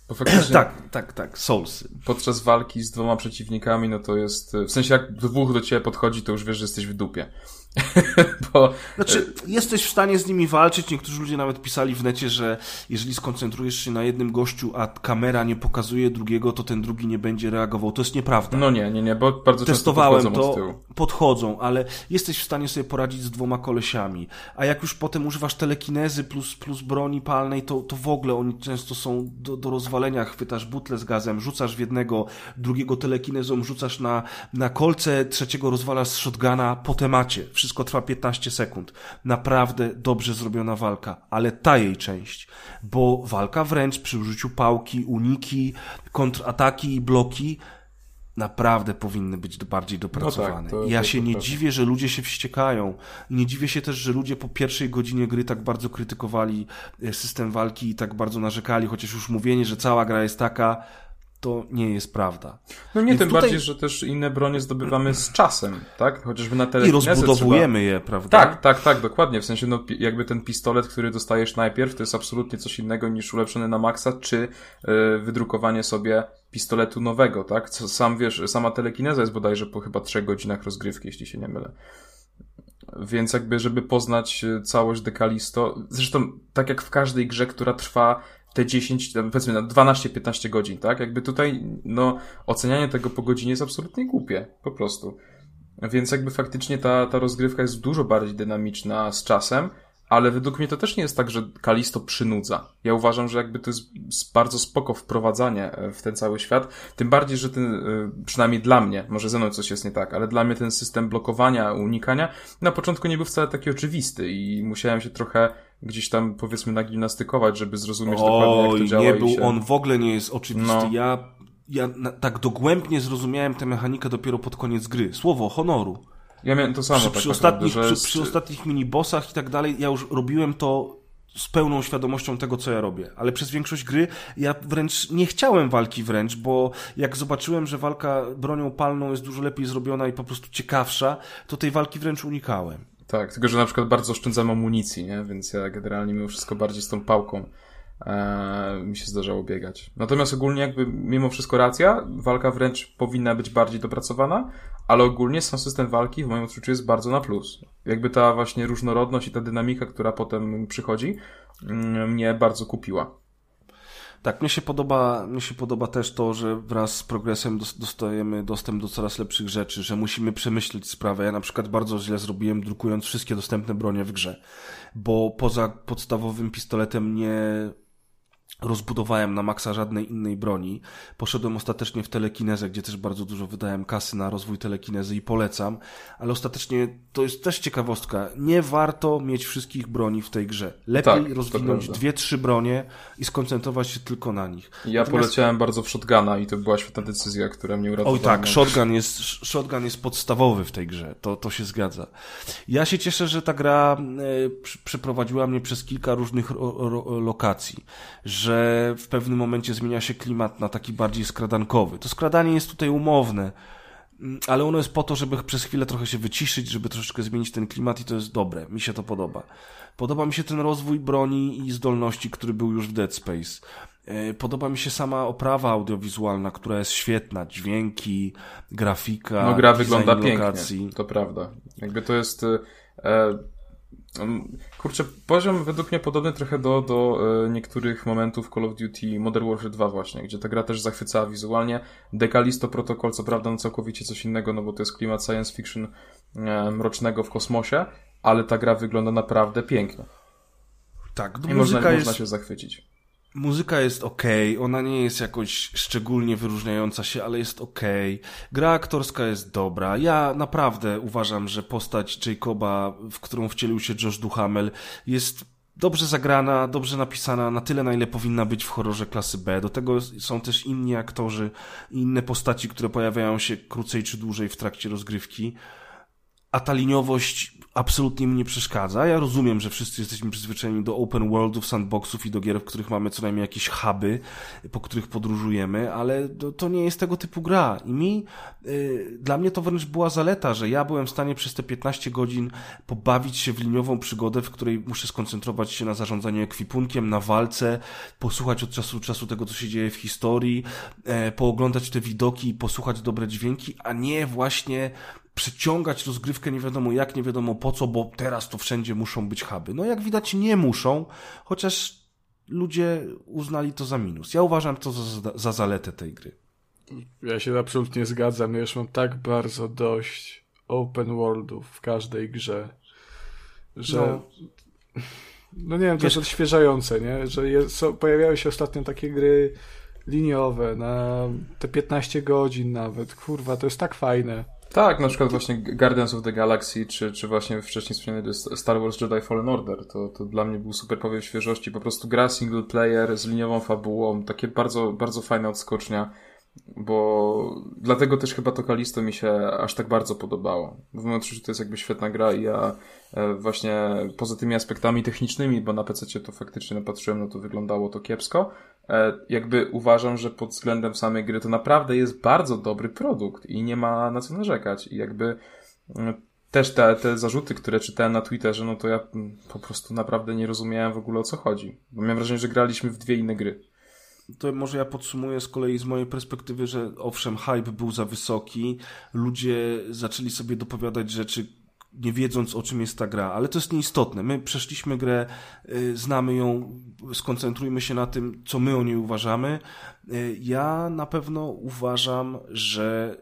Bo faktycznie Tak, tak, tak, Soulsy. podczas walki z dwoma przeciwnikami, no to jest, w sensie jak dwóch do ciebie podchodzi, to już wiesz, że jesteś w dupie. Bo Znaczy, jesteś w stanie z nimi walczyć. Niektórzy ludzie nawet pisali w necie, że jeżeli skoncentrujesz się na jednym gościu, a kamera nie pokazuje drugiego, to ten drugi nie będzie reagował. To jest nieprawda. no nie, nie, nie, bo bardzo często Testowałem podchodzą od to, tyłu. podchodzą, ale jesteś w stanie sobie poradzić z dwoma kolesiami. A jak już potem używasz telekinezy plus, plus broni palnej, to, to w ogóle oni często są do, do rozwalenia. Chwytasz butlę z gazem, rzucasz w jednego, drugiego telekinezą rzucasz na, na kolce, trzeciego rozwalasz z shotguna po temacie. Wszystko trwa 15 sekund. Naprawdę dobrze zrobiona walka, ale ta jej część, bo walka wręcz przy użyciu pałki, uniki, kontrataki i bloki naprawdę powinny być bardziej dopracowane. No tak, to- ja to- się to nie dziwię, że ludzie się wściekają. Nie dziwię się też, że ludzie po pierwszej godzinie gry tak bardzo krytykowali e, system walki i tak bardzo narzekali, chociaż już mówienie, że cała gra jest taka, to nie jest prawda. No nie, Więc tym tutaj- bardziej, że też inne bronie zdobywamy z czasem, tak? Chociażby na I telekinezę rozbudowujemy je, prawda? Trzeba... Tak, tak, tak, dokładnie. W sensie, no, jakby ten pistolet, który dostajesz najpierw, to jest absolutnie coś innego niż ulepszony na maksa, czy y, wydrukowanie sobie pistoletu nowego, tak? Co sam wiesz, sama telekineza jest bodajże po chyba trzech godzinach rozgrywki, jeśli się nie mylę. Więc jakby, żeby poznać y, całość Dekalisto, zresztą tak jak w każdej grze, która trwa te 10, tam powiedzmy na 12-15 godzin, tak? Jakby tutaj, no, ocenianie tego po godzinie jest absolutnie głupie, po prostu. Więc jakby faktycznie ta, ta rozgrywka jest dużo bardziej dynamiczna z czasem, ale według mnie to też nie jest tak, że Kalisto przynudza. Ja uważam, że jakby to jest bardzo spoko wprowadzanie e, w ten cały świat, tym bardziej, że ten, e, przynajmniej dla mnie, może ze mną coś jest nie tak, ale dla mnie ten system blokowania, unikania na początku nie był wcale taki oczywisty i musiałem się trochę gdzieś tam powiedzmy nagimnastykować, żeby zrozumieć Oj, dokładnie jak to działa. nie był, się... on w ogóle nie jest oczywisty. No. Ja, ja na, tak dogłębnie zrozumiałem tę mechanikę dopiero pod koniec gry. Słowo honoru. Ja miałem to samo. Przy, tak przy ostatnich, przy, jest... przy ostatnich minibossach i tak dalej, ja już robiłem to z pełną świadomością tego, co ja robię. Ale przez większość gry ja wręcz nie chciałem walki wręcz, bo jak zobaczyłem, że walka bronią palną jest dużo lepiej zrobiona i po prostu ciekawsza, to tej walki wręcz unikałem. Tak, tylko że na przykład bardzo oszczędzam amunicji, nie? Więc ja generalnie mimo wszystko bardziej z tą pałką e, mi się zdarzało biegać. Natomiast ogólnie jakby mimo wszystko racja, walka wręcz powinna być bardziej dopracowana, ale ogólnie sam system walki w moim odczuciu jest bardzo na plus. Jakby ta właśnie różnorodność i ta dynamika, która potem przychodzi, mm, mnie bardzo kupiła. Tak, mnie się podoba, mnie się podoba też to, że wraz z progresem dostajemy dostęp do coraz lepszych rzeczy, że musimy przemyśleć sprawę. Ja na przykład bardzo źle zrobiłem, drukując wszystkie dostępne bronie w grze, bo poza podstawowym pistoletem nie rozbudowałem na maksa żadnej innej broni. Poszedłem ostatecznie w telekinezę, gdzie też bardzo dużo wydałem kasy na rozwój telekinezy i polecam, ale ostatecznie to jest też ciekawostka. Nie warto mieć wszystkich broni w tej grze. Lepiej tak, rozwinąć dwie, trzy bronie i skoncentrować się tylko na nich. Ja Natomiast... poleciałem bardzo w shotguna i to była świetna decyzja, która mnie uratowała. Oj tak, shotgun jest, shotgun jest podstawowy w tej grze. To, to się zgadza. Ja się cieszę, że ta gra e, przeprowadziła mnie przez kilka różnych lokacji, że w pewnym momencie zmienia się klimat na taki bardziej skradankowy. To skradanie jest tutaj umowne, mm, ale ono jest po to, żeby przez chwilę trochę się wyciszyć, żeby troszeczkę zmienić ten klimat i to jest dobre. Mi się to podoba. Podoba mi się ten rozwój broni i zdolności, który był już w Dead Space. E, podoba mi się sama oprawa audiowizualna, która jest świetna. Dźwięki, grafika. No gra wygląda lokacji. pięknie. To prawda. Jakby to jest. Kurczę, poziom według mnie podobny trochę do, do e, niektórych momentów Call of Duty Modern Warfare 2 właśnie, gdzie ta gra też zachwycała wizualnie. Decalisto Protocol, co prawda no całkowicie coś innego, no bo to jest klimat science fiction e, mrocznego w kosmosie, ale ta gra wygląda naprawdę pięknie. Tak, I można, jest... można się zachwycić. Muzyka jest ok, ona nie jest jakoś szczególnie wyróżniająca się, ale jest ok. Gra aktorska jest dobra. Ja naprawdę uważam, że postać Jacoba, w którą wcielił się Josh Duhamel, jest dobrze zagrana, dobrze napisana, na tyle, na ile powinna być w horrorze klasy B. Do tego są też inni aktorzy i inne postaci, które pojawiają się krócej czy dłużej w trakcie rozgrywki. A ta liniowość absolutnie mi nie przeszkadza. Ja rozumiem, że wszyscy jesteśmy przyzwyczajeni do open worldów, sandboxów i do gier, w których mamy co najmniej jakieś huby, po których podróżujemy, ale to, nie jest tego typu gra. I mi, yy, dla mnie to wręcz była zaleta, że ja byłem w stanie przez te 15 godzin pobawić się w liniową przygodę, w której muszę skoncentrować się na zarządzaniu ekwipunkiem, na walce, posłuchać od czasu do czasu tego, co się dzieje w historii, yy, pooglądać te widoki, posłuchać dobre dźwięki, a nie właśnie przyciągać rozgrywkę nie wiadomo jak, nie wiadomo po co, bo teraz to wszędzie muszą być huby. No jak widać nie muszą, chociaż ludzie uznali to za minus. Ja uważam to za, za zaletę tej gry. Ja się absolutnie zgadzam. Ja już mam tak bardzo dość open worldów w każdej grze, że... No, no nie wiem, to jest odświeżające, nie? Że jest, są, pojawiały się ostatnio takie gry liniowe na te 15 godzin nawet. Kurwa, to jest tak fajne. Tak, na przykład właśnie Guardians of the Galaxy, czy, czy właśnie wcześniej wspomniany Star Wars Jedi Fallen Order, to, to dla mnie był super powiew świeżości, po prostu gra single player z liniową fabułą, takie bardzo, bardzo fajne odskocznia, bo dlatego też chyba to Kalisto mi się aż tak bardzo podobało. W moim odczuciu to jest jakby świetna gra i ja e, właśnie poza tymi aspektami technicznymi, bo na PC to faktycznie napatrzyłem, no to wyglądało to kiepsko, jakby uważam, że pod względem samej gry to naprawdę jest bardzo dobry produkt i nie ma na co narzekać. I jakby mm, też te, te zarzuty, które czytałem na Twitterze, no to ja mm, po prostu naprawdę nie rozumiałem w ogóle o co chodzi. Bo miałem wrażenie, że graliśmy w dwie inne gry. To może ja podsumuję z kolei z mojej perspektywy, że owszem, hype był za wysoki, ludzie zaczęli sobie dopowiadać rzeczy, nie wiedząc o czym jest ta gra, ale to jest nieistotne. My przeszliśmy grę, y, znamy ją, skoncentrujmy się na tym, co my o niej uważamy. Y, ja na pewno uważam, że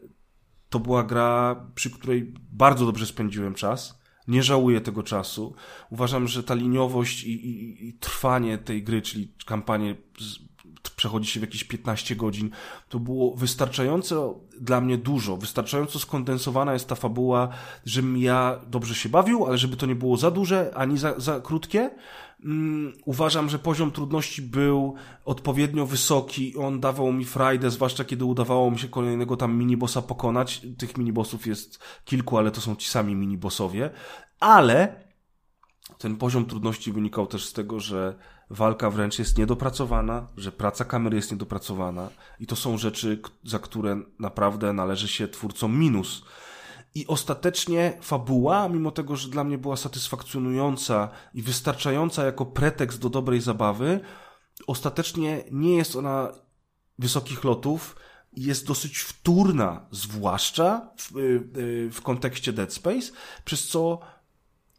to była gra, przy której bardzo dobrze spędziłem czas. Nie żałuję tego czasu. Uważam, że ta liniowość i, i, i trwanie tej gry, czyli kampanię z, przechodzi się w jakieś 15 godzin, to było wystarczająco dla mnie dużo, wystarczająco skondensowana jest ta fabuła, żebym ja dobrze się bawił, ale żeby to nie było za duże, ani za, za krótkie. Um, uważam, że poziom trudności był odpowiednio wysoki, on dawał mi frajdę, zwłaszcza kiedy udawało mi się kolejnego tam minibossa pokonać. Tych minibossów jest kilku, ale to są ci sami minibossowie. Ale ten poziom trudności wynikał też z tego, że walka wręcz jest niedopracowana, że praca kamery jest niedopracowana i to są rzeczy, za które naprawdę należy się twórcom minus. I ostatecznie fabuła, mimo tego, że dla mnie była satysfakcjonująca i wystarczająca jako pretekst do dobrej zabawy, ostatecznie nie jest ona wysokich lotów, jest dosyć wtórna, zwłaszcza w, y, y, w kontekście Dead Space, przez co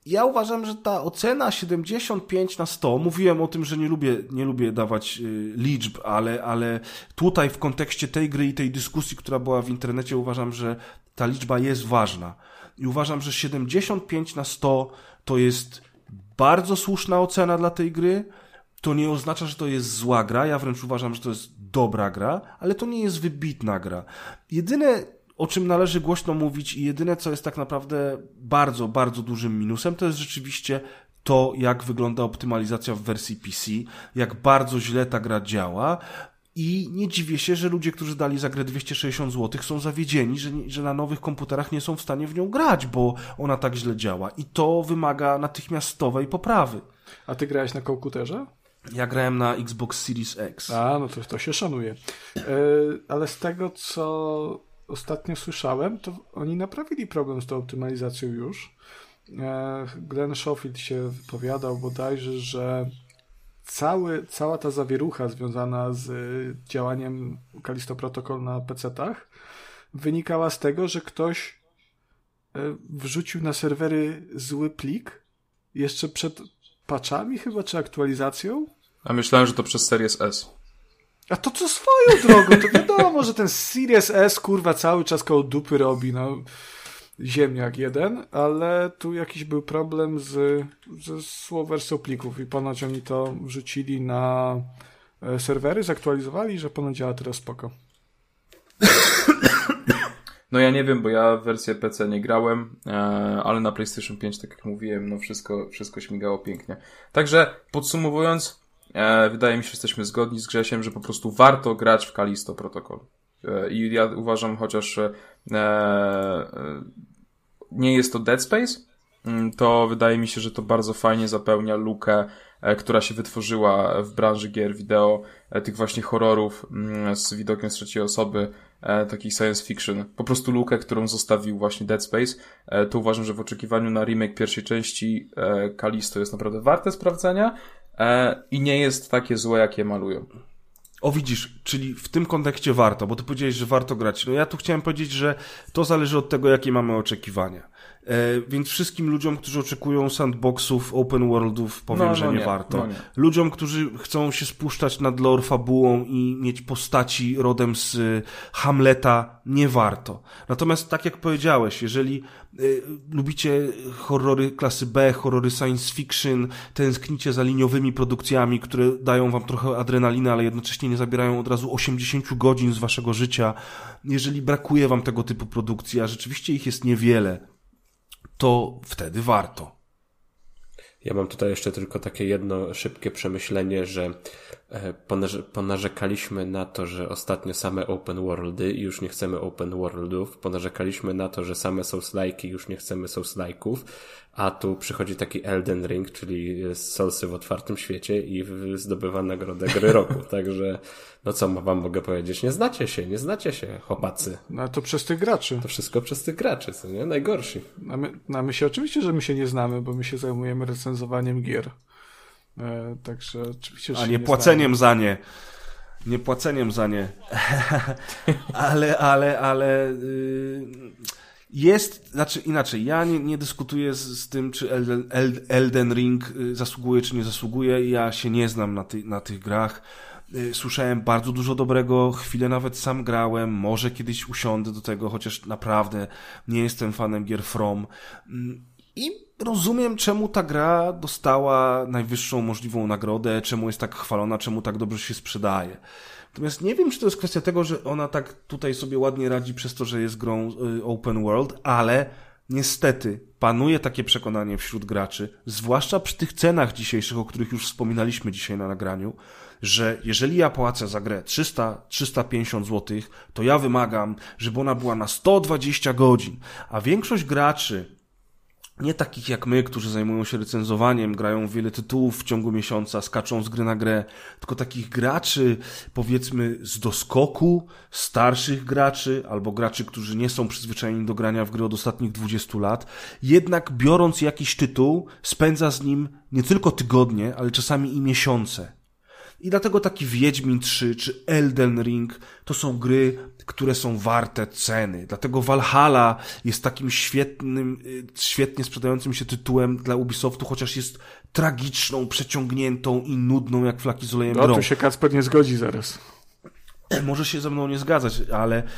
ja uważam, że ta ocena 75 na 100, mówiłem o tym, że nie lubię, nie lubię dawać y, liczb, ale, ale tutaj w kontekście tej gry i tej dyskusji, która była w internecie, uważam, że ta liczba jest ważna. I uważam, że 75 na 100 to jest bardzo słuszna ocena dla tej gry. To nie oznacza, że to jest zła gra. Ja wręcz uważam, że to jest dobra gra, ale to nie jest wybitna gra. Jedyne o czym należy głośno mówić i jedyne, co jest tak naprawdę bardzo, bardzo dużym minusem, to jest rzeczywiście to, jak wygląda optymalizacja w wersji PC, jak bardzo źle ta gra działa. I nie dziwię się, że ludzie, którzy dali za grę 260 zł, są zawiedzieni, że, że na nowych komputerach nie są w stanie w nią grać, bo ona tak źle działa. I to wymaga natychmiastowej poprawy. A ty grałeś na komputerze? Ja grałem na Xbox Series X. A, no to, to się szanuje. Yy, ale z tego, co ostatnio słyszałem, to oni naprawili problem z tą optymalizacją już. E, Glenn Schofield się wypowiadał bodajże, że cały, cała ta zawierucha związana z działaniem Kalisto Protocol na PC-tach wynikała z tego, że ktoś e, wrzucił na serwery zły plik jeszcze przed patchami chyba, czy aktualizacją. A myślałem, że to przez Series S. A to co swoją drogą, to wiadomo, że ten Series S kurwa cały czas koło dupy robi, no ziemniak jeden, ale tu jakiś był problem z, ze słowersą plików i ponoć oni to wrzucili na e, serwery, zaktualizowali, że ponoć działa teraz spoko. No ja nie wiem, bo ja w wersję PC nie grałem, e, ale na PlayStation 5, tak jak mówiłem, no wszystko, wszystko śmigało pięknie. Także podsumowując, E, wydaje mi się, że jesteśmy zgodni z Grzesiem, że po prostu warto grać w Kalisto Protocol. E, I ja uważam, chociaż e, nie jest to Dead Space, mm, to wydaje mi się, że to bardzo fajnie zapełnia lukę, która się wytworzyła w branży gier wideo, tych właśnie horrorów mm, z widokiem trzeciej osoby, takich science fiction. Po prostu lukę, którą zostawił właśnie Dead Space. To uważam, że w oczekiwaniu na remake pierwszej części Kalisto jest naprawdę warte sprawdzenia e, i nie jest takie złe, jakie malują. O widzisz, czyli w tym kontekście warto, bo ty powiedziałeś, że warto grać. No ja tu chciałem powiedzieć, że to zależy od tego, jakie mamy oczekiwania. E, więc wszystkim ludziom, którzy oczekują sandboxów, open worldów, powiem, no, no że nie, nie warto. No nie. Ludziom, którzy chcą się spuszczać nad lore fabułą i mieć postaci rodem z y, Hamleta, nie warto. Natomiast tak jak powiedziałeś, jeżeli y, lubicie horrory klasy B, horrory science fiction, tęsknicie za liniowymi produkcjami, które dają wam trochę adrenaliny, ale jednocześnie nie zabierają od razu 80 godzin z waszego życia, jeżeli brakuje wam tego typu produkcji, a rzeczywiście ich jest niewiele, to wtedy warto. Ja mam tutaj jeszcze tylko takie jedno szybkie przemyślenie, że e, ponarzekaliśmy na to, że ostatnio same open worldy i już nie chcemy open worldów. Ponarzekaliśmy na to, że same souls-like'i już nie chcemy souls-like'ów. A tu przychodzi taki Elden Ring, czyli Soulsy w otwartym świecie i zdobywa nagrodę gry roku. Także, no co wam mogę powiedzieć? Nie znacie się, nie znacie się, chłopacy. No to przez tych graczy. To wszystko przez tych graczy, co nie? Najgorsi. A my, a my się oczywiście, że my się nie znamy, bo my się zajmujemy recenzowaniem gier. E, także oczywiście, że A nie, nie płaceniem znamy. za nie. Nie płaceniem za nie. ale, ale, ale... Yy jest, znaczy inaczej, ja nie, nie dyskutuję z, z tym, czy Elden, Elden Ring y, zasługuje, czy nie zasługuje. Ja się nie znam na, ty, na tych grach. Y, słyszałem bardzo dużo dobrego, chwilę nawet sam grałem, może kiedyś usiądę do tego, chociaż naprawdę nie jestem fanem gier From. Mm, I rozumiem, czemu ta gra dostała najwyższą możliwą nagrodę, czemu jest tak chwalona, czemu tak dobrze się sprzedaje. Natomiast nie wiem, czy to jest kwestia tego, że ona tak tutaj sobie ładnie radzi przez to, że jest grą y, open world, ale niestety panuje takie przekonanie wśród graczy, zwłaszcza przy tych cenach dzisiejszych, o których już wspominaliśmy dzisiaj na nagraniu, że jeżeli ja płacę za grę 300-350 zł, to ja wymagam, żeby ona była na 120 godzin, a większość graczy nie takich jak my, którzy zajmują się recenzowaniem, grają wiele tytułów w ciągu miesiąca, skaczą z gry na grę, tylko takich graczy, powiedzmy, z doskoku, starszych graczy, albo graczy, którzy nie są przyzwyczajeni do grania w gry od ostatnich 20 lat, jednak biorąc jakiś tytuł, spędza z nim nie tylko tygodnie, ale czasami i miesiące. I dlatego taki Wiedźmin 3 czy Elden Ring to są gry, które są warte ceny. Dlatego Valhalla jest takim świetnym, y, świetnie sprzedającym się tytułem dla Ubisoftu, chociaż jest tragiczną, przeciągniętą i nudną jak flaki z olejem no, grą. tu się Kacper nie zgodzi zaraz. Może się ze mną nie zgadzać, ale Nie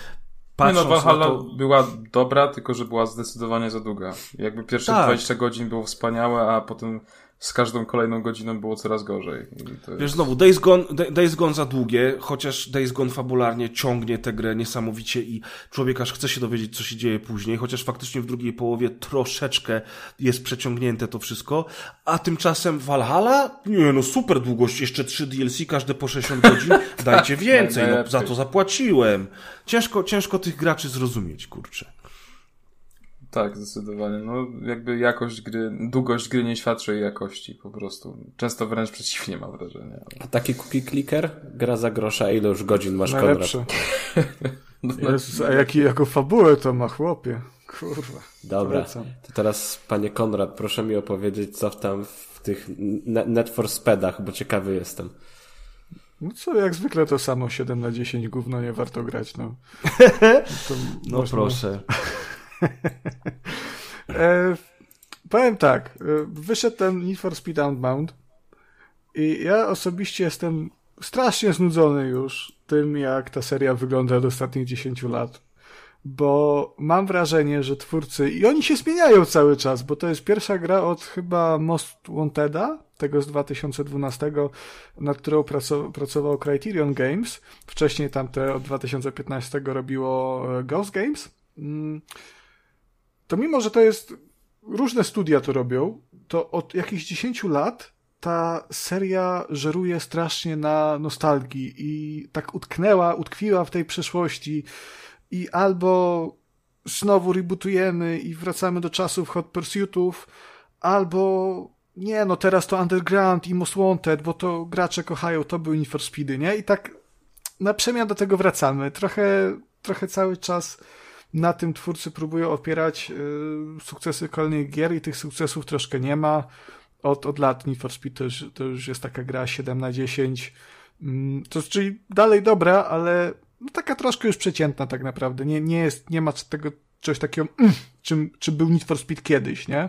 patrząc no, Valhalla na to... była dobra, tylko że była zdecydowanie za długa. Jakby pierwsze Tak. 20 godzin było wspaniałe, a potem z każdą kolejną godziną było coraz gorzej. To Wiesz, jest... znowu, Days Gone, Da- Days Gone za długie, chociaż Days Gone fabularnie ciągnie tę grę niesamowicie i człowiek aż chce się dowiedzieć, co się dzieje później, chociaż faktycznie w drugiej połowie troszeczkę jest przeciągnięte to wszystko, a tymczasem Valhalla? Nie no, super długość, jeszcze trzy DLC, każde po 60 godzin, dajcie więcej, no, za to zapłaciłem. Ciężko, ciężko tych graczy zrozumieć, kurczę. Tak, zdecydowanie. No, jakby jakość gry, długość gry nie świadczy o jej jakości, po prostu. Często wręcz przeciwnie, mam wrażenie. A taki cookie clicker gra za grosza, a ile już godzin masz Konrad? Najlepsze. Jezus, a jaki, jaką fabułę to ma, chłopie? Kurwa. Dobra, Polecam. to teraz panie Konrad, proszę mi opowiedzieć, co tam w tych ne- Net for Speedach, bo ciekawy jestem. No co, jak zwykle to samo 7 na 10 gówno nie warto grać, no. To No można- proszę. E, powiem tak, e, wyszedł ten Need for Speed Unbound i ja osobiście jestem strasznie znudzony już tym, jak ta seria wygląda od ostatnich 10 lat. Bo mam wrażenie, że twórcy, i oni się zmieniają cały czas, bo to jest pierwsza gra od chyba Most Wanteda, tego z 2012, nad którą praco- pracował Criterion Games. Wcześniej tamte od 2015 robiło e, Ghost Games. To mimo, że to jest, różne studia to robią, to od jakichś 10 lat ta seria żeruje strasznie na nostalgii i tak utknęła, utkwiła w tej przeszłości i albo znowu rebootujemy i wracamy do czasów Hot Pursuitów, albo nie, no teraz to Underground i Most Wanted, bo to gracze kochają, to były Need Speedy, nie? I tak na przemian do tego wracamy. Trochę, trochę cały czas na tym twórcy próbują opierać y, sukcesy kolejnych gier i tych sukcesów troszkę nie ma. Od, od lat Need for Speed to już, to już jest taka gra 7 na 10. Mm, to czyli dalej dobra, ale no, taka troszkę już przeciętna tak naprawdę. Nie, nie, jest, nie ma tego czegoś takiego, mm, czym, czym był Need for Speed kiedyś, nie?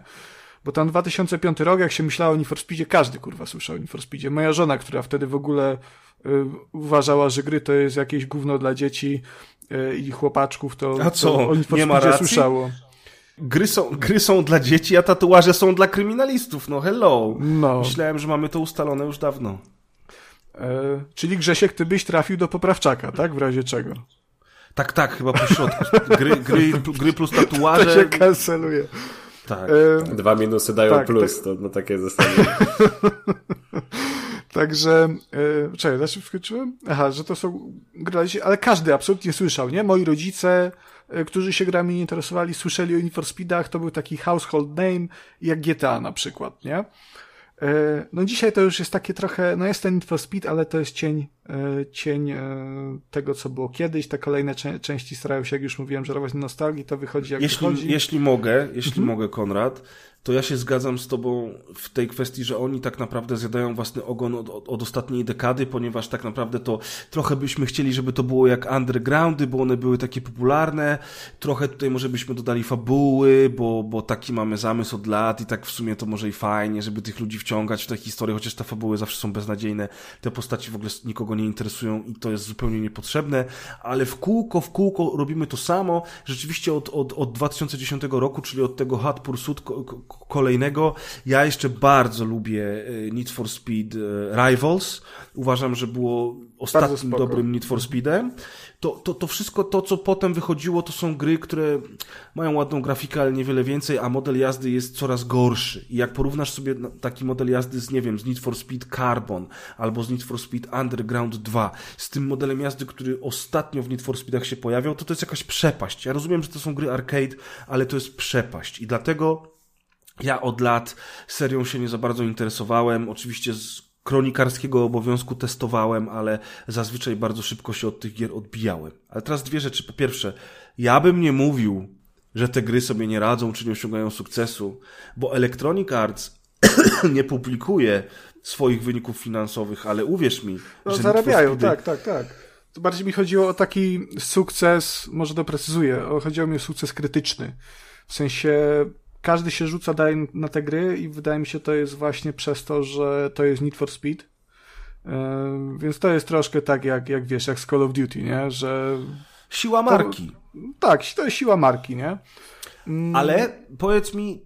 Bo tam 2005 rok, jak się myślało o Need for Speedzie, każdy kurwa słyszał o Need for Speedzie. Moja żona, która wtedy w ogóle y, uważała, że gry to jest jakieś gówno dla dzieci i chłopaczków, to, A co, to nie ma racji? słyszało. Gry są, gry są dla dzieci, a tatuaże są dla kryminalistów, no hello. No, Myślałem, że mamy to ustalone już dawno. e, czyli Grzesiek, ty byś trafił do poprawczaka, tak? W razie czego? Tak, tak, chyba po środku. Gry, gry, gry plus To się tatuaże. kanceluje. Tak. E, Dwa minusy dają Tak, plus, to na takie zasady. Także, yy, czekaj, na czym skończyłem? Aha, że to są dzieci, ale każdy absolutnie słyszał, nie? Moi rodzice, y, którzy się grami nie interesowali, słyszeli o Need for Speedach, to był taki household name, jak GTA na przykład, nie? Y, No dzisiaj to już jest takie trochę, no jest ten Need for Speed, ale to jest cień, cień y, tego, co było kiedyś. Te kolejne czę- części starają się, jak już mówiłem, żerować na nostalgii, to wychodzi jak Jeśli, wychodzi. jeśli mogę, jeśli Mhm. mogę, Konrad, to ja się zgadzam z tobą w tej kwestii, że oni tak naprawdę zjadają własny ogon od, od, od ostatniej dekady, ponieważ tak naprawdę to trochę byśmy chcieli, żeby to było jak undergroundy, bo one były takie popularne. Trochę tutaj może byśmy dodali fabuły, bo, bo taki mamy zamysł od lat i tak w sumie to może i fajnie, żeby tych ludzi wciągać w te historie, chociaż te fabuły zawsze są beznadziejne. Te postaci w ogóle nikogo nie interesują i to jest zupełnie niepotrzebne, ale w kółko, w kółko robimy to samo. Rzeczywiście od, od, od 2010 roku, czyli od tego Hot Pursuit, ko- ko- kolejnego. Ja jeszcze bardzo lubię e, Need for Speed e, Rivals. Uważam, że było ostatnim dobrym Need for Speedem. To, to, to wszystko to, co potem wychodziło, to są gry, które mają ładną grafikę, ale niewiele więcej, a model jazdy jest coraz gorszy. I jak porównasz sobie taki model jazdy z, nie wiem, z Need for Speed Carbon albo z Need for Speed Underground 2, z tym modelem jazdy, który ostatnio w Need for Speedach się pojawiał, to to jest jakaś przepaść. Ja rozumiem, że to są gry arcade, ale to jest przepaść. I dlatego ja od lat serią się nie za bardzo interesowałem. Oczywiście z kronikarskiego obowiązku testowałem, ale zazwyczaj bardzo szybko się od tych gier odbijałem. Ale teraz dwie rzeczy. Po pierwsze, ja bym nie mówił, że te gry sobie nie radzą, czy nie osiągają sukcesu, bo Electronic Arts nie publikuje swoich wyników finansowych, ale uwierz mi, no, że zarabiają, tak, tak, tak. To bardziej mi chodziło o taki sukces, może doprecyzuję, chodziło mi o sukces krytyczny. W sensie każdy się rzuca dalej na te gry i wydaje mi się to jest właśnie przez to, że to jest Need for Speed. Yy, więc to jest troszkę tak jak, jak wiesz, jak z Call of Duty, nie? Że... Siła marki. To, tak, to jest siła marki, nie? Mm. Ale powiedz mi,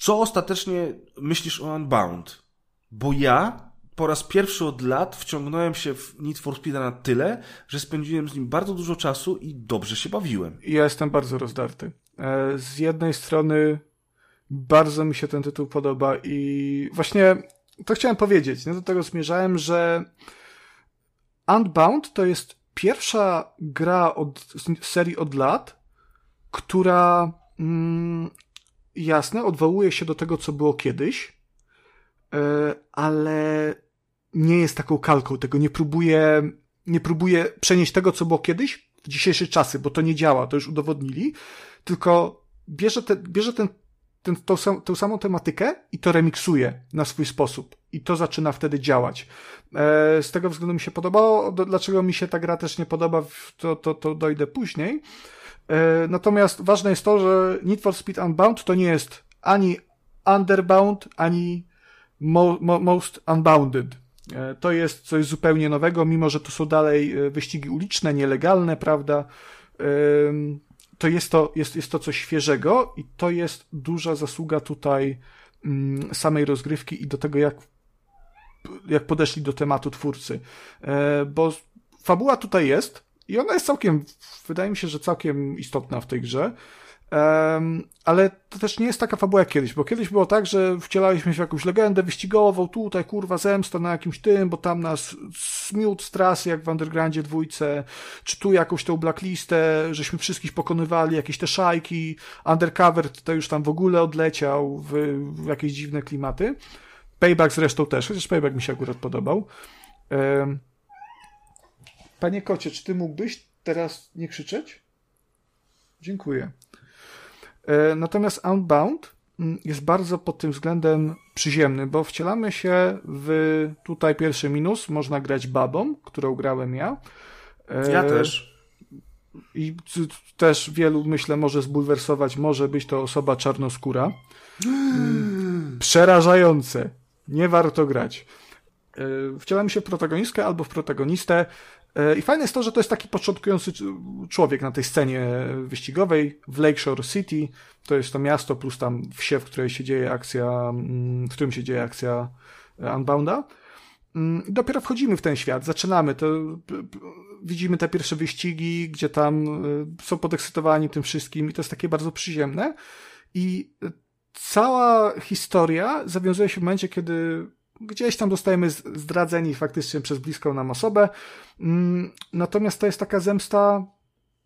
co ostatecznie myślisz o Unbound? Bo ja po raz pierwszy od lat wciągnąłem się w Need for Speed na tyle, że spędziłem z nim bardzo dużo czasu i dobrze się bawiłem. Ja jestem bardzo rozdarty. E, z jednej strony bardzo mi się ten tytuł podoba i właśnie to chciałem powiedzieć. Nie? Do tego zmierzałem, że Unbound to jest pierwsza gra od serii od lat, która mm, jasne, odwołuje się do tego, co było kiedyś, yy, ale nie jest taką kalką, tego nie próbuje, nie próbuje przenieść tego, co było kiedyś w dzisiejsze czasy, bo to nie działa, to już udowodnili, tylko bierze, te, bierze ten ten, tą, tą samą tematykę i to remiksuje na swój sposób. I to zaczyna wtedy działać. E, z tego względu mi się podobało. Dlaczego mi się ta gra też nie podoba, to, to, to dojdę później. E, natomiast ważne jest to, że Need for Speed Unbound to nie jest ani Underbound, ani mo, mo, Most Unbounded. E, to jest coś zupełnie nowego, mimo że to są dalej wyścigi uliczne, nielegalne, prawda? To jest to, jest, jest to coś świeżego i to jest duża zasługa tutaj mm, samej rozgrywki i do tego, jak, jak podeszli do tematu twórcy. E, bo fabuła tutaj jest i ona jest całkiem, wydaje mi się, że całkiem istotna w tej grze. Um, ale to też nie jest taka fabuła jak kiedyś, bo kiedyś było tak, że wcielaliśmy się w jakąś legendę wyścigową, tutaj kurwa zemsta na jakimś tym, bo tam nas smiód z trasy jak w Undergroundzie dwójce, czy tu jakąś tą blacklistę, żeśmy wszystkich pokonywali, jakieś te szajki, Undercover to już tam w ogóle odleciał w, w jakieś dziwne klimaty. Payback zresztą też, chociaż Payback mi się akurat podobał. Um, panie kocie, czy ty mógłbyś teraz nie krzyczeć? Dziękuję. E, natomiast Unbound mm, jest bardzo pod tym względem przyziemny, bo wcielamy się w tutaj pierwszy minus, można grać babą, którą grałem ja. E, ja też. I też wielu, myślę, może zbulwersować, może być to osoba czarnoskóra. Mm, przerażające. Nie warto grać. E, wcielamy się w protagonistkę albo w protagonistę. E, I fajne jest to, że to jest taki początkujący człowiek na tej scenie wyścigowej w Lakeshore City. To jest to miasto plus tam wsie, w której się dzieje akcja, mm, w którym się dzieje akcja e, Unbounda. Mm, dopiero wchodzimy w ten świat, zaczynamy, to widzimy te pierwsze wyścigi, gdzie tam e, są podekscytowani tym wszystkim i to jest takie bardzo przyziemne. I cała historia zawiązuje się w momencie, kiedy gdzieś tam zostajemy zdradzeni faktycznie przez bliską nam osobę. Mm, natomiast to jest taka zemsta,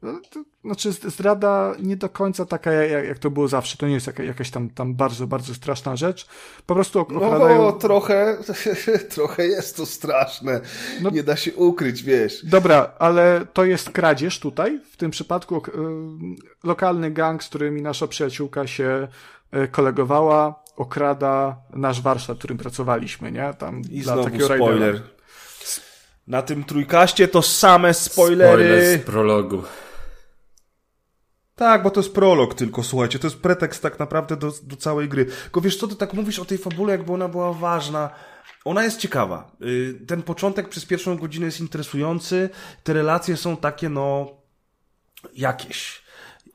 no, znaczy zdrada nie do końca taka, jak, jak to było zawsze. To nie jest jaka, jakaś tam, tam bardzo, bardzo straszna rzecz. Po prostu okradają... No, trochę, trochę jest to straszne. No, nie da się ukryć, wiesz. Dobra, ale to jest kradzież tutaj. W tym przypadku y, lokalny gang, z którymi nasza przyjaciółka się y, kolegowała, okrada nasz warsztat, w którym pracowaliśmy, nie? Tam I dla znowu spoiler. Raidera. Na tym trójkaście to same spoilery. Spoiler z prologu. Tak, bo to jest prolog tylko, słuchajcie, to jest pretekst tak naprawdę do, do całej gry. Tylko wiesz co, ty tak mówisz o tej fabule, jakby ona była ważna. Ona jest ciekawa. Y, ten początek przez pierwszą godzinę jest interesujący. Te relacje są takie, no, jakieś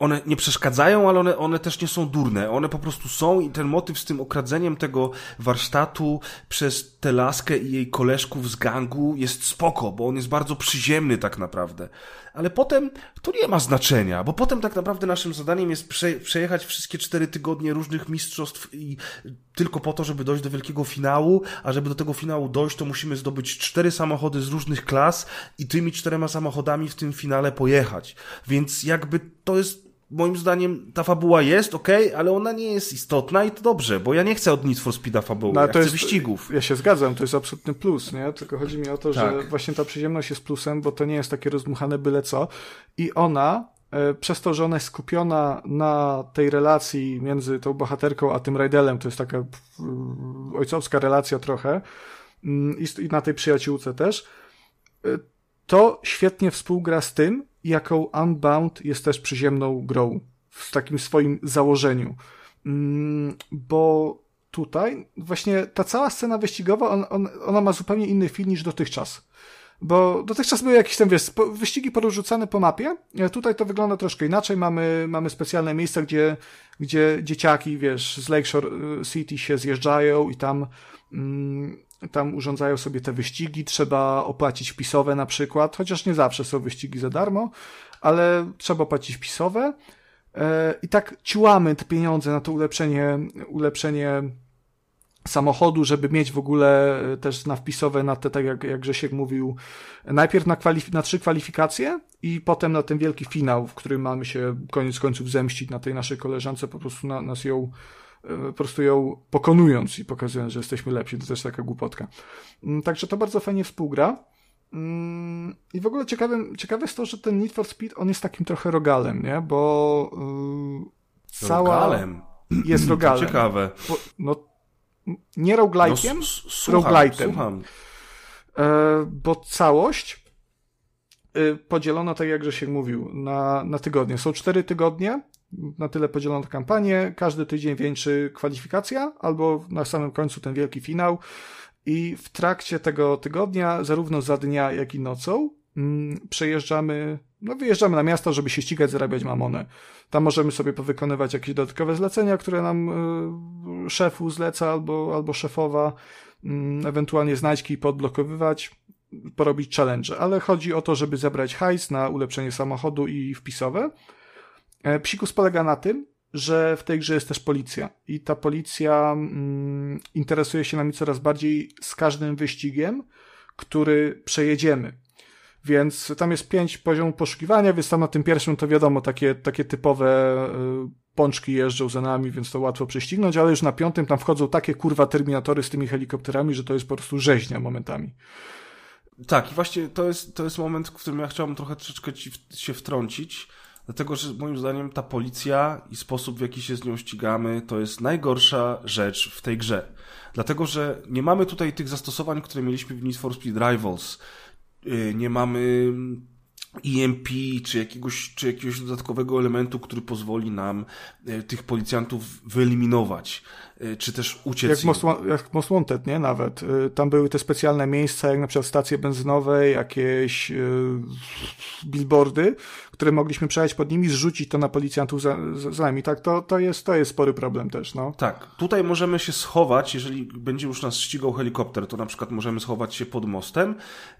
one nie przeszkadzają, ale one, one też nie są durne. One po prostu są i ten motyw z tym okradzeniem tego warsztatu przez tę laskę i jej koleżków z gangu jest spoko, bo on jest bardzo przyziemny tak naprawdę. Ale potem to nie ma znaczenia, bo potem tak naprawdę naszym zadaniem jest prze, przejechać wszystkie cztery tygodnie różnych mistrzostw i tylko po to, żeby dojść do wielkiego finału, a żeby do tego finału dojść, to musimy zdobyć cztery samochody z różnych klas i tymi czterema samochodami w tym finale pojechać. Więc jakby to jest moim zdaniem ta fabuła jest, ok, ale ona nie jest istotna i to dobrze, bo ja nie chcę od Need for Speeda fabuły, no, ja to jest, wyścigów. Ja się zgadzam, to jest absolutny plus, nie? Tylko chodzi mi o to, tak. że właśnie ta przyziemność jest plusem, bo to nie jest takie rozdmuchane byle co i ona e, przez to, że ona jest skupiona na tej relacji między tą bohaterką a tym Raidelem, to jest taka ojcowska relacja trochę mm, i na tej przyjaciółce też, e, to świetnie współgra z tym, jaką Unbound jest też przyziemną grą w takim swoim założeniu. Mm, bo tutaj właśnie ta cała scena wyścigowa, on, on, ona ma zupełnie inny film niż dotychczas. Bo dotychczas były jakieś tam, wiesz, wyścigi porozrzucane po mapie. E, tutaj to wygląda troszkę inaczej. Mamy, mamy specjalne miejsca, gdzie, gdzie dzieciaki, wiesz, z Lakeshore e, City się zjeżdżają i tam mm, tam urządzają sobie te wyścigi, trzeba opłacić wpisowe na przykład, chociaż nie zawsze są wyścigi za darmo, ale trzeba opłacić wpisowe. E, i tak ciłamy te pieniądze na to ulepszenie, ulepszenie samochodu, żeby mieć w ogóle e, też na wpisowe, na te, tak jak, jak Grzesiek mówił, najpierw na, kwalif- na trzy kwalifikacje i potem na ten wielki finał, w którym mamy się koniec końców zemścić na tej naszej koleżance, po prostu na, nas ją po prostu ją pokonując i pokazując, że jesteśmy lepsi. To też taka głupotka. Mm, także to bardzo fajnie współgra. Mm, I w ogóle ciekawe, ciekawe jest to, że ten Need for Speed, on jest takim trochę rogalem, nie? Bo yy, cała... Rogalem? Jest rogalem. Ciekawe. Bo, no, nie roguelike'iem, no, słucham, słucham. E, bo całość y, podzielono, tak jak się mówił, na, na tygodnie. Są cztery tygodnie, na tyle podzielono kampanię, każdy tydzień wieńczy kwalifikacja, albo na samym końcu ten wielki finał. I w trakcie tego tygodnia, zarówno za dnia, jak i nocą, mm, przejeżdżamy, no wyjeżdżamy na miasto, żeby się ścigać, zarabiać mamonę. Tam możemy sobie powykonywać jakieś dodatkowe zlecenia, które nam y, szefu zleca albo, albo szefowa, y, ewentualnie znajdźki podblokowywać, porobić challenge. Ale chodzi o to, żeby zebrać hajs na ulepszenie samochodu i wpisowe. E, psikus polega na tym, że w tej grze jest też policja i ta policja mm, interesuje się nami coraz bardziej z każdym wyścigiem, który przejedziemy. Więc tam jest pięć poziomów poszukiwania, więc tam na tym pierwszym to wiadomo, takie, takie typowe y, pączki jeżdżą za nami, więc to łatwo prześcignąć, ale już na piątym tam wchodzą takie kurwa terminatory z tymi helikopterami, że to jest po prostu rzeźnia momentami. Tak, i właśnie to jest, to jest moment, w którym ja chciałbym trochę troszeczkę ci w, się wtrącić, Dlatego, że moim zdaniem ta policja i sposób, w jaki się z nią ścigamy, to jest najgorsza rzecz w tej grze. Dlatego, że nie mamy tutaj tych zastosowań, które mieliśmy w Need for Speed Rivals. Y, nie mamy EMP, czy jakiegoś, czy jakiegoś dodatkowego elementu, który pozwoli nam y, tych policjantów wyeliminować. Y, czy też uciec. Jak Most, jak Most Wanted, nie? Nawet. Tam były te specjalne miejsca, jak na przykład stacje benzynowe, jakieś billboardy, które mogliśmy przejść pod nimi, zrzucić to na policjantów za, za, za nami. Tak, to, to, jest, to jest spory problem też, no. Tak. Tutaj możemy się schować, jeżeli będzie już nas ścigał helikopter, to na przykład możemy schować się pod mostem,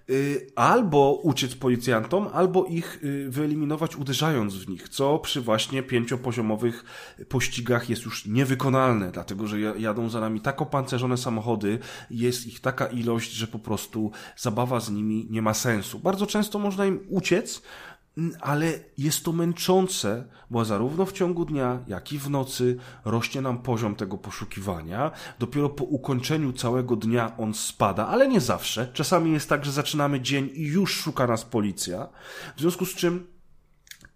yy, albo uciec policjantom, albo ich yy, wyeliminować uderzając w nich, co przy właśnie pięciopoziomowych pościgach jest już niewykonalne, dlatego, że jadą za nami tak opancerzone samochody, jest ich taka ilość, że po prostu zabawa z nimi nie ma sensu. Bardzo często można im uciec, ale jest to męczące, bo zarówno w ciągu dnia, jak i w nocy rośnie nam poziom tego poszukiwania. Dopiero po ukończeniu całego dnia on spada, ale nie zawsze. Czasami jest tak, że zaczynamy dzień i już szuka nas policja. W związku z czym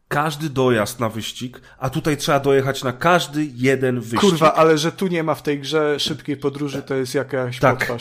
każdy dojazd na wyścig, a tutaj trzeba dojechać na każdy jeden wyścig. Kurwa, ale że tu nie ma w tej grze szybkiej podróży, to jest jakaś tak.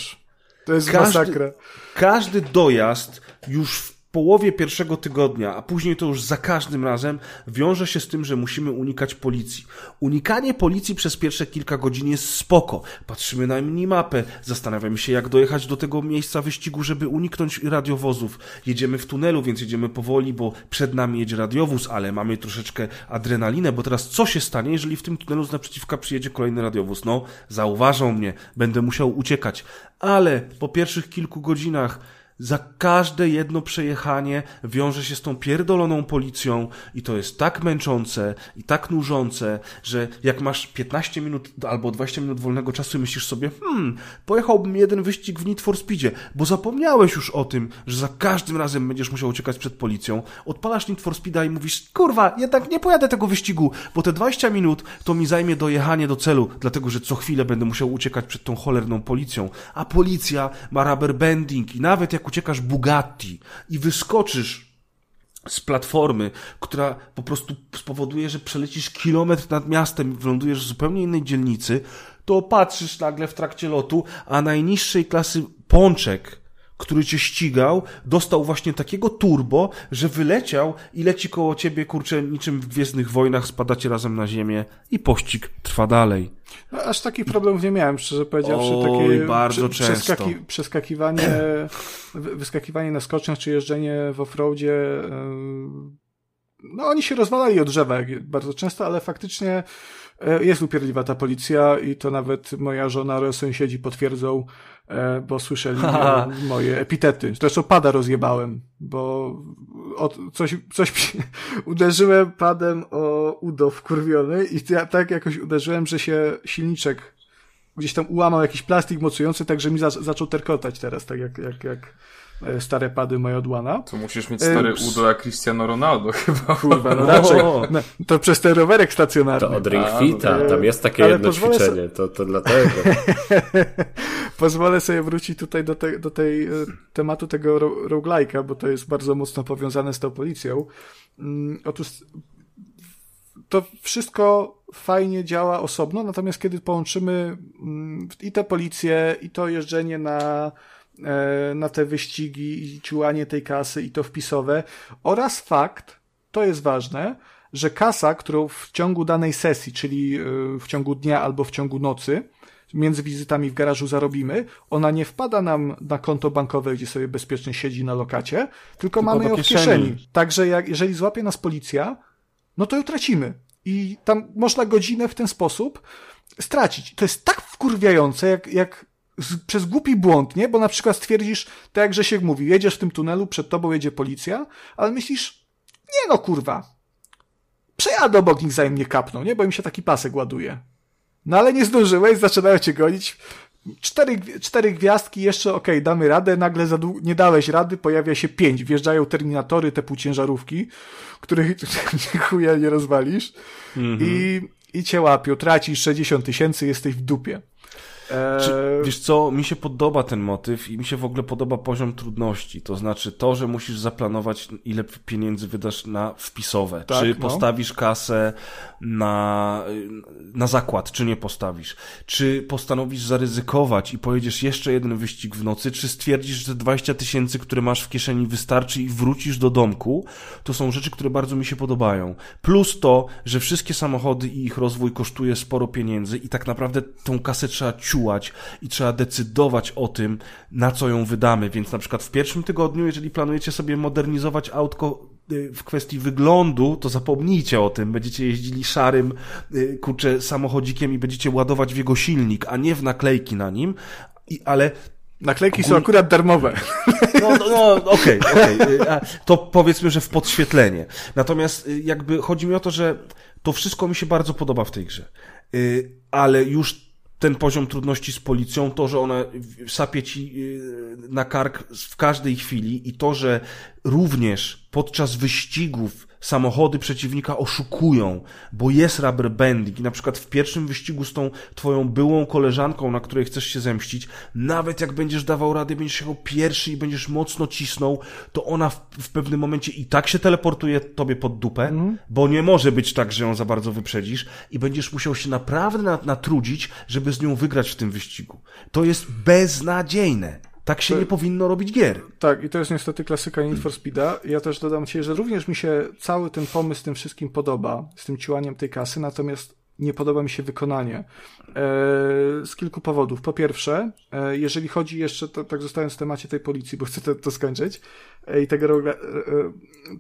To jest każdy, masakra. Każdy dojazd już w połowie pierwszego tygodnia, a później to już za każdym razem, wiąże się z tym, że musimy unikać policji. Unikanie policji przez pierwsze kilka godzin jest spoko. Patrzymy na minimapę, zastanawiamy się, jak dojechać do tego miejsca wyścigu, żeby uniknąć radiowozów. Jedziemy w tunelu, więc jedziemy powoli, bo przed nami jedzie radiowóz, ale mamy troszeczkę adrenalinę, bo teraz co się stanie, jeżeli w tym tunelu z naprzeciwka przyjedzie kolejny radiowóz? No, zauważą mnie, będę musiał uciekać. Ale po pierwszych kilku godzinach za każde jedno przejechanie wiąże się z tą pierdoloną policją i to jest tak męczące i tak nużące, że jak masz 15 minut albo 20 minut wolnego czasu i myślisz sobie, hmm, pojechałbym jeden wyścig w Need for Speedzie, bo zapomniałeś już o tym, że za każdym razem będziesz musiał uciekać przed policją. Odpalasz Need for Speeda i mówisz, kurwa, jednak nie pojadę tego wyścigu, bo te 20 minut to mi zajmie dojechanie do celu, dlatego że co chwilę będę musiał uciekać przed tą cholerną policją. A policja ma rubber bending i nawet jak uciekasz Bugatti i wyskoczysz z platformy, która po prostu spowoduje, że przelecisz kilometr nad miastem wylądujesz w zupełnie innej dzielnicy, to patrzysz nagle w trakcie lotu, a najniższej klasy pączek który cię ścigał, dostał właśnie takiego turbo, że wyleciał i leci koło ciebie, kurczę, niczym w Gwiezdnych Wojnach, spadacie razem na ziemię i pościg trwa dalej. No, aż takich problemów nie miałem, szczerze powiedziawszy. Oj, takie bardzo często. Przeskaki, przeskakiwanie, wyskakiwanie na skoczniach, czy jeżdżenie w offroadzie, no oni się rozwalali od drzewa bardzo często, ale faktycznie e, jest upierdliwa ta policja i to nawet moja żona oraz sąsiedzi potwierdzą, bo słyszeli moje epitety. Zresztą pada rozjebałem, bo od, coś, coś uderzyłem padem o udo wkurwiony i ja tak jakoś uderzyłem, że się silniczek gdzieś tam ułamał jakiś plastik mocujący, tak że mi za, zaczął terkotać teraz, tak jak, jak, jak E, stare pady Majodłana. To musisz mieć stary e, udo jak Cristiano Ronaldo chyba. Kurwa, no raczej. No, to przez ten rowerek stacjonarny. To od Ring Fita, no tam jest takie jedno ćwiczenie, to, to dlatego. pozwolę sobie wrócić tutaj do, te, do tej e, tematu tego roguelike'a, bo to jest bardzo mocno powiązane z tą policją. Mm, otóż to wszystko fajnie działa osobno, natomiast kiedy połączymy mm, i tę policję, i to jeżdżenie na E, na te wyścigi i ciułanie tej kasy i to wpisowe oraz fakt, to jest ważne, że kasa, którą w ciągu danej sesji, czyli e, w ciągu dnia albo w ciągu nocy, między wizytami w garażu zarobimy, ona nie wpada nam na konto bankowe, gdzie sobie bezpiecznie siedzi na lokacie, tylko, tylko mamy ją w kieszeni. kieszeni. Także jak, jeżeli złapie nas policja, no to ją tracimy. I tam można godzinę w ten sposób stracić. To jest tak wkurwiające, jak, jak z, przez głupi błąd, nie? Bo na przykład stwierdzisz, tak jak że się mówi, jedziesz w tym tunelu, przed tobą jedzie policja, ale myślisz, nie no kurwa, przejadę obok nich zanim mnie kapną, nie? Bo im się taki pasek ładuje. No ale nie zdążyłeś, zaczynają cię gonić, cztery, cztery gwiazdki, jeszcze okej, okay, damy radę, nagle za dłu- nie dałeś rady, pojawia się pięć, wjeżdżają terminatory, te półciężarówki, których chuja nie rozwalisz mm -hmm. i, i cię łapią, tracisz 60 tysięcy, jesteś w dupie. Czy, eee, wiesz co, mi się podoba ten motyw i mi się w ogóle podoba poziom trudności. To znaczy to, że musisz zaplanować, ile pieniędzy wydasz na wpisowe. Tak, czy no. postawisz kasę na, na zakład, czy nie postawisz. Czy postanowisz zaryzykować i pojedziesz jeszcze jeden wyścig w nocy, czy stwierdzisz, że 20 tysięcy, które masz w kieszeni wystarczy i wrócisz do domku. To są rzeczy, które bardzo mi się podobają. Plus to, że wszystkie samochody i ich rozwój kosztuje sporo pieniędzy i tak naprawdę tą kasę trzeba i trzeba decydować o tym, na co ją wydamy. Więc na przykład w pierwszym tygodniu, jeżeli planujecie sobie modernizować autko y, w kwestii wyglądu, to zapomnijcie o tym. Będziecie jeździli szarym, y, kurczę, samochodzikiem i będziecie ładować w jego silnik, a nie w naklejki na nim. I, ale Naklejki są akurat darmowe. No, no, no okej, okay. Okay. To powiedzmy, że w podświetlenie. Natomiast y, jakby chodzi mi o to, że to wszystko mi się bardzo podoba w tej grze. Ale już ten poziom trudności z policją, to, że ona sapie ci y, na kark w każdej chwili i to, że również podczas wyścigów samochody przeciwnika oszukują, bo jest rubber banding i na przykład w pierwszym wyścigu z tą twoją byłą koleżanką, na której chcesz się zemścić, nawet jak będziesz dawał radę, będziesz jechał pierwszy i będziesz mocno cisnął, to ona w, w pewnym momencie i tak się teleportuje tobie pod dupę, mm. bo nie może być tak, że ją za bardzo wyprzedzisz i będziesz musiał się naprawdę natrudzić, żeby z nią wygrać w tym wyścigu. To jest beznadziejne. Tak się to... nie powinno robić gier. Tak, i to jest niestety klasyka Need for Speeda. Ja też dodam Ci, że również mi się cały ten pomysł z tym wszystkim podoba, z tym ciłaniem tej kasy, natomiast nie podoba mi się wykonanie. E, z kilku powodów. Po pierwsze, e, jeżeli chodzi jeszcze, to, tak zostając w temacie tej policji, bo chcę to, to skończyć, e, i tego, rogle,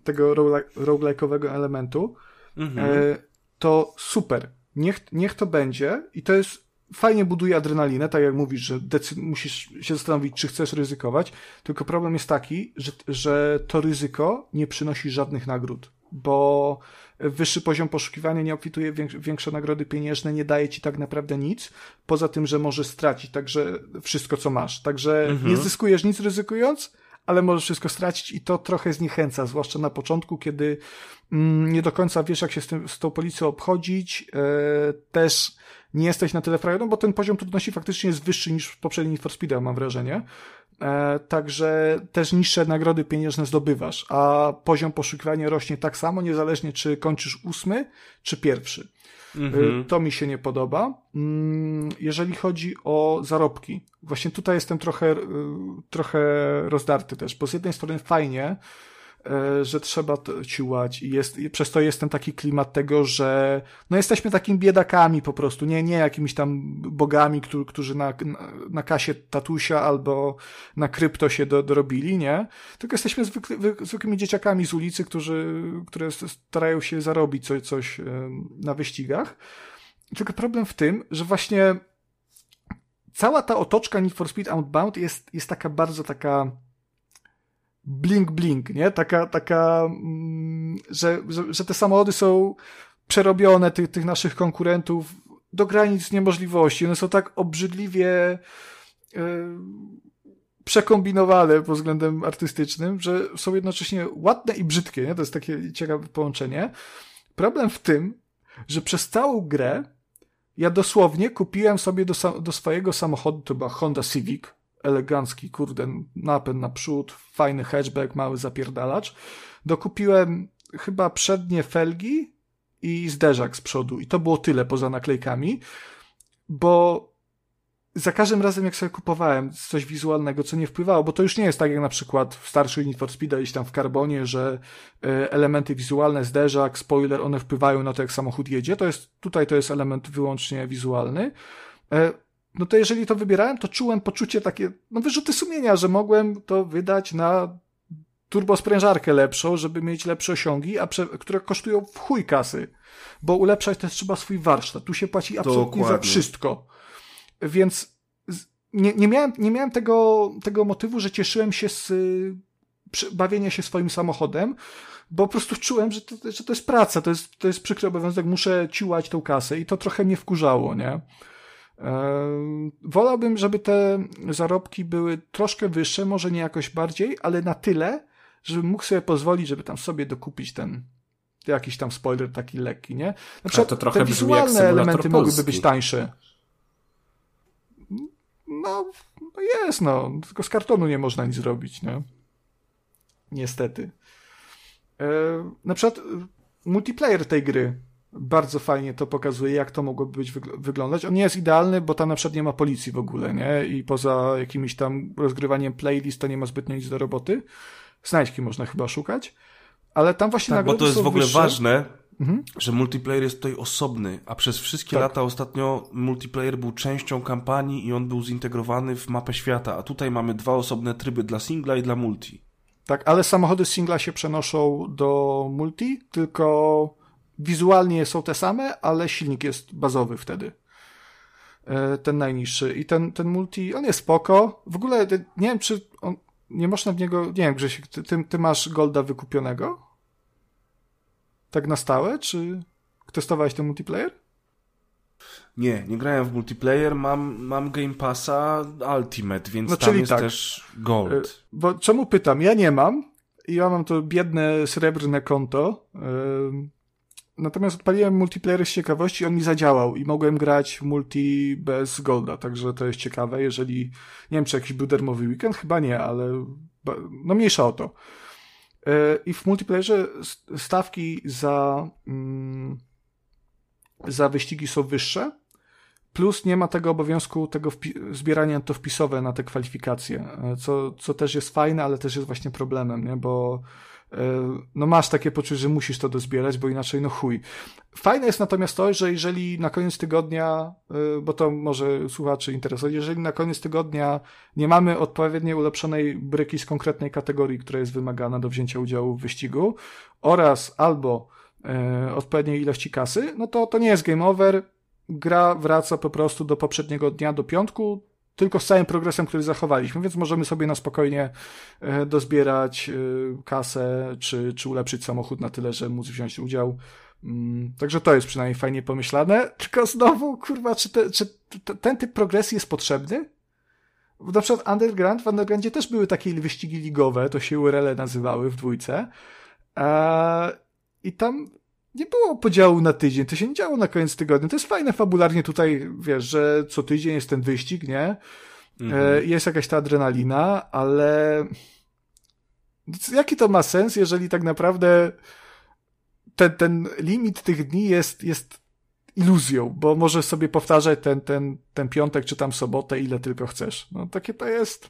tego roguelike'owego elementu, mhm. to super. Niech, niech to będzie i to jest fajnie buduje adrenalinę, tak jak mówisz, że musisz się zastanowić, czy chcesz ryzykować, tylko problem jest taki, że, że to ryzyko nie przynosi żadnych nagród, bo wyższy poziom poszukiwania nie obfituje większe nagrody pieniężne, nie daje ci tak naprawdę nic, poza tym, że możesz stracić także wszystko, co masz. Także mhm. nie zyskujesz nic ryzykując, ale możesz wszystko stracić i to trochę zniechęca, zwłaszcza na początku, kiedy mm, nie do końca wiesz, jak się z, tym, z tą policją obchodzić, e, też nie jesteś na tyle frajerą, bo ten poziom trudności faktycznie jest wyższy niż w poprzednim Need for Speed, mam wrażenie. E, także też niższe nagrody pieniężne zdobywasz, a poziom poszukiwania rośnie tak samo, niezależnie czy kończysz ósmy, czy pierwszy. Mhm. To mi się nie podoba. Mm, jeżeli chodzi o zarobki, właśnie tutaj jestem trochę, y, trochę rozdarty też, bo z jednej strony fajnie, E, że trzeba ciułać i jest, przez to jest ten taki klimat tego, że no jesteśmy takimi biedakami po prostu, nie, nie jakimiś tam bogami, którzy, którzy na, na, na kasie tatusia albo na krypto się do, dorobili, nie? Tylko jesteśmy zwykli, zwykłymi dzieciakami z ulicy, którzy, które starają się zarobić coś, coś e, na wyścigach. Tylko problem w tym, że właśnie cała ta otoczka Need for Speed Outbound jest, jest taka bardzo taka blink blink, nie? Taka, taka, mm, że, że, że te samochody są przerobione tych, tych naszych konkurentów do granic niemożliwości. One są tak obrzydliwie yy, przekombinowane pod względem artystycznym, że są jednocześnie ładne i brzydkie, nie? To jest takie ciekawe połączenie. Problem w tym, że przez całą grę ja dosłownie kupiłem sobie do, do swojego samochodu, to była Honda Civic, elegancki, kurde, napęd naprzód, fajny hatchback, mały zapierdalacz. Dokupiłem chyba przednie felgi i zderzak z przodu i to było tyle poza naklejkami, bo za każdym razem jak sobie kupowałem coś wizualnego, co nie wpływało, bo to już nie jest tak jak na przykład w starszych Need for Speed gdzieś tam w karbonie, że e, elementy wizualne, zderzak, spoiler, one wpływają na to, jak samochód jedzie. To jest, tutaj to jest element wyłącznie wizualny. No to jeżeli to wybierałem, to czułem poczucie takie, no wyrzuty sumienia, że mogłem to wydać na turbosprężarkę lepszą, żeby mieć lepsze osiągi, a prze, które kosztują w chuj kasy. Bo ulepszać też trzeba swój warsztat. Tu się płaci absolutnie Dokładnie. za wszystko. Więc nie, nie miałem, nie miałem tego, tego motywu, że cieszyłem się z bawienia się swoim samochodem, bo po prostu czułem, że to, że to jest praca, to jest, to jest przykry obowiązek, muszę ciłać tą kasę i to trochę mnie wkurzało, nie? Wolałbym, żeby te zarobki były troszkę wyższe, może nie jakoś bardziej, ale na tyle, żebym mógł sobie pozwolić, żeby tam sobie dokupić ten jakiś tam spoiler taki lekki, nie? Na przykład to trochę te wizualne elementy Polski. mogłyby być tańsze. No, no jest, no. Tylko z kartonu nie można nic zrobić, nie? Niestety. E, na przykład multiplayer tej gry bardzo fajnie to pokazuje, jak to mogłoby być wyglądać. On nie jest idealny, bo tam na przykład nie ma policji w ogóle, nie? I poza jakimś tam rozgrywaniem playlist to nie ma zbytnio nic do roboty. Znajdźki można chyba szukać. Ale tam właśnie tak, bo to jest w ogóle wyższe. ważne, mhm. że multiplayer jest tutaj osobny, a przez wszystkie tak. lata ostatnio multiplayer był częścią kampanii i on był zintegrowany w mapę świata, a tutaj mamy dwa osobne tryby dla singla i dla multi. Tak, ale samochody singla się przenoszą do multi, tylko wizualnie są te same, ale silnik jest bazowy wtedy. E, ten najniższy. I ten, ten multi, on jest spoko. W ogóle nie wiem, czy on, nie można w niego, nie wiem, Grzesiek, ty, ty, ty masz Golda wykupionego? Tak na stałe, czy testowałeś ten multiplayer? Nie, nie grałem w multiplayer, mam, mam Game Passa Ultimate, więc no, tam jest tak. też Gold. E, bo czemu pytam? Ja nie mam. Ja mam to biedne srebrne konto. Natomiast odpaliłem multiplayer z ciekawości, on mi zadziałał i mogłem grać w multi bez golda, także to jest ciekawe, jeżeli, nie wiem czy jakiś był darmowy weekend, chyba nie, ale no mniejsza o to. E, I w multiplayerze stawki za, mm, za wyścigi są wyższe, plus nie ma tego obowiązku tego zbierania to wpisowe na te kwalifikacje, co, co też jest fajne, ale też jest właśnie problemem, nie? bo no masz takie poczucie, że musisz to dozbierać, bo inaczej no chuj. Fajne jest natomiast to, że jeżeli na koniec tygodnia, bo to może słuchaczy interesuje, jeżeli na koniec tygodnia nie mamy odpowiednio ulepszonej bryki z konkretnej kategorii, która jest wymagana do wzięcia udziału w wyścigu oraz albo e, odpowiedniej ilości kasy, no to to nie jest game over, gra wraca po prostu do poprzedniego dnia, do piątku, tylko z całym progresem, który zachowaliśmy, więc możemy sobie na spokojnie e, dozbierać e, kasę, czy, czy ulepszyć samochód na tyle, że móc wziąć udział. Mm, także to jest przynajmniej fajnie pomyślane. Tylko znowu, kurwa, czy, te, czy ten typ progresji jest potrzebny? Na przykład Underground, w Undergroundzie też były takie wyścigi ligowe, to się URL nazywały w dwójce. Eee, I tam nie było podziału na tydzień, to się nie działo na koniec tygodnia. To jest fajne fabularnie tutaj, wiesz, że co tydzień jest ten wyścig, nie? Mhm. E, jest jakaś ta adrenalina, ale jaki to ma sens, jeżeli tak naprawdę ten, ten limit tych dni jest, jest iluzją, bo możesz sobie powtarzać ten, ten, ten piątek czy tam sobotę, ile tylko chcesz. No takie to jest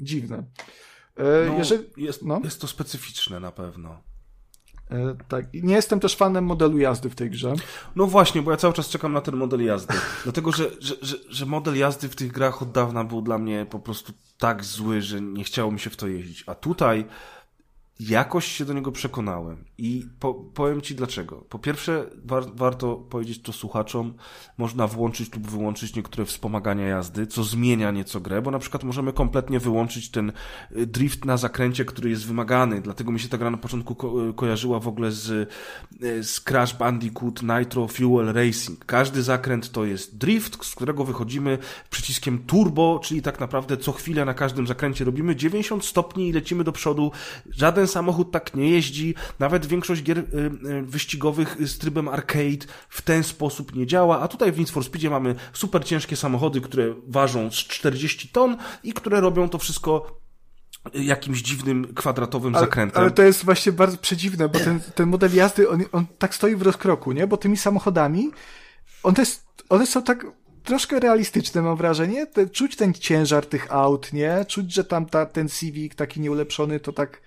dziwne. E, no, jeżeli, jest, no? jest to specyficzne na pewno. E, tak. Nie jestem też fanem modelu jazdy w tej grze. No właśnie, bo ja cały czas czekam na ten model jazdy. Dlatego, że, że, że, że, model jazdy w tych grach od dawna był dla mnie po prostu tak zły, że nie chciało mi się w to jeździć. A tutaj jakoś się do niego przekonałem i po, powiem Ci dlaczego. Po pierwsze, war, warto powiedzieć to słuchaczom, można włączyć lub wyłączyć niektóre wspomagania jazdy, co zmienia nieco grę, bo na przykład możemy kompletnie wyłączyć ten y, drift na zakręcie, który jest wymagany, dlatego mi się ta gra na początku ko y, kojarzyła w ogóle z, y, z Crash Bandicoot Nitro Fuel Racing. Każdy zakręt to jest drift, z którego wychodzimy przyciskiem turbo, czyli tak naprawdę co chwilę na każdym zakręcie robimy 90 stopni i lecimy do przodu. Żaden samochód tak nie jeździ, nawet większość gier y, y, wyścigowych z trybem arcade w ten sposób nie działa, a tutaj w Need for Speedzie mamy super ciężkie samochody, które ważą z 40 ton i które robią to wszystko jakimś dziwnym kwadratowym ale, zakrętem. Ale to jest właśnie bardzo przedziwne, bo ten, ten model jazdy, on, on tak stoi w rozkroku, nie? Bo tymi samochodami, on jest, one są tak troszkę realistyczne, mam wrażenie. Te, czuć ten ciężar tych aut, nie? Czuć, że tam ta, ten Civic taki nieulepszony to tak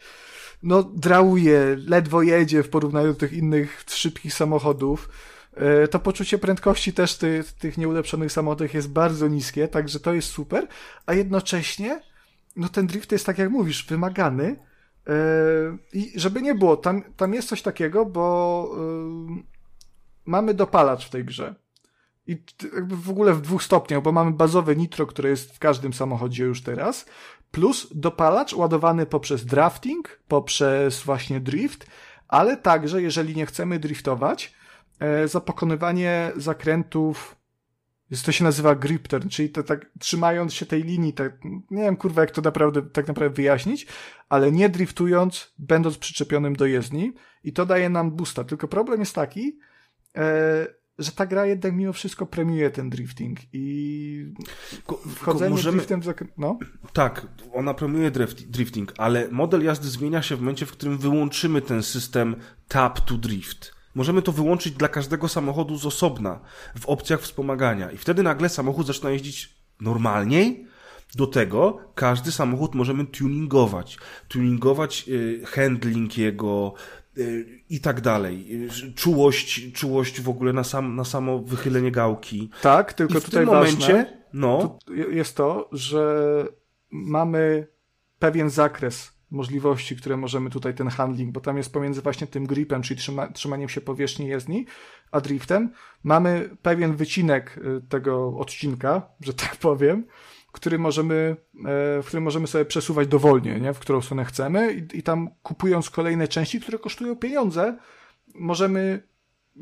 no drałuje, ledwo jedzie w porównaniu do tych innych szybkich samochodów. E, to poczucie prędkości też ty, tych nieulepszonych samochodów jest bardzo niskie, także to jest super, a jednocześnie no ten drift jest tak jak mówisz, wymagany e, i żeby nie było, tam, tam jest coś takiego, bo yy, mamy dopalacz w tej grze. I w ogóle w dwóch stopniach, bo mamy bazowe nitro, które jest w każdym samochodzie już teraz, plus dopalacz ładowany poprzez drafting, poprzez właśnie drift, ale także, jeżeli nie chcemy driftować, e, za pokonywanie zakrętów to się nazywa grip turn, czyli to tak trzymając się tej linii, tak, nie wiem kurwa jak to naprawdę, tak naprawdę wyjaśnić, ale nie driftując, będąc przyczepionym do jezdni i to daje nam boosta. Tylko problem jest taki, e, że ta gra jednak mimo wszystko premiuje ten drifting i wchodzenie możemy... driftem w no? Tak, ona premiuje drifting, ale model jazdy zmienia się w momencie, w którym wyłączymy ten system tap to drift. Możemy to wyłączyć dla każdego samochodu z osobna w opcjach wspomagania i wtedy nagle samochód zaczyna jeździć normalniej, do tego każdy samochód możemy tuningować. Tuningować y, handling jego, i tak dalej. Czułość, czułość w ogóle na, sam, na samo wychylenie gałki. Tak, tylko I w tutaj tym momencie no, jest to, że mamy pewien zakres możliwości, które możemy tutaj ten handling, bo tam jest pomiędzy właśnie tym gripem, czyli trzyma, trzymaniem się powierzchni jezdni, a driftem, mamy pewien wycinek y, tego odcinka, że tak powiem, który możemy, e, w którym możemy sobie przesuwać dowolnie, nie? w którą stronę chcemy i, i tam kupując kolejne części, które kosztują pieniądze, możemy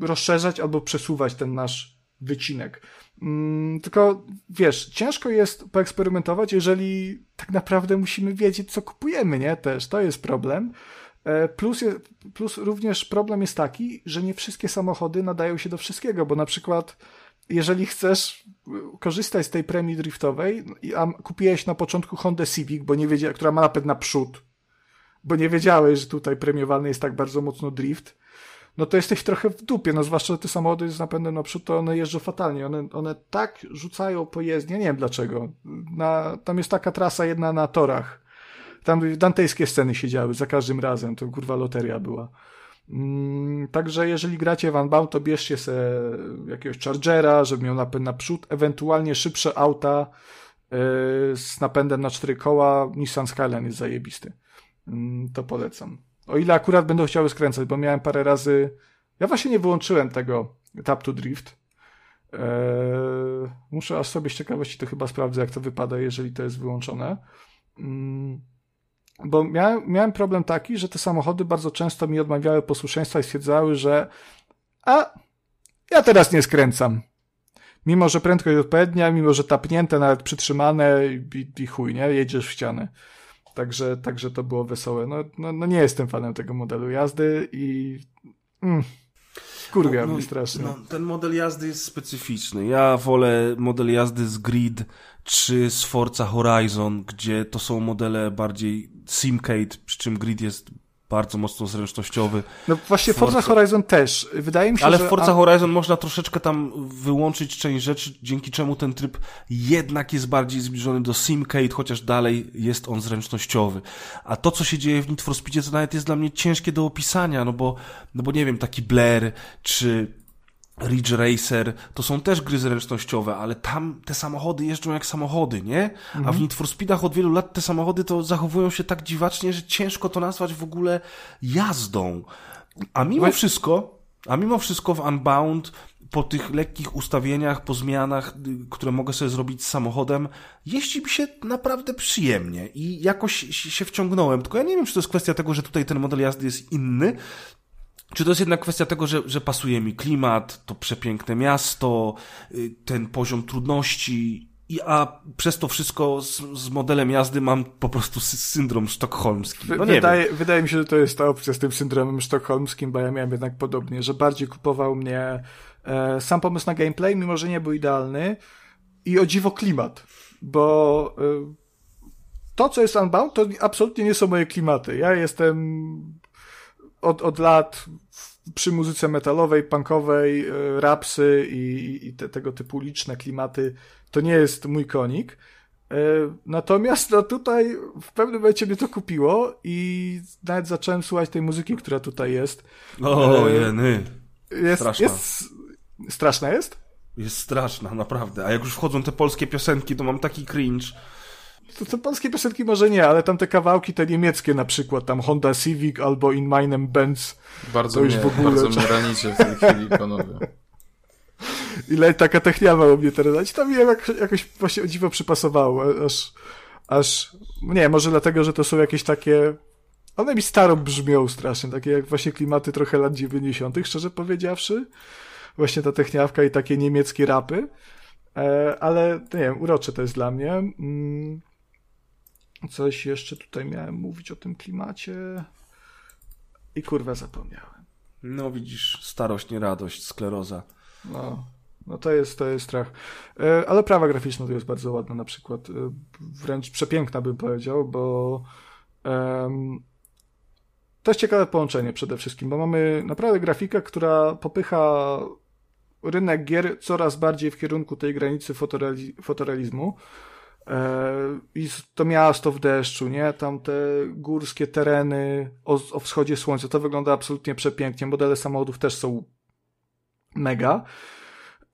rozszerzać albo przesuwać ten nasz wycinek. Mm, tylko wiesz, ciężko jest poeksperymentować, jeżeli tak naprawdę musimy wiedzieć, co kupujemy, nie? Też to jest problem. E, plus, plus również problem jest taki, że nie wszystkie samochody nadają się do wszystkiego, bo na przykład jeżeli chcesz korzystać z tej premii driftowej, a kupiłeś na początku Honda Civic, bo nie wiedziałeś, która ma napęd na przód, bo nie wiedziałeś, że tutaj premiowany jest tak bardzo mocno drift, no to jesteś trochę w dupie, no zwłaszcza, że te samochody z napędem naprzód, to one jeżdżą fatalnie, one, one tak rzucają pojezdnie, nie wiem dlaczego. Na, tam jest taka trasa jedna na torach, tam dantejskie sceny się działy za każdym razem, to kurwa loteria była. Mm, także jeżeli gracie w Unbound, to bierzcie sobie jakiegoś Chargera, żeby miał napęd naprzód, ewentualnie szybsze auta yy, z napędem na cztery koła. Nissan Skyline jest zajebisty. Yy, to polecam. O ile akurat będą chciały skręcać, bo miałem parę razy. Ja właśnie nie wyłączyłem tego Tap to Drift. Yy, muszę aż sobie z ciekawości to chyba sprawdzę, jak to wypada, jeżeli to jest wyłączone. Bo miałem, miałem problem taki, że te samochody bardzo często mi odmawiały posłuszeństwa i stwierdzały, że a ja teraz nie skręcam. Mimo, że prędkość odpowiednia, mimo, że tapnięte, nawet przytrzymane i, i chuj, nie? Jedziesz w ścianę. Także, także to było wesołe. No, no, no nie jestem fanem tego modelu jazdy i... Mm. Kurwa, no, no, strasznie. No, ten model jazdy jest specyficzny. Ja wolę model jazdy z Grid czy z Forza Horizon, gdzie to są modele bardziej Simcade, przy czym Grid jest bardzo mocno zręcznościowy. No właśnie Forza, Forza Horizon też. Wydaje mi się, Ale że... w Forza Horizon można troszeczkę tam wyłączyć część rzeczy, dzięki czemu ten tryb jednak jest bardziej zbliżony do Simcade, chociaż dalej jest on zręcznościowy. A to, co się dzieje w Need for Speedzie, to nawet jest dla mnie ciężkie do opisania, no bo, no bo nie wiem, taki Blair, czy Ridge Racer, to są też gry zręcznościowe, ale tam te samochody jeżdżą jak samochody, nie? A w mhm. Need for Speedach od wielu lat te samochody to zachowują się tak dziwacznie, że ciężko to nazwać w ogóle jazdą. A mimo wszystko, a mimo wszystko w Unbound po tych lekkich ustawieniach, po zmianach, y, które mogę sobie zrobić z samochodem, jeździ mi się naprawdę przyjemnie i jakoś się wciągnąłem. Tylko ja nie wiem, czy to jest kwestia tego, że tutaj ten model jazdy jest inny, czy to jest jednak kwestia tego, że, że pasuje mi klimat, to przepiękne miasto, y, ten poziom trudności, a przez to wszystko z, z modelem jazdy mam po prostu syndrom sztokholmski. No wydaje, wydaje mi się, że to jest ta opcja z tym syndromem sztokholmskim, bo ja miałem jednak podobnie, że bardziej kupował mnie e, sam pomysł na gameplay, mimo że nie był idealny i o dziwo klimat, bo e, to, co jest Unbound, to absolutnie nie są moje klimaty. Ja jestem od, od lat przy muzyce metalowej, punkowej, e, rapsy i, i te, tego typu liczne klimaty, to nie jest mój konik. E, natomiast no tutaj w pewnym momencie mnie to kupiło i nawet zacząłem słuchać tej muzyki, która tutaj jest. O, e, jeny. Jest, straszna. Jest, straszna jest? Jest straszna, naprawdę. A jak już wchodzą te polskie piosenki, to mam taki cringe. To, to polskie piosenki może nie, ale tam te kawałki, te niemieckie na przykład, tam Honda Civic albo In Meinem Benz. Bardzo to już mnie, w ogóle... Bardzo mnie ranicie w tej chwili, panowie. Ile taka techniawa u mnie teraz. Tam mi jak, jakoś właśnie o dziwo przypasowało, aż, aż, nie, może dlatego, że to są jakieś takie, one mi staro brzmią strasznie, takie jak właśnie klimaty trochę lat 90., szczerze powiedziawszy. Właśnie ta techniawka i takie niemieckie rapy. E, ale, nie wiem, urocze to jest dla mnie. Mm. Coś jeszcze tutaj miałem mówić o tym klimacie. I kurwa zapomniałem. No widzisz, starość, nie radość, skleroza. No, no to jest, to jest strach. E, ale prawa graficzna to jest bardzo ładna na przykład. E, wręcz przepiękna bym powiedział, bo um, to jest ciekawe połączenie przede wszystkim, bo mamy naprawdę grafikę, która popycha rynek gier coraz bardziej w kierunku tej granicy fotorealizmu. E, I to miasto w deszczu, nie? Tam te górskie tereny o, o wschodzie słońca, to wygląda absolutnie przepięknie. Modele samochodów też są mega.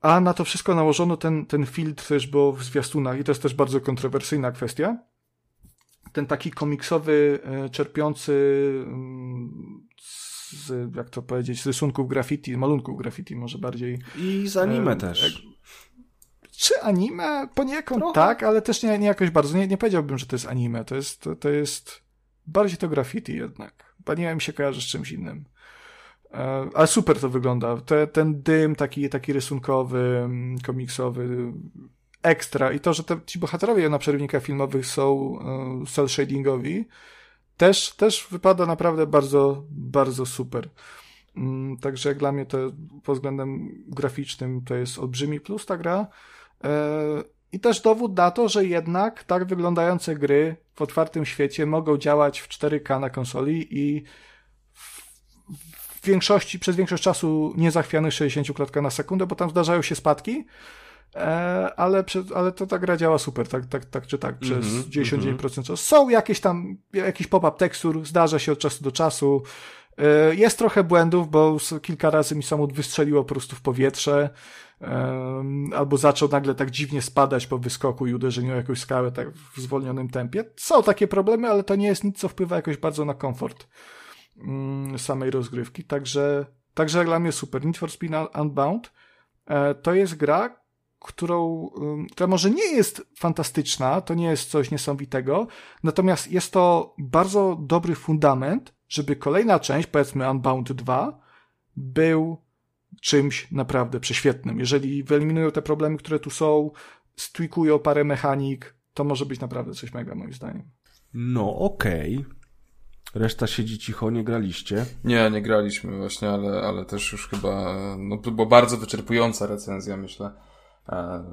A na to wszystko nałożono ten, ten filtr też było w zwiastunach i to jest też bardzo kontrowersyjna kwestia. Ten taki komiksowy, e, czerpiący mm, z, jak to powiedzieć, z rysunków graffiti, malunków graffiti może bardziej. I z anime e, też. Czy anime? Poniekąd Trochę. tak, ale też nie, nie jakoś bardzo. Nie, nie powiedziałbym, że to jest anime. To jest, to, to jest bardziej to graffiti jednak. Anime mi się kojarzy z czymś innym. E, ale super to wygląda. Te, ten dym taki, taki rysunkowy, mm, komiksowy, ekstra. I to, że te, ci bohaterowie na przerywnikach filmowych są e, cel shadingowi, też, też wypada naprawdę bardzo, bardzo super. Mm, także jak dla mnie to pod względem graficznym to jest olbrzymi plus ta gra. E, I też dowód na to, że jednak tak wyglądające gry w otwartym świecie mogą działać w 4K na konsoli i w, większości, przez większość czasu niezachwianych 60 klatkach na sekundę, bo tam zdarzają się spadki, e, ale, ale to ta gra działa super, tak, tak, tak czy tak, przez mm -hmm, 99% czasu. Są jakieś tam, jakiś pop-up tekstur, zdarza się od czasu do czasu, e, jest trochę błędów, bo kilka razy mi samochód wystrzeliło po prostu w powietrze, albo zaczął nagle tak dziwnie spadać po wyskoku i uderzeniu o jakąś skałę tak w zwolnionym tempie. Są takie problemy, ale to nie jest nic, co wpływa jakoś bardzo na komfort mm, samej rozgrywki. Także, także dla mnie super. Need for Speed Unbound e, to jest gra, którą, która może nie jest fantastyczna, to nie jest coś niesamowitego, natomiast jest to bardzo dobry fundament, żeby kolejna część, powiedzmy Unbound 2, był czymś naprawdę prześwietnym. Jeżeli wyeliminują te problemy, które tu są, stwikują parę mechanik, to może być naprawdę coś mega moim zdaniem. No okej. Okay. Reszta siedzi cicho, nie graliście? Nie, nie graliśmy właśnie, ale, ale też już chyba, no to była bardzo wyczerpująca recenzja, myślę. E,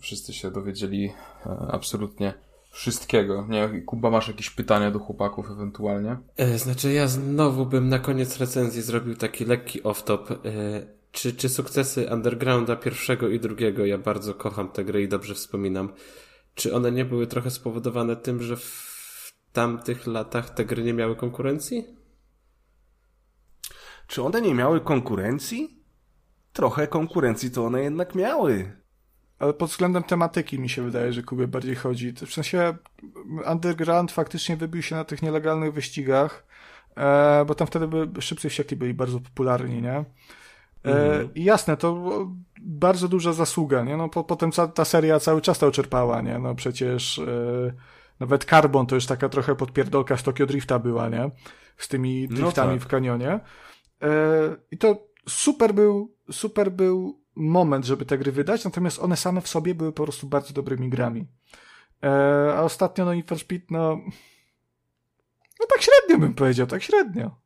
wszyscy się dowiedzieli e, absolutnie wszystkiego. Nie, Kuba, masz jakieś pytania do chłopaków ewentualnie? E, znaczy ja znowu bym na koniec recenzji zrobił taki lekki off-top. Czy, czy sukcesy Undergrounda pierwszego i drugiego, ja bardzo kocham tę grę i dobrze wspominam, czy one nie były trochę spowodowane tym, że w tamtych latach te gry nie miały konkurencji? Czy one nie miały konkurencji? Trochę konkurencji to one jednak miały. Ale pod względem tematyki mi się wydaje, że Kubie bardziej chodzi. W sensie Underground faktycznie wybił się na tych nielegalnych wyścigach, e, bo tam wtedy by, szybcy wściekli byli bardzo popularni, nie? E, mhm. jasne, to bardzo duża zasługa, nie? No po, potem ta, ta seria cały czas to czerpała, nie? No przecież e, nawet Carbon to już taka trochę podpierdolka z Tokyo Drifta była, nie? Z tymi no driftami no tak. w kanionie. E, I to super był, super był moment, żeby te gry wydać, natomiast one same w sobie były po prostu bardzo dobrymi grami. E, a ostatnio no Need for Speed, no no tak średnio bym powiedział, tak średnio.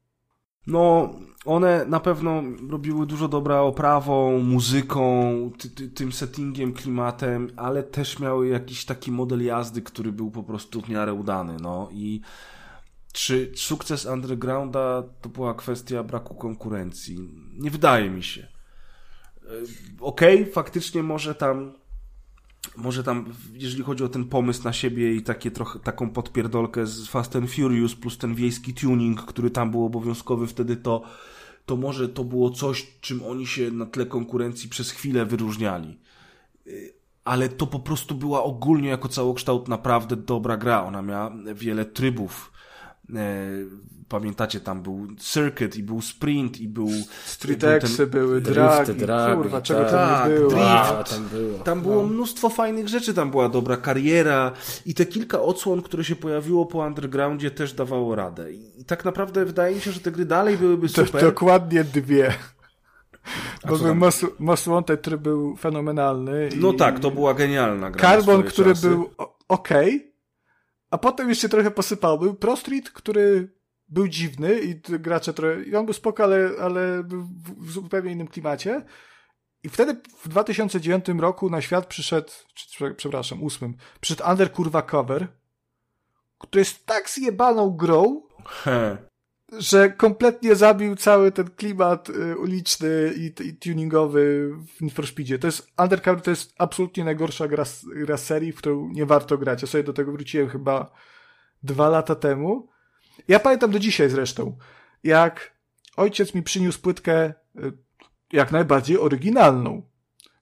No, one na pewno robiły dużo dobra oprawą, muzyką, ty, ty, tym settingiem, klimatem, ale też miały jakiś taki model jazdy, który był po prostu w miarę udany, no i czy sukces Undergrounda to była kwestia braku konkurencji? Nie wydaje mi się. E, okej, okay, faktycznie może tam może tam, jeżeli chodzi o ten pomysł na siebie i takie trochę, taką podpierdolkę z Fast and Furious plus ten wiejski tuning, który tam był obowiązkowy wtedy, to, to może to było coś, czym oni się na tle konkurencji przez chwilę wyróżniali. Y, ale to po prostu była ogólnie jako całokształt naprawdę dobra gra. Ona miała wiele trybów E, pamiętacie, tam był circuit i był sprint i był... Street Exy były, dragi, dragi, kurwa, czego tak, tam nie było. Drift. tam było. Tam było no. mnóstwo fajnych rzeczy, tam była dobra kariera i te kilka odsłon, które się pojawiło po Undergroundzie też dawało radę. I, tak naprawdę wydaje mi się, że te gry dalej byłyby super. To, dokładnie dwie. Bo był Most, Most Wanted, który był fenomenalny. No tak, to była genialna gra. Carbon, który czasy. był ok, a potem jeszcze trochę posypał. Był Pro Street, który był dziwny i gracze trochę, i on był spoko, ale, ale był w zupełnie innym klimacie. I wtedy w 2009 roku na świat przyszedł, czy, przepraszam, ósmym, przyszedł Under Kurwa Cover, który jest tak zjebaną grą, He że kompletnie zabił cały ten klimat y, uliczny i, i tuningowy w Need for Speedzie. To jest, Undercover to jest absolutnie najgorsza gra, gra serii, w którą nie warto grać. Ja sobie do tego wróciłem chyba dwa lata temu. Ja pamiętam do dzisiaj zresztą, jak ojciec mi przyniósł płytkę y, jak najbardziej oryginalną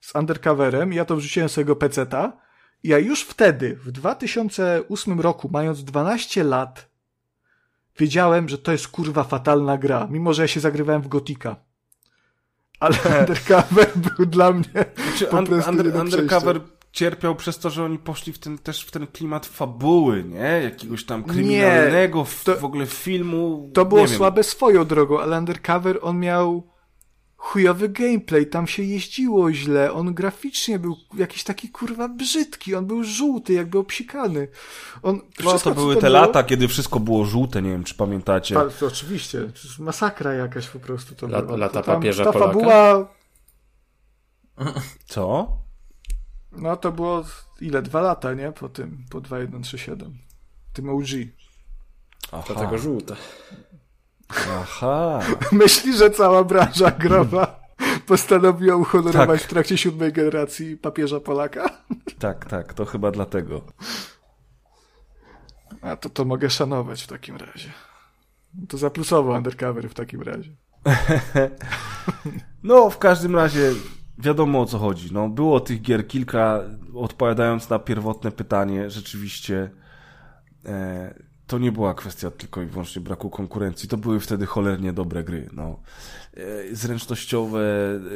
z Undercoverem. Ja to wrzuciłem sobie go peceta. Ja już wtedy, w 2008 roku, mając 12 lat, wiedziałem, że to jest kurwa fatalna gra, mimo że ja się zagrywałem w Gotika. Ale Undercover był dla mnie znaczy, po prostu under, Undercover cierpiał przez to, że oni poszli w ten, też w ten klimat fabuły, nie? Jakiegoś tam kryminalnego nie, to, w ogóle filmu. To było słabe swoją drogą, ale Undercover on miał chujowy gameplay, tam się jeździło źle, on graficznie był jakiś taki kurwa brzydki, on był żółty, jakby obsikany. On, no to były te było... lata, kiedy wszystko było żółte, nie wiem czy pamiętacie. Pa, to oczywiście, to masakra jakaś po prostu to La, była. Lata tam, papieża ta Polaka? fabuła... Co? No to było ile? Dwa lata, nie? Po tym, po 2137. Tym OG. Aha. Dlatego żółte. Aha. Myśli, że cała branża growa postanowiła uhonorować Tak. w trakcie siódmej generacji papieża Polaka? Tak, tak, to chyba dlatego. A to to mogę szanować w takim razie. To zaplusowo undercover w takim razie. No, w każdym razie wiadomo o co chodzi. No, było tych gier kilka, odpowiadając na pierwotne pytanie, rzeczywiście e, to nie była kwestia tylko i wyłącznie braku konkurencji. To były wtedy cholernie dobre gry. No. E, zręcznościowe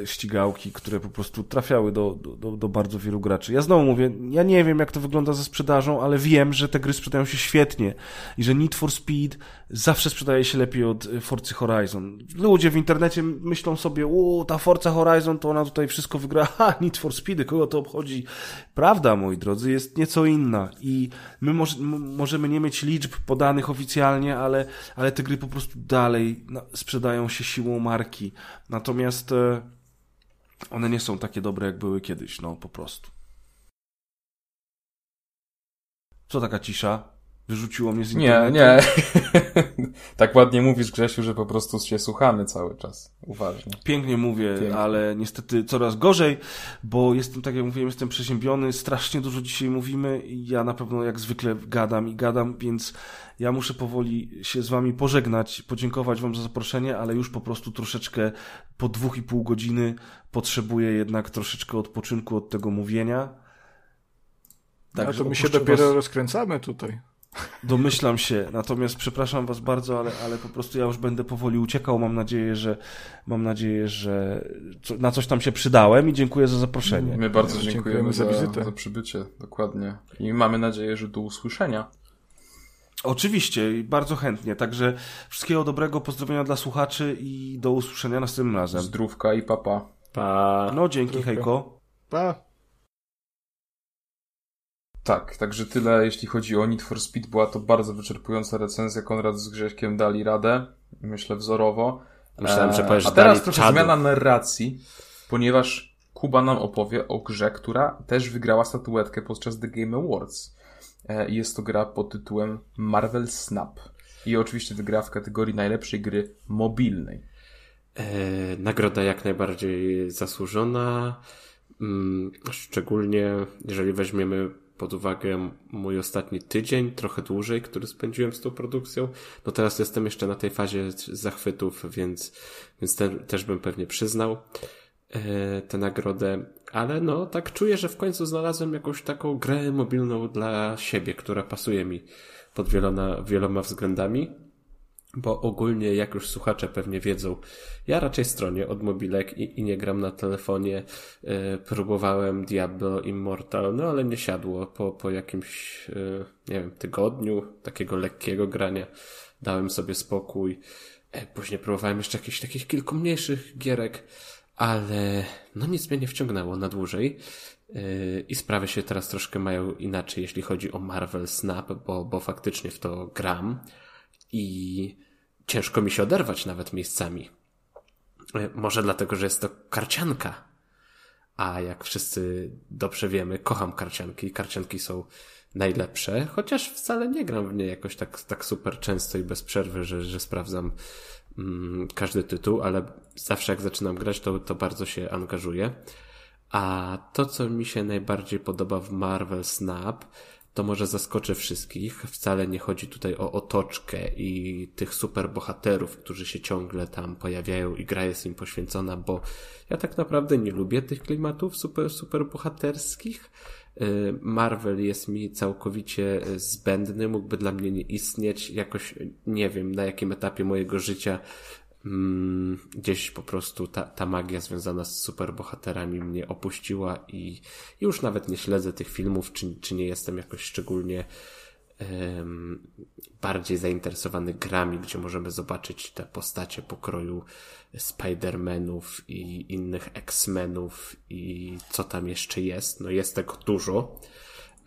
e, ścigałki, które po prostu trafiały do, do, do bardzo wielu graczy. Ja znowu mówię, ja nie wiem jak to wygląda ze sprzedażą, ale wiem, że te gry sprzedają się świetnie i że Need for Speed zawsze sprzedaje się lepiej od e, Forcy Horizon. Ludzie w internecie myślą sobie, u ta Forza Horizon to ona tutaj wszystko wygra, ha, Need for Speed, kogo to obchodzi? Prawda, moi drodzy, jest nieco inna i my może, możemy nie mieć liczb podanych oficjalnie, ale, ale te gry po prostu dalej sprzedają się siłą marki. Natomiast e, one nie są takie dobre, jak były kiedyś, no po prostu. Co taka cisza? Wyrzuciło mnie z Nie, internetu? nie. tak ładnie mówisz, Grzesiu, że po prostu się słuchamy cały czas. Uważnie. Pięknie mówię, Pięknie. ale niestety coraz gorzej, bo jestem, tak jak mówiłem, jestem przeziębiony, strasznie dużo dzisiaj mówimy i ja na pewno jak zwykle gadam i gadam, więc ja muszę powoli się z wami pożegnać, podziękować wam za zaproszenie, ale już po prostu troszeczkę po dwóch i pół godziny potrzebuję jednak troszeczkę odpoczynku od tego mówienia. Tak, Także to my się dopiero was- rozkręcamy tutaj. Domyślam się, natomiast przepraszam was bardzo, ale, ale po prostu ja już będę powoli uciekał. Mam nadzieję, że mam nadzieję, że co, na coś tam się przydałem i dziękuję za zaproszenie. My bardzo Dziękujemy dziękujemy za za, wizytę. za przybycie. Dokładnie. I mamy nadzieję, że do usłyszenia. Oczywiście i bardzo chętnie. Także wszystkiego dobrego, pozdrowienia dla słuchaczy i do usłyszenia następnym razem. Zdrówka i papa. Pa. No dzięki, Zdrówka. hejko. Pa! Tak, także tyle jeśli chodzi o Need for Speed. Była to bardzo wyczerpująca recenzja. Konrad z Grześkiem dali radę. Myślę wzorowo. Myślałem, że Eee, powiesz, A teraz trochę czadu. zmiana narracji, ponieważ Kuba nam opowie o grze, która też wygrała statuetkę podczas The Game Awards. E, Jest to gra pod tytułem Marvel Snap. I oczywiście wygrała w kategorii najlepszej gry mobilnej. E, nagroda jak najbardziej zasłużona. Mm, szczególnie jeżeli weźmiemy pod uwagę mój ostatni tydzień, trochę dłużej, który spędziłem z tą produkcją. No teraz jestem jeszcze na tej fazie zachwytów, więc, więc te, też bym pewnie przyznał e, tę nagrodę. Ale no, tak czuję, że w końcu znalazłem jakąś taką grę mobilną dla siebie, która pasuje mi pod wieloma, wieloma względami. Bo ogólnie, jak już słuchacze pewnie wiedzą, ja raczej stronię od mobilek i, i nie gram na telefonie. E, próbowałem Diablo Immortal, no ale nie siadło. Po, po jakimś, e, nie wiem, tygodniu takiego lekkiego grania dałem sobie spokój. E, później próbowałem jeszcze jakichś takich kilku mniejszych gierek, ale no nic mnie nie wciągnęło na dłużej. E, I sprawy się teraz troszkę mają inaczej, jeśli chodzi o Marvel Snap, bo, bo faktycznie w to gram i ciężko mi się oderwać nawet miejscami. E, Może dlatego, że jest to karcianka. A jak wszyscy dobrze wiemy, kocham karcianki. Karcianki są najlepsze, chociaż wcale nie gram w nie jakoś tak, tak super często i bez przerwy, że, że sprawdzam mm, każdy tytuł, ale zawsze jak zaczynam grać, to, to bardzo się angażuję. A to, co mi się najbardziej podoba w Marvel Snap, to może zaskoczy wszystkich. Wcale nie chodzi tutaj o otoczkę i tych super bohaterów, którzy się ciągle tam pojawiają i gra jest im poświęcona, bo ja tak naprawdę nie lubię tych klimatów super, super bohaterskich. Y, Marvel jest mi całkowicie zbędny, mógłby dla mnie nie istnieć. Jakoś nie wiem na jakim etapie mojego życia mm, gdzieś po prostu ta, ta magia związana z superbohaterami mnie opuściła i już nawet nie śledzę tych filmów, czy, czy nie jestem jakoś szczególnie em, bardziej zainteresowany grami, gdzie możemy zobaczyć te postacie pokroju Spider-Manów i innych X-Menów i co tam jeszcze jest. No jest tego dużo.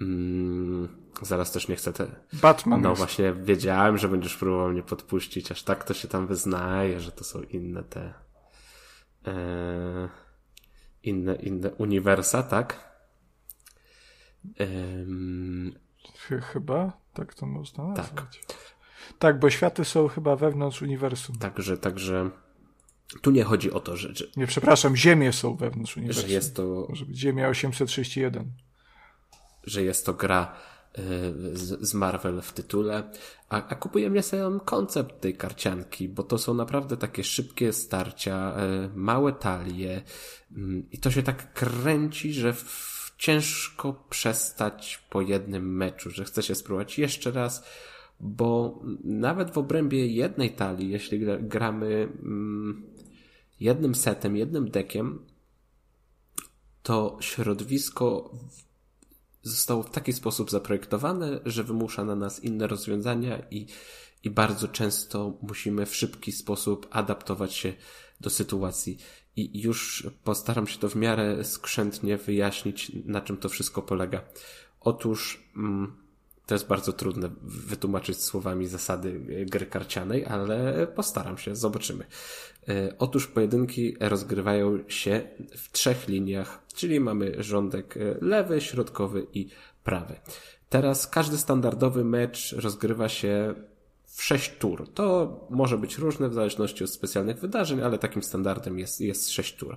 Mm, zaraz też nie chcę te, Batman no jest. właśnie wiedziałem, że będziesz próbował mnie podpuścić, aż tak to się tam wyznaje, że to są inne te e, inne, inne uniwersa, tak? Chyba? Tak to można nazwać. Tak, bo światy są chyba wewnątrz uniwersum. Także, także tu nie chodzi o to, że, że, Nie, przepraszam, Ziemie są wewnątrz uniwersum. że jest to Może być Ziemia 831. że jest to gra z, z Marvel w tytule, a, a mnie sam koncept tej karcianki, bo to są naprawdę takie szybkie starcia, y, małe talie mm, i to się tak kręci, że ciężko przestać po jednym meczu, że chce się spróbować jeszcze raz, bo nawet w obrębie jednej talii, jeśli gra- gramy mm, jednym setem, jednym dekiem, to środowisko zostało w taki sposób zaprojektowane, że wymusza na nas inne rozwiązania i, i bardzo często musimy w szybki sposób adaptować się do sytuacji. I już postaram się to w miarę skrzętnie wyjaśnić, na czym to wszystko polega. Otóż mm, to jest bardzo trudne wytłumaczyć słowami zasady gry karcianej, ale postaram się, zobaczymy. E, Otóż pojedynki rozgrywają się w trzech liniach, czyli mamy rządek e, lewy, środkowy i prawy. Teraz każdy standardowy mecz rozgrywa się w sześć tur. To może być różne w zależności od specjalnych wydarzeń, ale takim standardem jest, jest tur.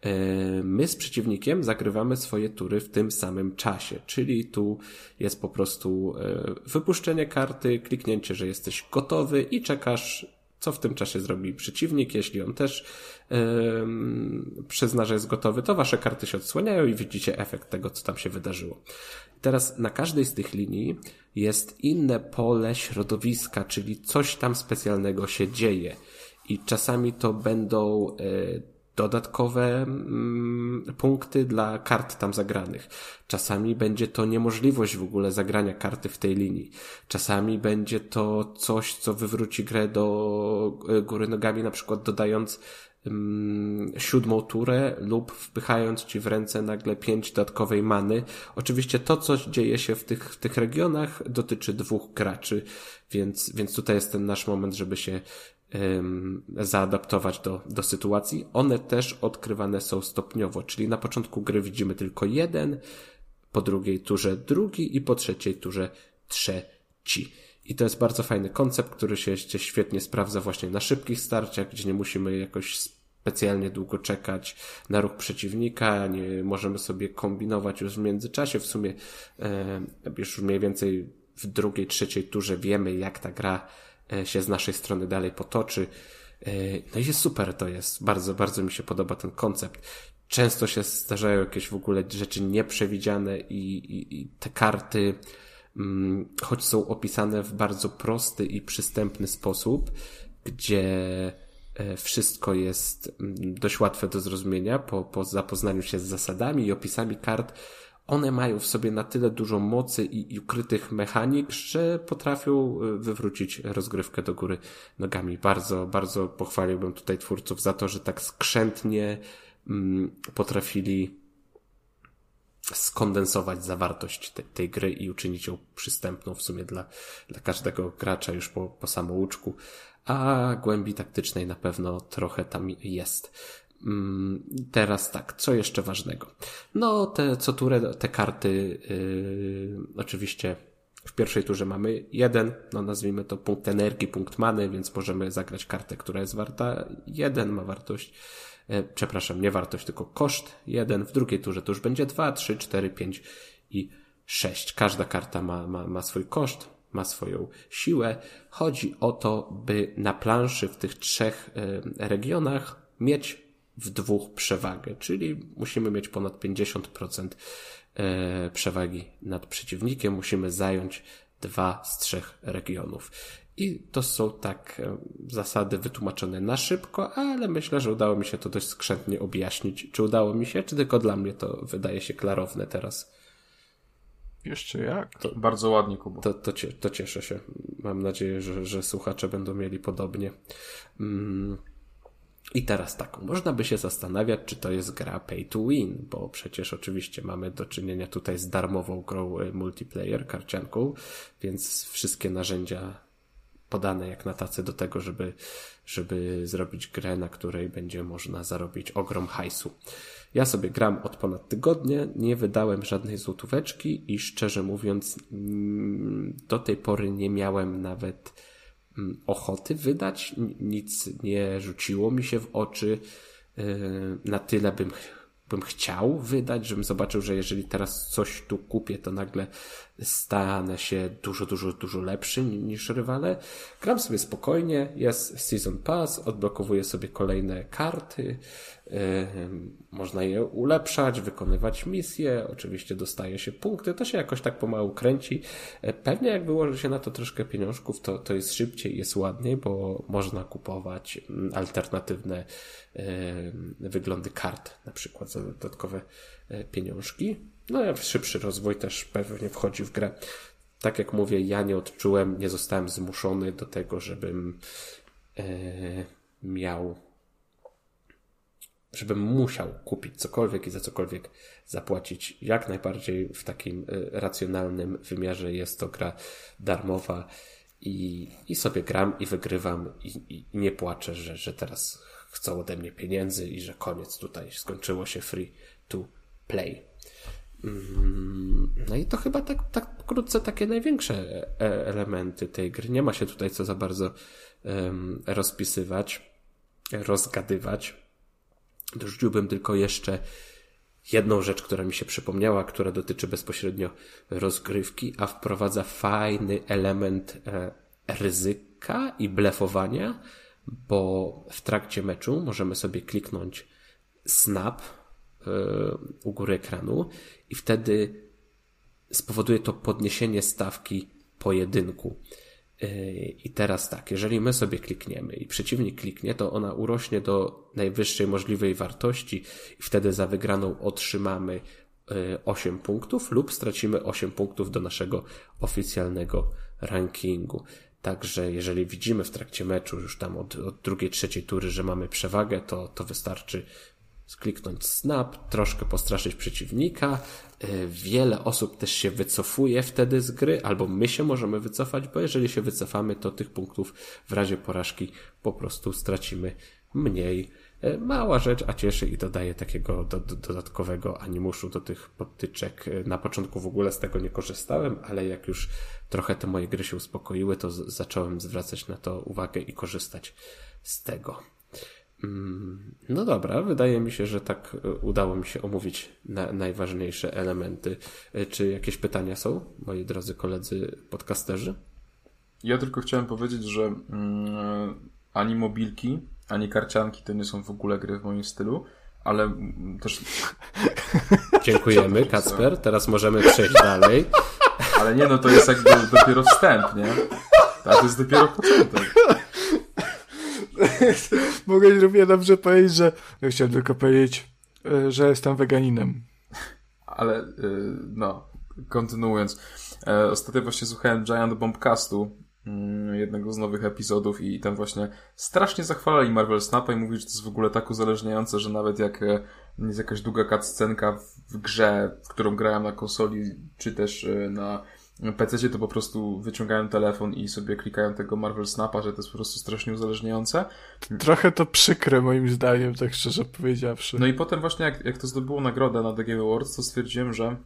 E, My z przeciwnikiem zagrywamy swoje tury w tym samym czasie, czyli tu jest po prostu wypuszczenie karty, kliknięcie, że jesteś gotowy i czekasz co w tym czasie zrobi przeciwnik, jeśli on też ym, przyzna, że jest gotowy, to wasze karty się odsłaniają i widzicie efekt tego, co tam się wydarzyło. Teraz na każdej z tych linii jest inne pole środowiska, czyli coś tam specjalnego się dzieje. I czasami to będą y, dodatkowe mm, punkty dla kart tam zagranych. Czasami będzie to niemożliwość w ogóle zagrania karty w tej linii. Czasami będzie to coś, co wywróci grę do e, góry nogami, na przykład dodając mm, siódmą turę lub wpychając ci w ręce nagle pięć dodatkowej many. Oczywiście to, co dzieje się w tych, w tych regionach, dotyczy dwóch graczy, więc, więc tutaj jest ten nasz moment, żeby się zaadaptować do, do sytuacji. One też odkrywane są stopniowo, czyli na początku gry widzimy tylko jeden, po drugiej turze drugi i po trzeciej turze trzeci. I to jest bardzo fajny koncept, który się się świetnie sprawdza właśnie na szybkich starciach, gdzie nie musimy jakoś specjalnie długo czekać na ruch przeciwnika, nie możemy sobie kombinować już w międzyczasie. W sumie e, już mniej więcej w drugiej, trzeciej turze wiemy, jak ta gra się z naszej strony dalej potoczy. E, No i jest super to jest. Bardzo, bardzo mi się podoba ten koncept. Często się zdarzają jakieś w ogóle rzeczy nieprzewidziane i, i, i te karty, mm, choć są opisane w bardzo prosty i przystępny sposób, gdzie e, wszystko jest mm, dość łatwe do zrozumienia po, po zapoznaniu się z zasadami i opisami kart, one mają w sobie na tyle dużo mocy i, i ukrytych mechanik, że potrafią e, wywrócić rozgrywkę do góry nogami. Bardzo, bardzo pochwaliłbym tutaj twórców za to, że tak skrzętnie mm, potrafili skondensować zawartość te, tej gry i uczynić ją przystępną w sumie dla, dla każdego gracza już po, po samouczku, a głębi taktycznej na pewno trochę tam jest. Mm, Teraz tak, co jeszcze ważnego? No, te co turę, te karty, yy, oczywiście w pierwszej turze mamy jeden, no nazwijmy to punkt energii, punkt many, więc możemy zagrać kartę, która jest warta jeden, ma wartość, e, przepraszam, nie wartość, tylko koszt jeden. W drugiej turze to już będzie dwa, trzy, cztery, pięć i sześć. Każda karta ma, ma, ma swój koszt, ma swoją siłę. Chodzi o to, by na planszy w tych trzech e, regionach mieć w dwóch przewagę, czyli musimy mieć ponad 50% e, przewagi nad przeciwnikiem, musimy zająć dwa z trzech regionów. I to są tak e, zasady wytłumaczone na szybko, ale myślę, że udało mi się to dość skrzętnie objaśnić. Czy udało mi się, czy tylko dla mnie to wydaje się klarowne teraz? Jeszcze jak? Bardzo ładnie, Kubo. To, to, to cieszę się. Mam nadzieję, że, że słuchacze będą mieli podobnie. Mm. I teraz tak, można by się zastanawiać, czy to jest gra pay to win, bo przecież oczywiście mamy do czynienia tutaj z darmową grą y, multiplayer, karcianką, więc wszystkie narzędzia podane jak na tacy do tego, żeby, żeby zrobić grę, na której będzie można zarobić ogrom hajsu. Ja sobie gram od ponad tygodnia, nie wydałem żadnej złotóweczki i szczerze mówiąc, mm, do tej pory nie miałem nawet ochoty wydać. Nic nie rzuciło mi się w oczy na tyle bym bym chciał wydać, żebym zobaczył, że jeżeli teraz coś tu kupię, to nagle stanę się dużo, dużo, dużo lepszy niż rywale. Gram sobie spokojnie, jest Season Pass, odblokowuję sobie kolejne karty, yy, można je ulepszać, wykonywać misje, oczywiście dostaje się punkty, to się jakoś tak pomału kręci. E, pewnie jak wyłoży się na to troszkę pieniążków, to, to jest szybciej, jest ładniej, bo można kupować mm, alternatywne yy, wyglądy kart, na przykład za dodatkowe e, pieniążki. No szybszy rozwój też pewnie wchodzi w grę. Tak jak mówię, ja nie odczułem, nie zostałem zmuszony do tego, żebym e, miał, żebym musiał kupić cokolwiek i za cokolwiek zapłacić. Jak najbardziej w takim e, racjonalnym wymiarze jest to gra darmowa i, i sobie gram i wygrywam i, i, i nie płaczę, że, że teraz chcą ode mnie pieniędzy i że koniec tutaj, skończyło się free to play. Mm, no i to chyba tak, tak pokrótce takie największe e, elementy tej gry. Nie ma się tutaj co za bardzo rozpisywać, rozgadywać. Dorzuciłbym tylko jeszcze jedną rzecz, która mi się przypomniała, która dotyczy bezpośrednio rozgrywki, a wprowadza fajny element e, ryzyka i blefowania, bo w trakcie meczu możemy sobie kliknąć snap e, u góry ekranu i wtedy spowoduje to podniesienie stawki pojedynku. E, I teraz tak, jeżeli my sobie klikniemy i przeciwnik kliknie, to ona urośnie do najwyższej możliwej wartości i wtedy za wygraną otrzymamy 8 e, punktów lub stracimy 8 punktów do naszego oficjalnego rankingu. Także jeżeli widzimy w trakcie meczu już tam od, od drugiej, trzeciej tury, że mamy przewagę, to, to wystarczy skliknąć snap, troszkę postraszyć przeciwnika. E, wiele osób też się wycofuje wtedy z gry, albo my się możemy wycofać, bo jeżeli się wycofamy, to tych punktów w razie porażki po prostu stracimy mniej. E, mała rzecz, a cieszy i dodaje takiego do, do, dodatkowego animuszu do tych podtyczek. E, na początku w ogóle z tego nie korzystałem, ale jak już trochę te moje gry się uspokoiły, to zacząłem zwracać na to uwagę i korzystać z tego. Mm, no dobra, wydaje mi się, że tak e, udało mi się omówić na, najważniejsze elementy. Czy jakieś pytania są, moi drodzy koledzy podcasterzy? Ja tylko chciałem powiedzieć, że mm, ani mobilki, ani karcianki to nie są w ogóle gry w moim stylu, ale też... Dziękujemy, Kacper. Teraz możemy przejść dalej. Ale nie, no to jest jakby dopiero wstęp, nie? A to jest dopiero początek. Mogę równie dobrze powiedzieć, że ja chciałem tylko powiedzieć, e, że jestem weganinem. Ale, e, no, kontynuując. E, ostatnio właśnie słuchałem Giant Bombcastu Mm, jednego z nowych epizodów i tam właśnie strasznie zachwalali Marvel Snapa i mówili, że to jest w ogóle tak uzależniające, że nawet jak jest jakaś długa cutscenka w grze, w którą grałem na konsoli, czy też na PC, to po prostu wyciągają telefon i sobie klikają tego Marvel Snapa, że to jest po prostu strasznie uzależniające. Trochę to przykre moim zdaniem, tak szczerze powiedziawszy. No i potem właśnie jak, jak to zdobyło nagrodę na The Game Awards, to stwierdziłem, że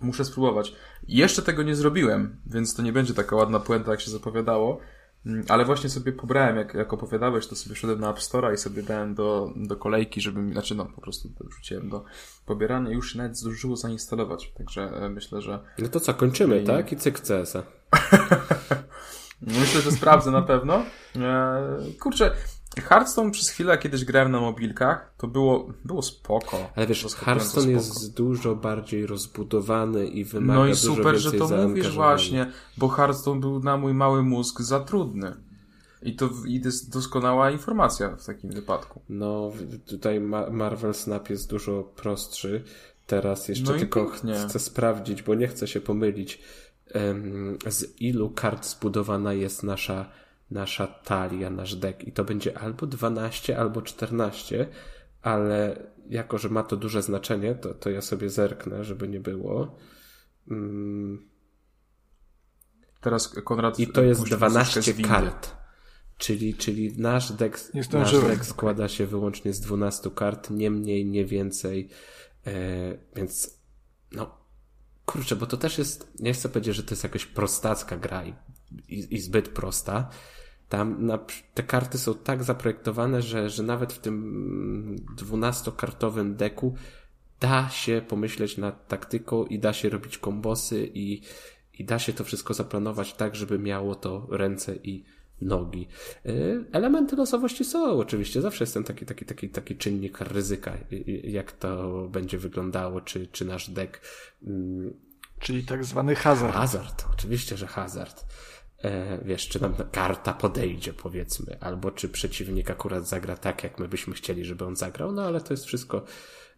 Muszę spróbować. Jeszcze tego nie zrobiłem, więc to nie będzie taka ładna puenta, jak się zapowiadało. Mm, ale właśnie sobie pobrałem, jak, jak opowiadałeś, to sobie szedłem na App Store'a i sobie dałem do, do kolejki, żeby mi, znaczy no, po prostu wrzuciłem do pobierania i już nawet zdążyło zainstalować. Także e, myślę, że... No to co, kończymy, I... tak? I cyk CS-a. myślę, że sprawdzę na pewno. E, kurczę, Hearthstone przez chwilę kiedyś grałem na mobilkach, to było, było spoko. Ale wiesz, Hearthstone jest dużo bardziej rozbudowany i wymaga No i super, że to mówisz właśnie, bo Hearthstone był na mój mały mózg za trudny. I to i jest doskonała informacja w takim wypadku. No, tutaj Marvel Snap jest dużo prostszy. Teraz jeszcze no tylko chcę sprawdzić, bo nie chcę się pomylić, z ilu kart zbudowana jest nasza nasza talia, nasz deck i to będzie albo 12, albo 14, ale jako, że ma to duże znaczenie, to, to ja sobie zerknę, żeby nie było. Mm. Teraz Konrad. I to jest 12 kart. Czyli, czyli nasz deck, nasz deck składa się wyłącznie z 12 kart, nie mniej, nie więcej. E, więc no, kurczę, bo to też jest, nie chcę powiedzieć, że to jest jakaś prostacka gra i i, i zbyt prosta. Tam na, te karty są tak zaprojektowane, że, że nawet w tym dwunastokartowym deku da się pomyśleć nad taktyką i da się robić kombosy i, i da się to wszystko zaplanować tak, żeby miało to ręce i nogi. Y, elementy losowości są oczywiście, zawsze jest ten taki, taki, taki, taki czynnik ryzyka, jak to będzie wyglądało, czy, czy nasz deck. Mm, Czyli tak zwany hazard. Hazard, oczywiście, że hazard. E, wiesz, czy nam karta podejdzie, powiedzmy, albo czy przeciwnik akurat zagra tak, jak my byśmy chcieli, żeby on zagrał, no ale to jest wszystko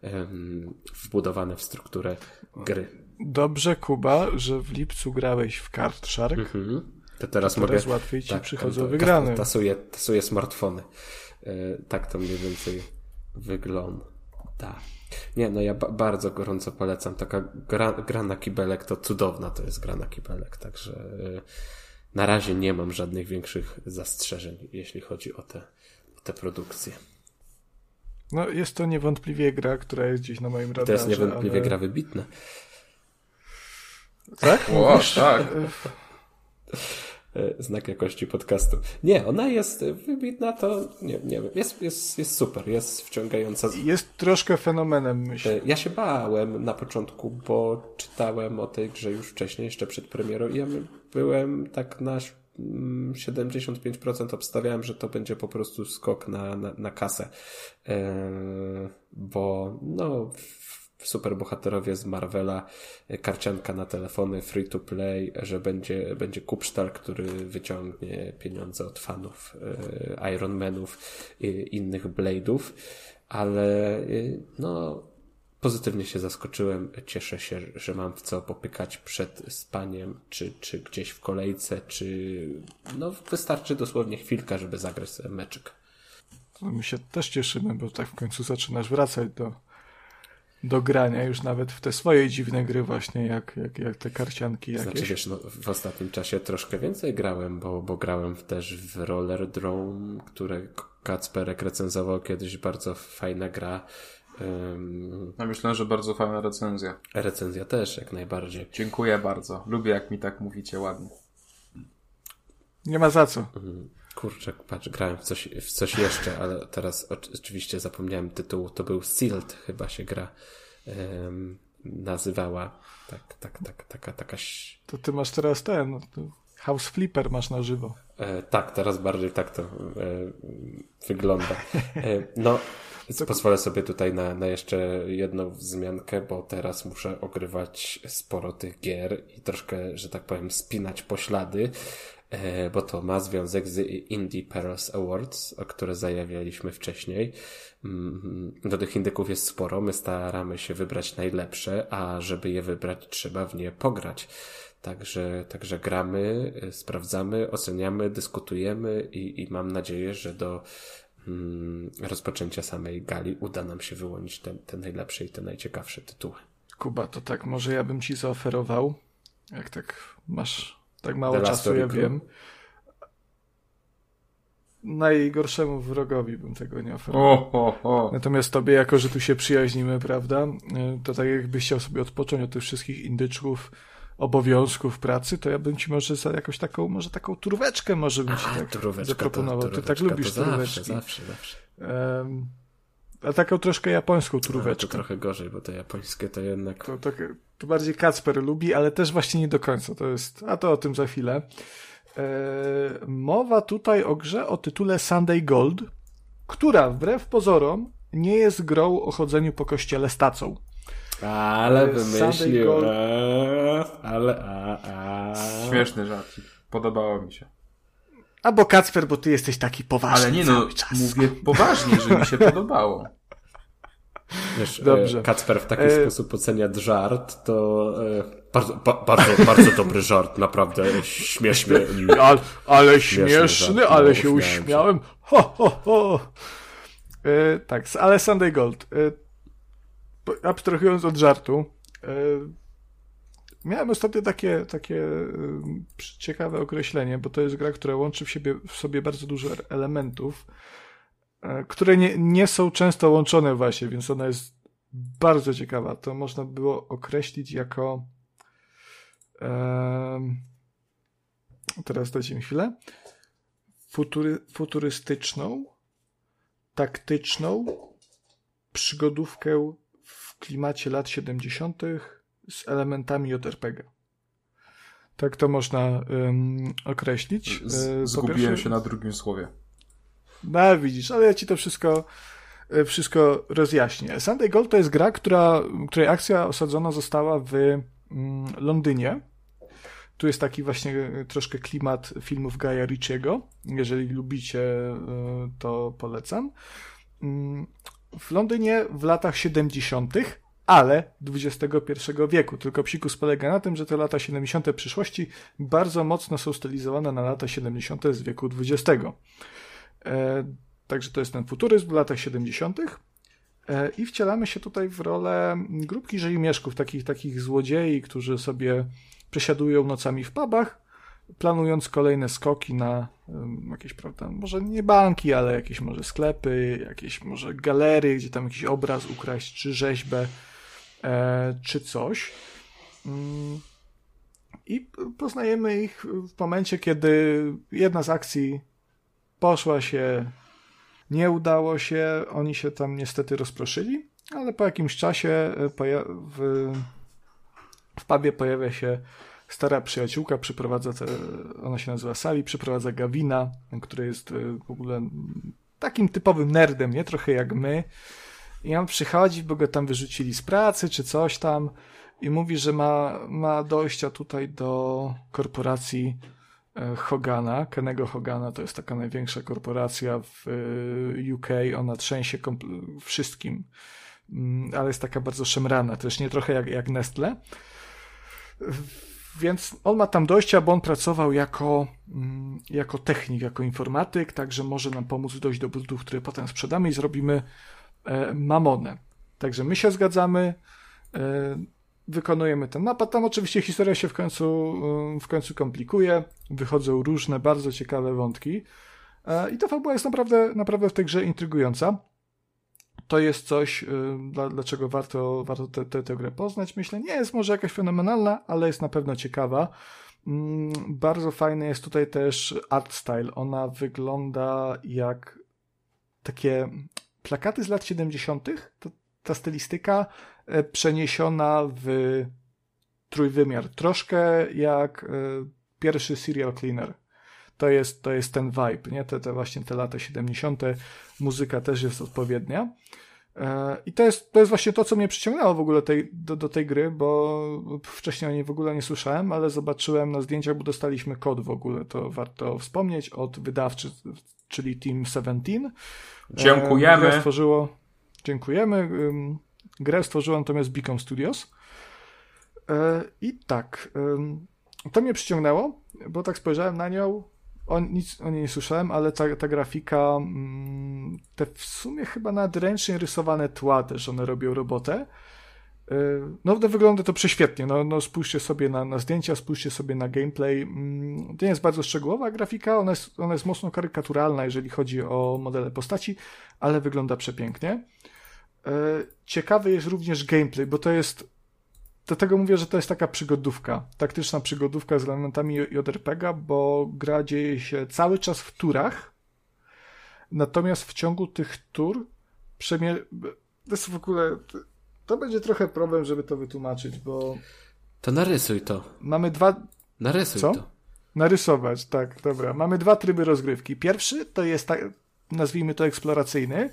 um, wbudowane w strukturę gry. Dobrze, Kuba, że w lipcu grałeś w Card Shark. Mhm. To teraz, mogę. Teraz łatwiej ci tak, przychodzą wygrane. Tasuję, tasuję smartfony. E, tak to mniej więcej wygląda. Nie, no ja ba bardzo gorąco polecam. Taka gra, gra na kibelek to cudowna to jest gra na kibelek, także e, na razie nie mam żadnych większych zastrzeżeń, jeśli chodzi o te, o te produkcje. No, jest to niewątpliwie gra, która jest gdzieś na moim radarze. To jest niewątpliwie ale... gra wybitna. Tak? Wow, tak. E, znak jakości podcastu. Nie, ona jest wybitna, to nie, nie wiem, jest, jest, jest super, jest wciągająca. Jest troszkę fenomenem, myślę. E, ja się bałem na początku, bo czytałem o tej grze już wcześniej, jeszcze przed premierą i ja byłem tak na 75% mm, obstawiałem, że to będzie po prostu skok na, na, na kasę. E, bo no superbohaterowie z Marvela, karcianka na telefony, free to play, że będzie, będzie Kupsztal, który wyciągnie pieniądze od fanów e, Iron Manów i innych Blade'ów, ale e, no pozytywnie się zaskoczyłem. Cieszę się, że mam w co popykać przed spaniem, czy, czy gdzieś w kolejce, czy no wystarczy dosłownie chwilka, żeby zagrać sobie meczyk. My się też cieszymy, bo tak w końcu zaczynasz wracać do do grania już nawet w te swoje dziwne gry właśnie, jak, jak, jak te karcianki jakieś. Znaczy wiesz, no, w ostatnim czasie troszkę więcej grałem, bo, bo grałem też w Roller Drone, które Kacperek recenzował kiedyś, bardzo fajna gra. Um, ja myślę, że bardzo fajna recenzja. Recenzja też, jak najbardziej. Dziękuję bardzo. Lubię, jak mi tak mówicie ładnie. Nie ma za co. Mhm. Kurczę, patrz, grałem w coś, w coś jeszcze, ale teraz oczywiście zapomniałem tytułu. To był Sealed chyba się gra um, nazywała. Tak, tak, tak, taka, taka... To ty masz teraz ten, no, House Flipper masz na żywo. E, tak, teraz bardziej tak to e, wygląda. E, no, pozwolę sobie tutaj na, na jeszcze jedną wzmiankę, bo teraz muszę ogrywać sporo tych gier i troszkę, że tak powiem, spinać poślady. E, bo to ma związek z Indie Pearls Awards, o które zajawialiśmy wcześniej. Mm, do tych indyków jest sporo, my staramy się wybrać najlepsze, a żeby je wybrać, trzeba w nie pograć. Także, także gramy, e, sprawdzamy, oceniamy, dyskutujemy i, i mam nadzieję, że do mm, rozpoczęcia samej gali uda nam się wyłonić te, te najlepsze i te najciekawsze tytuły. Kuba, to tak może ja bym ci zaoferował, jak tak masz tak mało czasu, ja wiem. Najgorszemu wrogowi bym tego nie oferował. O, o, o. Natomiast tobie, jako że tu się przyjaźnimy, prawda, to tak jakbyś chciał sobie odpocząć od tych wszystkich indyczków, obowiązków pracy, to ja bym ci może za jakąś taką, może taką turweczkę może bym ci tak zaproponował. Ty tak lubisz turweczki. Zawsze, zawsze. Um, a taką troszkę japońską turweczkę. to trochę gorzej, bo to japońskie to jednak... To, to, to bardziej Kacper lubi, ale też właśnie nie do końca. To jest, a to o tym za chwilę. E, mowa tutaj o grze o tytule Sunday Gold, która wbrew pozorom nie jest grą o chodzeniu po kościele z tacą. Ale wymyślił. Gold... Ale, a, a. Śmieszny żart. Podobało mi się. Albo Kacper, bo ty jesteś taki poważny. Ale nie no, mówię poważnie, że mi się podobało. Wiesz, e, Dobrze. Kacper w taki e... sposób ocenia żart, to e, bardzo, ba, bardzo, bardzo dobry żart, naprawdę śmieszny. Ale, ale śmieszny, śmieszny ale no, się uśmiałem. Się. Ho, ho, ho. E, tak, ale Sunday Gold. E, abstrahując od żartu, e, Miałem ostatnio takie, takie y, ciekawe określenie, bo to jest gra, która łączy w, siebie, w sobie bardzo dużo elementów, y, które nie, nie są często łączone właśnie, więc ona jest bardzo ciekawa. To można było określić jako teraz dajcie mi chwilę, futury, futurystyczną, taktyczną przygodówkę w klimacie lat 70. z elementami JRPG. Tak to można określić. Po zgubiłem pierwsze- się na drugim słowie. no widzisz, ale ja ci to wszystko, e, wszystko rozjaśnię. Sunday Gold to jest gra, która, której akcja osadzona została w mm, Londynie. Tu jest taki właśnie e, troszkę klimat filmów Gaia Ritchiego. Jeżeli lubicie, to polecam. Mm, W Londynie w latach 70., ale XXI wieku. Tylko psikus polega na tym, że te lata 70. przyszłości bardzo mocno są stylizowane na lata 70. z wieku XX. E, Także to jest ten futuryzm w latach 70. E, I wcielamy się tutaj w rolę grupki rzeźmieszków, takich, takich złodziei, którzy sobie przesiadują nocami w pubach, planując kolejne skoki na em, jakieś, prawda, może nie banki, ale jakieś może sklepy, jakieś może galerie, gdzie tam jakiś obraz ukraść, czy rzeźbę, czy coś. Mm. I poznajemy ich w momencie, kiedy jedna z akcji poszła się, nie udało się, oni się tam niestety rozproszyli, ale po jakimś czasie e, w, w pubie pojawia się stara przyjaciółka, przyprowadza, te, ona się nazywa Sally, przyprowadza Gavina, który jest e, w ogóle takim typowym nerdem, nie? Trochę jak my. I on przychodzi, bo go tam wyrzucili z pracy, czy coś tam i mówi, że ma, ma dojścia tutaj do korporacji e, Hogana, Kenego Hogana, to jest taka największa korporacja w e, UK, ona trzęsie wszystkim, Mm, ale jest taka bardzo szemrana, też nie trochę jak, jak Nestle. Więc on ma tam dojścia, bo on pracował jako, mm, jako technik, jako informatyk, także może nam pomóc dojść do produktów, które potem sprzedamy i zrobimy mamonę. Także my się zgadzamy, e, wykonujemy ten napad. Tam oczywiście historia się w końcu, e, w końcu komplikuje, wychodzą różne bardzo ciekawe wątki e, i ta fabuła jest naprawdę, naprawdę w tej grze intrygująca. To jest coś, dla, dlaczego warto, warto tę te, tę grę poznać. Myślę, nie jest może jakaś fenomenalna, ale jest na pewno ciekawa. Mm, Bardzo fajny jest tutaj też art style. Ona wygląda jak takie plakaty z lat 70. To, ta stylistyka e, przeniesiona w trójwymiar. Troszkę jak e, pierwszy serial cleaner. To jest, to jest ten vibe, nie? Te, te właśnie te lata 70. Muzyka też jest odpowiednia. E, I to jest, to jest właśnie to, co mnie przyciągnęło w ogóle tej, do, do tej gry, bo wcześniej o niej w ogóle nie słyszałem, ale zobaczyłem na zdjęciach, bo dostaliśmy kod w ogóle, to warto wspomnieć, od wydawcy, czyli Team 17. E, Dziękujemy. Grę stworzyło, dziękujemy. Grę stworzyło natomiast Beacon Studios. E, I tak, to mnie przyciągnęło, bo tak spojrzałem na nią, o, nic o niej nie słyszałem, ale ta, ta grafika, mm, te w sumie chyba nadręcznie rysowane tła też, one robią robotę. Y, No, wygląda to prześwietnie. No, no spójrzcie sobie na, na zdjęcia, spójrzcie sobie na gameplay. Mm, To nie jest bardzo szczegółowa grafika, ona jest, ona jest mocno karykaturalna, jeżeli chodzi o modele postaci, ale wygląda przepięknie. Y, Ciekawy jest również gameplay, bo to jest Dlatego mówię, że to jest taka przygodówka, taktyczna przygodówka z elementami JRPG, bo gra dzieje się cały czas w turach, natomiast w ciągu tych tur. To jest w ogóle... To będzie trochę problem, żeby to wytłumaczyć, bo To narysuj to. mamy dwa... Narysuj Co? to. Narysować, tak, dobra. Mamy dwa tryby rozgrywki. Pierwszy to jest, tak, nazwijmy to eksploracyjny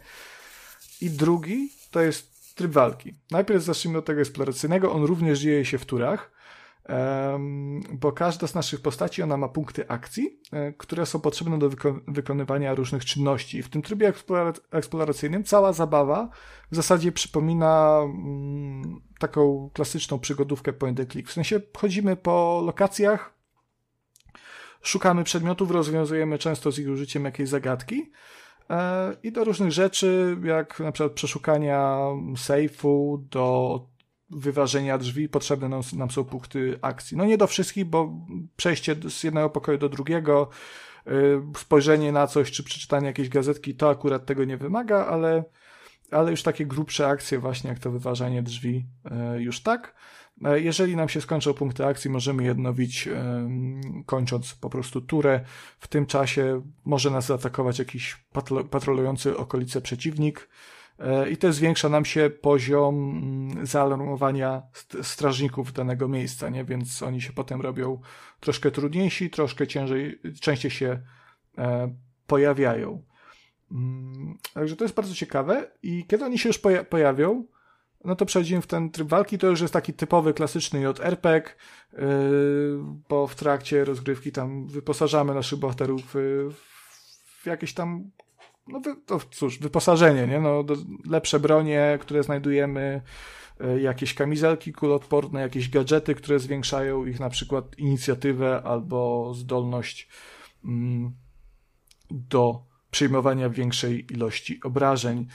i drugi to jest tryb walki. Najpierw zacznijmy od tego eksploracyjnego. On również dzieje się w turach, bo każda z naszych postaci, ona ma punkty akcji, e, które są potrzebne do wyko- wykonywania różnych czynności. W tym trybie eksplora- eksploracyjnym cała zabawa w zasadzie przypomina mm, taką klasyczną przygodówkę point and click. W sensie chodzimy po lokacjach, szukamy przedmiotów, rozwiązujemy często z ich użyciem jakiejś zagadki. E, I do różnych rzeczy, jak na przykład przeszukania sejfu, do wyważenia drzwi, potrzebne nam, nam są punkty akcji. No nie do wszystkich, bo przejście z jednego pokoju do drugiego, y, spojrzenie na coś, czy przeczytanie jakiejś gazetki, to akurat tego nie wymaga, ale, ale już takie grubsze akcje, właśnie jak to wyważanie drzwi, y, już tak. E, jeżeli nam się skończą punkty akcji, możemy je odnowić, kończąc po prostu turę. W tym czasie może nas zaatakować jakiś patrolujący okolice przeciwnik i to zwiększa nam się poziom mm, zaalarmowania strażników danego miejsca, nie? więc oni się potem robią troszkę trudniejsi, troszkę ciężej, częściej się e, pojawiają. Mm, także to jest bardzo ciekawe i kiedy oni się już pojawią, no to przechodzimy w ten tryb walki. To już jest taki typowy, klasyczny JRPG, yy, bo w trakcie rozgrywki tam wyposażamy naszych bohaterów w jakieś tam, no to cóż, wyposażenie, nie? No, lepsze bronie, które znajdujemy, yy, jakieś kamizelki kulotporne, jakieś gadżety, które zwiększają ich na przykład inicjatywę albo zdolność mm, do przyjmowania większej ilości obrażeń.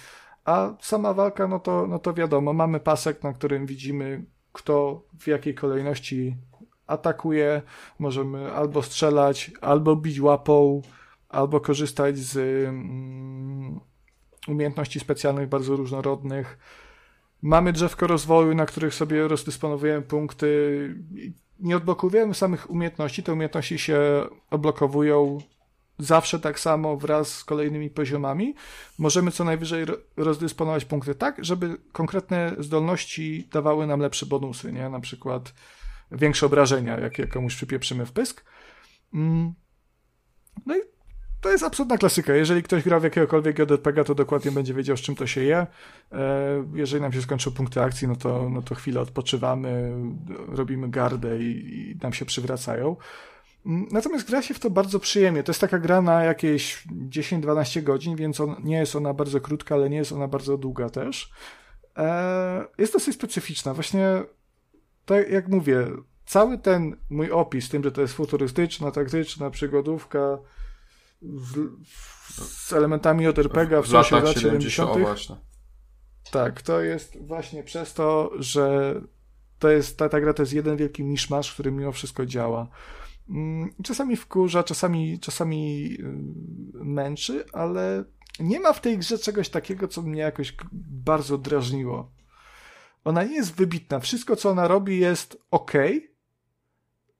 A sama walka, no to, no to wiadomo, mamy pasek, na którym widzimy, kto w jakiej kolejności atakuje. Możemy albo strzelać, albo bić łapą, albo korzystać z mm, umiejętności specjalnych, bardzo różnorodnych. Mamy drzewko rozwoju, na których sobie rozdysponowujemy punkty. Nie odblokowujemy samych umiejętności, te umiejętności się odblokowują zawsze tak samo wraz z kolejnymi poziomami. Możemy co najwyżej rozdysponować punkty tak, żeby konkretne zdolności dawały nam lepsze bonusy, nie? Na przykład większe obrażenia, jak, komuś przypieprzymy w pysk. Mm. No i to jest absolutna klasyka. Jeżeli ktoś gra w jakiegokolwiek JRPG, to dokładnie będzie wiedział, z czym to się je. E, jeżeli nam się skończą punkty akcji, no to, no to chwilę odpoczywamy, robimy gardę i, i nam się przywracają. Natomiast gra się w to bardzo przyjemnie. To jest taka gra na jakieś 10-12 godzin, więc on, nie jest ona bardzo krótka, ale nie jest ona bardzo długa też. E, jest dosyć specyficzna. Właśnie, tak jak mówię, cały ten mój opis, tym, że to jest futurystyczna, taktyczna przygodówka w, z elementami JRPG w, w sensie lat 70. 70. Tak, to jest właśnie przez to, że to jest, ta, ta gra to jest jeden wielki miszmasz, który mimo wszystko działa. Mm, czasami wkurza, czasami, czasami y, męczy, ale nie ma w tej grze czegoś takiego, co mnie jakoś bardzo drażniło. Ona nie jest wybitna. Wszystko, co ona robi, jest ok.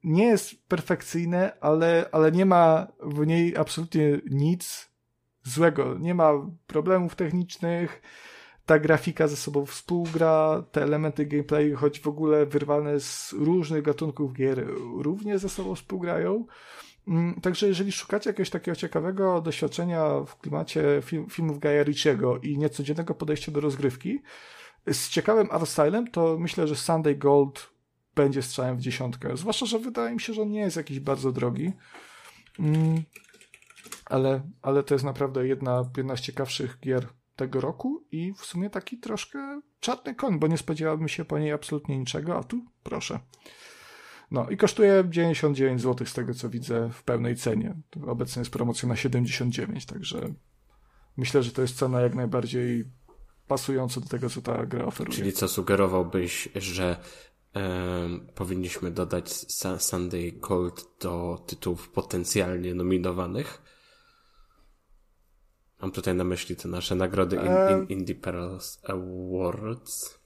Nie jest perfekcyjne, ale, ale nie ma w niej absolutnie nic złego. Nie ma problemów technicznych ta grafika ze sobą współgra, te elementy gameplayu, choć w ogóle wyrwane z różnych gatunków gier, również ze sobą współgrają. Mm, także jeżeli szukacie jakiegoś takiego ciekawego doświadczenia w klimacie film, filmów Gaia Ritchiego i niecodziennego podejścia do rozgrywki, z ciekawym art stylem, to myślę, że Sunday Gold będzie strzałem w dziesiątkę. Zwłaszcza, że wydaje mi się, że on nie jest jakiś bardzo drogi. Mm, ale, ale to jest naprawdę jedna, jedna z ciekawszych gier tego roku i w sumie taki troszkę czarny koń, bo nie spodziewałbym się po niej absolutnie niczego, a tu proszę. No i kosztuje 99 zł z tego co widzę w pełnej cenie. Obecnie jest promocja na 79, także myślę, że to jest cena jak najbardziej pasująca do tego, co ta gra oferuje. Czyli co sugerowałbyś, że powinniśmy dodać Sunday Gold do tytułów potencjalnie nominowanych? Mam tutaj na myśli te nasze nagrody in, in, Indie Pearls Awards.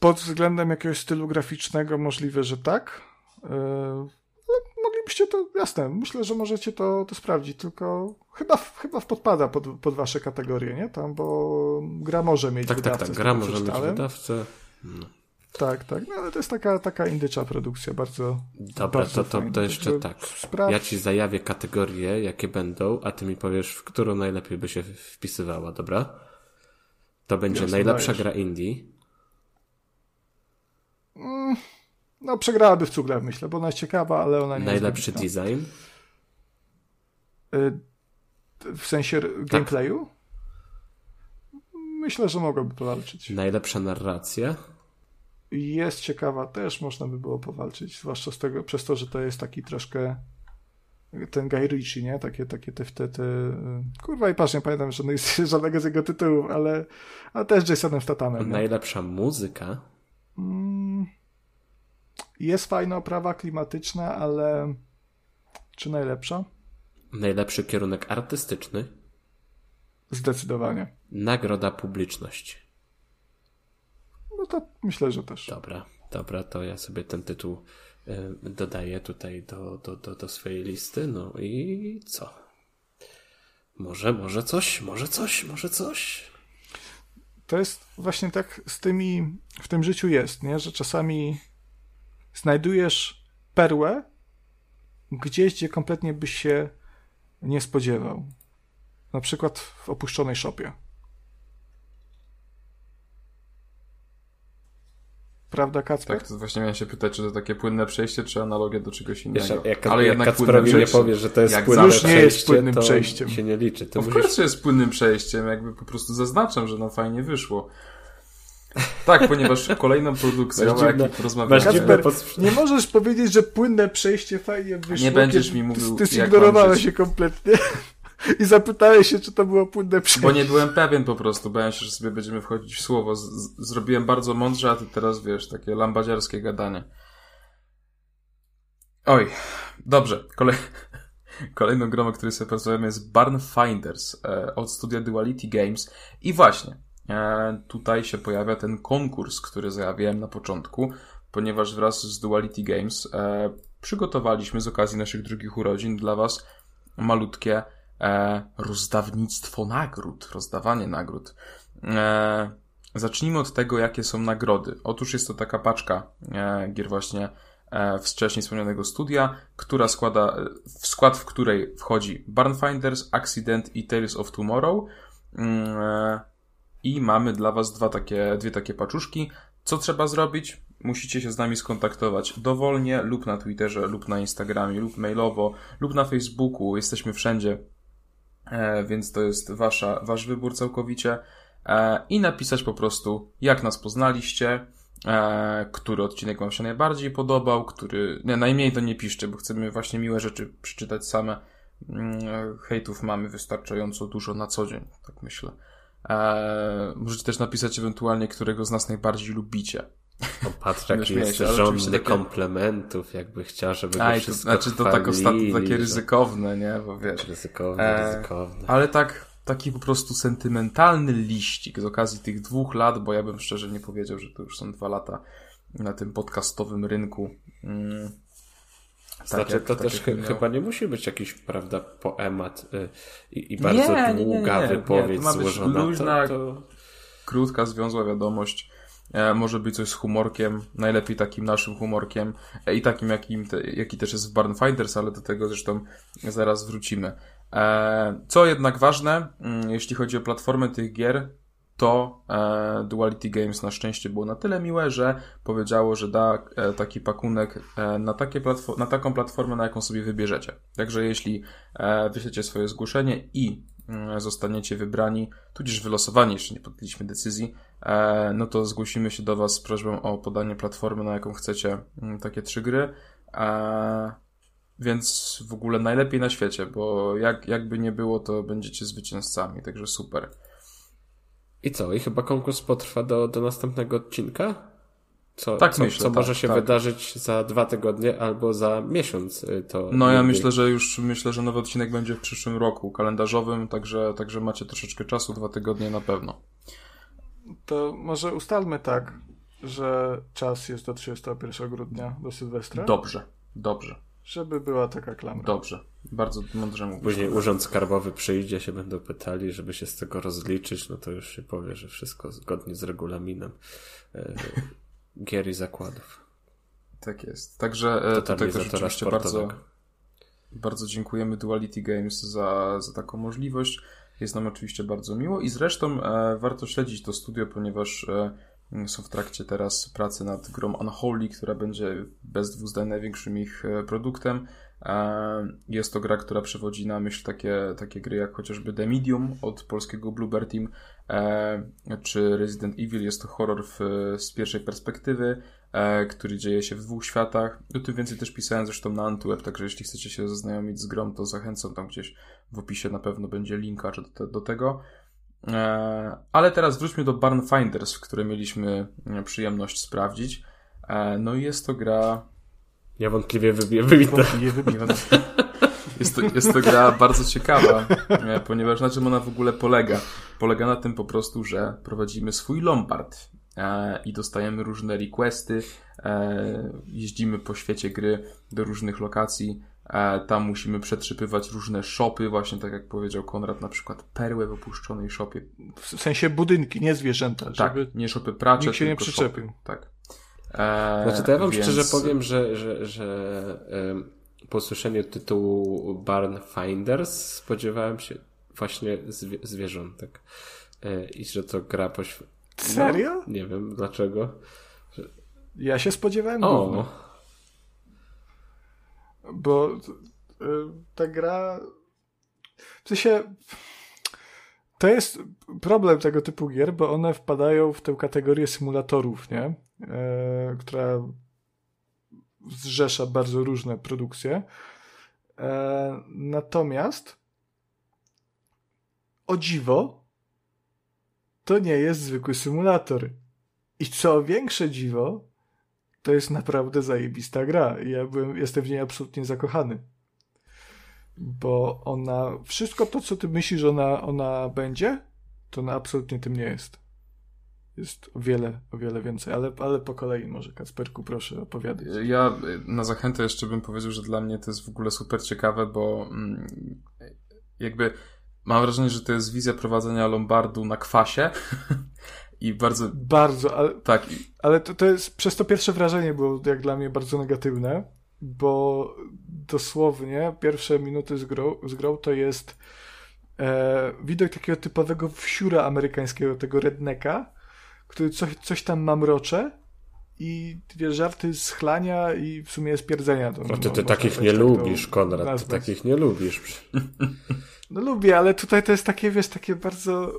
Pod względem jakiegoś stylu graficznego możliwe, że tak. Ale moglibyście to, jasne, myślę, że możecie to, to sprawdzić, tylko chyba, chyba podpada pod, pod wasze kategorie, nie? Tam, bo gra może mieć tak, wydawcę. Tak, tak, gra może mieć wydawcę. No. Tak, tak, no ale to jest taka, taka indycza produkcja, bardzo. Dobra, bardzo to, to, to jeszcze tak. Spraw... Ja ci zajawię kategorie, jakie będą, a ty mi powiesz, w którą najlepiej by się wpisywała, dobra? To będzie Jasne, najlepsza dajesz. gra indie. Mm, no, przegrałaby w cugle, myślę, bo ona jest ciekawa, ale ona nie Najlepszy jest design? Y, w sensie tak. gameplayu? Myślę, że mogłaby powalczyć. Najlepsza narracja? Jest ciekawa też, można by było powalczyć, zwłaszcza z tego, przez to, że to jest taki troszkę ten Guy Ritchie, nie? Takie, takie te, te, te... Kurwa i patrz, nie pamiętam żadnego, żadnego z jego tytułów, ale, ale też Jasonem Statanem. Najlepsza muzyka? Mm, jest fajna oprawa klimatyczna, ale czy najlepsza? Najlepszy kierunek artystyczny? Zdecydowanie. Nagroda publiczności. No to myślę, że też. Dobra. Dobra, to ja sobie ten tytuł y, dodaję tutaj do, do, do, do swojej listy. No i co? Może, może coś, może coś, może coś. To jest właśnie tak z tymi, w tym życiu jest, nie? że czasami znajdujesz perłę gdzieś, gdzie kompletnie byś się nie spodziewał. Na przykład w opuszczonej szopie. Prawda, Kacper? Tak, to właśnie miałem się pytać, czy to takie płynne przejście, czy analogia do czegoś innego. Wiesz, jak, Ale jak jednak Kacperowi nie powiesz, że to jest Jak płynne przejście, nie jest płynnym to przejściem. się nie liczy. Ty No w musisz... końcu jest płynnym przejściem, jakby po prostu zaznaczam, że nam fajnie wyszło. Tak, ponieważ kolejną produkcją, o jakiej Kacper, pod- nie możesz powiedzieć, że płynne przejście fajnie wyszło. Nie będziesz mi mówił, Ty, zignorowałeś się kompletnie i zapytałeś się, czy to było płynne przejście. Bo nie byłem pewien po prostu, bałem się, że sobie będziemy wchodzić w słowo. Z, zrobiłem bardzo mądrze, a ty teraz wiesz, takie lambadziarskie gadanie. Oj, dobrze. Kolej... Kolejną grą, o której sobie pracowałem jest Barn Finders e, od studia Duality Games. I właśnie, e, tutaj się pojawia ten konkurs, który zajawiałem na początku, ponieważ wraz z Duality Games e, przygotowaliśmy z okazji naszych drugich urodzin dla Was malutkie e, rozdawnictwo nagród, rozdawanie nagród. E, zacznijmy od tego, jakie są nagrody. Otóż jest to taka paczka e, gier właśnie wcześniej wspomnianego studia, która składa, w skład w której wchodzi Barnfinders, Accident i Tales of Tomorrow. Mm, I mamy dla Was dwa takie, dwie takie paczuszki. Co trzeba zrobić? Musicie się z nami skontaktować dowolnie lub na Twitterze, lub na Instagramie, lub mailowo, lub na Facebooku. Jesteśmy wszędzie, więc to jest wasza, wasz wybór całkowicie. E, I napisać po prostu, jak nas poznaliście, e, który odcinek wam się najbardziej podobał, który... Nie, najmniej to nie piszcie, bo chcemy właśnie miłe rzeczy przeczytać same. Mm, Hejtów mamy wystarczająco dużo na co dzień, tak myślę. E, możecie też napisać ewentualnie, którego z nas najbardziej lubicie. O, patrz, jaki jest się, żądny takie- komplementów, jakby chciał, żeby go A, i to, wszystko znaczy to tak ostatnio takie ryzykowne, nie? Bo wiesz. Ryzykowne, E, ryzykowne. Ale tak, taki po prostu sentymentalny liścik z okazji tych dwóch lat, bo ja bym szczerze nie powiedział, że to już są dwa lata na tym podcastowym rynku. Mm. Tak Znaczy, jak- to tak też miał- chyba nie musi być jakiś, prawda, poemat y, i, bardzo Nie, nie, nie, długa nie, nie. wypowiedź To ma być złożona. luźna, to, to... krótka, związła wiadomość. E, może być coś z humorkiem, najlepiej takim naszym humorkiem e, i takim, jakim te, jaki też jest w Barnfinders, ale do tego zresztą zaraz wrócimy. E, co jednak ważne, mm, jeśli chodzi o platformę tych gier, to Duality Games na szczęście było na tyle miłe, że powiedziało, że da taki pakunek na, takie platfo- na taką platformę, na jaką sobie wybierzecie. Także jeśli wyślecie swoje zgłoszenie i zostaniecie wybrani, tudzież wylosowani, jeszcze nie podjęliśmy decyzji, e, no to zgłosimy się do Was z prośbą o podanie platformy, na jaką chcecie mm, takie trzy gry. E, więc w ogóle najlepiej na świecie, bo jak, jakby nie było, to będziecie zwycięzcami, także super. I co? I chyba konkurs potrwa do, do następnego odcinka? Co, Tak co, myślę, co tak, może się tak. wydarzyć za dwa tygodnie albo za miesiąc? y, To No ja myślę, że już myślę, że nowy odcinek będzie w przyszłym roku kalendarzowym, także, także macie troszeczkę czasu, dwa tygodnie na pewno. To może ustalmy tak, że czas jest do 31 grudnia, do Sylwestra, Dobrze, dobrze, żeby była taka klamra. dobrze. Bardzo mądrze mówisz. Później urząd skarbowy przyjdzie, się będą pytali, żeby się z tego rozliczyć, no to już się powie, że wszystko zgodnie z regulaminem e, gier i zakładów. Tak jest. Także e, tutaj też oczywiście bardzo, bardzo dziękujemy Duality Games za, za taką możliwość. Jest nam oczywiście bardzo miło i zresztą e, warto śledzić to studio, ponieważ e, są w trakcie teraz pracy nad grą Unholy, która będzie bez dwóch zdań największym ich e, produktem. Jest to gra, która przewodzi na myśl takie, takie gry jak chociażby The Medium od polskiego Bluebird Team, e, czy Resident Evil. Jest to horror w, z pierwszej perspektywy, e, który dzieje się w dwóch światach. O tym więcej też pisałem zresztą na Antweb, także jeśli chcecie się zaznajomić z grą, to zachęcam tam gdzieś w opisie na pewno będzie linka do, do tego. E, ale teraz wróćmy do Barn Finders, które mieliśmy przyjemność sprawdzić. No i jest to gra Niewątpliwie wybie, wybitna. Wątpliwie wybitna. Jest to, jest to gra bardzo ciekawa, e, ponieważ na czym ona w ogóle polega? Polega na tym po prostu, że prowadzimy swój lombard e, i dostajemy różne requesty e, jeździmy po świecie gry do różnych lokacji, tam musimy przetrzypywać różne shopy, właśnie tak jak powiedział Konrad, na przykład perłę w opuszczonej shopie. W sensie budynki, nie zwierzęta. Tak, żeby... nie shopy pracze, nikt się nie przyczepił. shopy. Tak. E, Znaczy, to ja wam więc- szczerze powiem, że, że, że po usłyszeniu tytułu Barn Finders spodziewałem się właśnie zwie zwierzątek. E, I że to gra pośw... Serio? No, nie wiem dlaczego. Ja się spodziewałem. O, Bo y, ta gra. W sensie. To jest problem tego typu gier, bo one wpadają w tę kategorię symulatorów, nie? E, która zrzesza bardzo różne produkcje. E, natomiast o dziwo to nie jest zwykły symulator. I co większe dziwo, to jest naprawdę zajebista gra. Ja byłem, jestem w niej absolutnie zakochany. Bo ona, wszystko to, co ty myślisz, ona, ona będzie, to ona absolutnie tym nie jest. Jest o wiele, o wiele więcej. Ale, ale po kolei może, Kacperku, proszę opowiadać. Ja na zachętę jeszcze bym powiedział, że dla mnie to jest w ogóle super ciekawe, bo mm, jakby mam wrażenie, że to jest wizja prowadzenia Lombardu na kwasie i bardzo Bardzo, ale, tak, ale to, to jest, przez to pierwsze wrażenie było jak dla mnie bardzo negatywne, bo dosłownie pierwsze minuty z grą, z grą to jest e, widok takiego typowego wsiura amerykańskiego, tego redneka, który coś, coś tam mamrocze i dwie żarty z chlania i w sumie spierdzenia. To, no ty, ty takich nie tak lubisz, Konrad. Ty nazwać. takich nie lubisz. No lubię, ale tutaj to jest takie, wiesz, takie bardzo...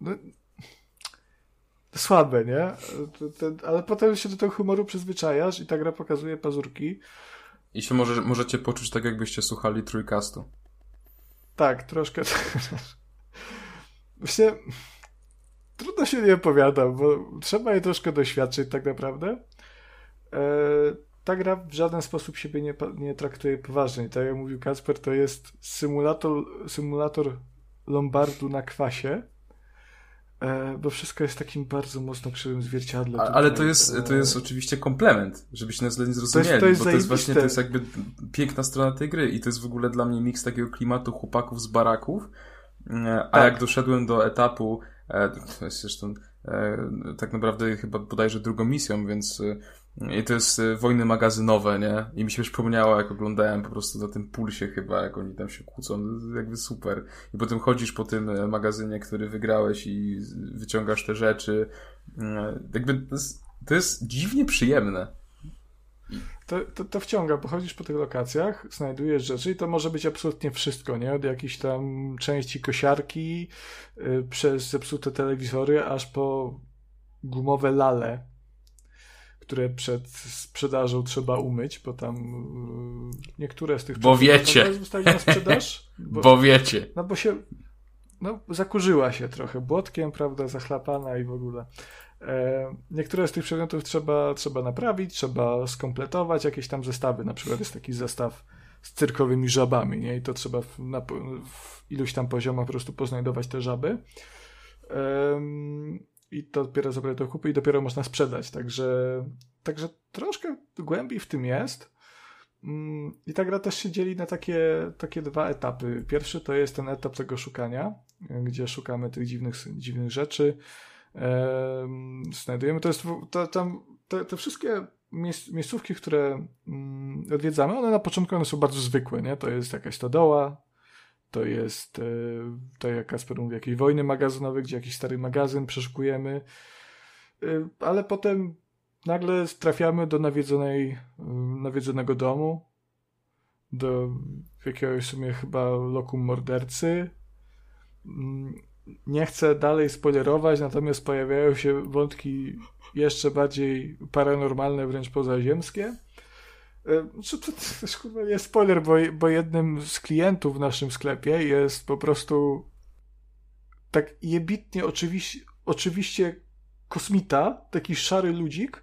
No, słabe, nie? Ale potem się do tego humoru przyzwyczajasz i ta gra pokazuje pazurki. i się może, możecie poczuć tak, jakbyście słuchali trójkastu. Tak, troszkę. Właśnie trudno się nie opowiada, bo trzeba je troszkę doświadczyć tak naprawdę. E, ta gra w żaden sposób siebie nie, nie traktuje poważnie. Tak jak mówił Kacper, to jest symulator, symulator Lombardu na kwasie, e, bo wszystko jest takim bardzo mocno krzywym zwierciadle. A, ale to jest, to E, jest oczywiście komplement, żebyście nas źle nie zrozumieli, to jest bo to jest właśnie, to jest jakby piękna strona tej gry i to jest w ogóle dla mnie miks takiego klimatu chłopaków z baraków, E, a Tak. jak doszedłem do etapu, to jest zresztą e, tak naprawdę chyba bodajże drugą misją, więc e, i to jest e, wojny magazynowe, nie? I mi się przypomniało, jak oglądałem po prostu na tym pulsie chyba, jak oni tam się kłócą, jakby super. I potem chodzisz po tym e, magazynie, który wygrałeś i wyciągasz te rzeczy. E, Jakby to jest, to jest dziwnie przyjemne. To, to, to wciąga, bo chodzisz po tych lokacjach, znajdujesz rzeczy i to może być absolutnie wszystko, nie? Od jakiejś tam części kosiarki, y, przez zepsute telewizory, aż po gumowe lale, które przed sprzedażą trzeba umyć, bo tam y, niektóre z tych Bo wiecie. na sprzedaż, bo, Bo wiecie. no bo się no, zakurzyła się trochę błotkiem, prawda, zachlapana i w ogóle. E, niektóre z tych przedmiotów trzeba, trzeba naprawić, trzeba skompletować, jakieś tam zestawy. Na przykład jest taki zestaw z cyrkowymi żabami, nie? I to trzeba w, na, w iluś tam poziomach po prostu poznajdować te żaby. Em, I to dopiero sobie to kupi i dopiero można sprzedać. Także, także troszkę głębiej w tym jest. Mm, I ta gra też się dzieli na takie, takie dwa etapy. Pierwszy to jest ten etap tego szukania, gdzie szukamy tych dziwnych, dziwnych rzeczy. Em, znajdujemy, to jest to, tam, te, te wszystkie miejsc, miejscówki, które mm, odwiedzamy, one na początku one są bardzo zwykłe, nie? To jest jakaś stodoła, to jest, e, to jak Kasper mówi, jakieś wojny magazynowe, gdzie jakiś stary magazyn przeszukujemy, E, ale potem nagle trafiamy do nawiedzonej, y, nawiedzonego domu, do jakiegoś w sumie chyba lokum mordercy. Nie chcę dalej spoilerować, natomiast pojawiają się wątki jeszcze bardziej paranormalne, wręcz pozaziemskie. Y, Czy to, też kurwa nie spoiler, bo, bo jednym z klientów w naszym sklepie jest po prostu tak jebitnie oczywiście, oczywiście kosmita, taki szary ludzik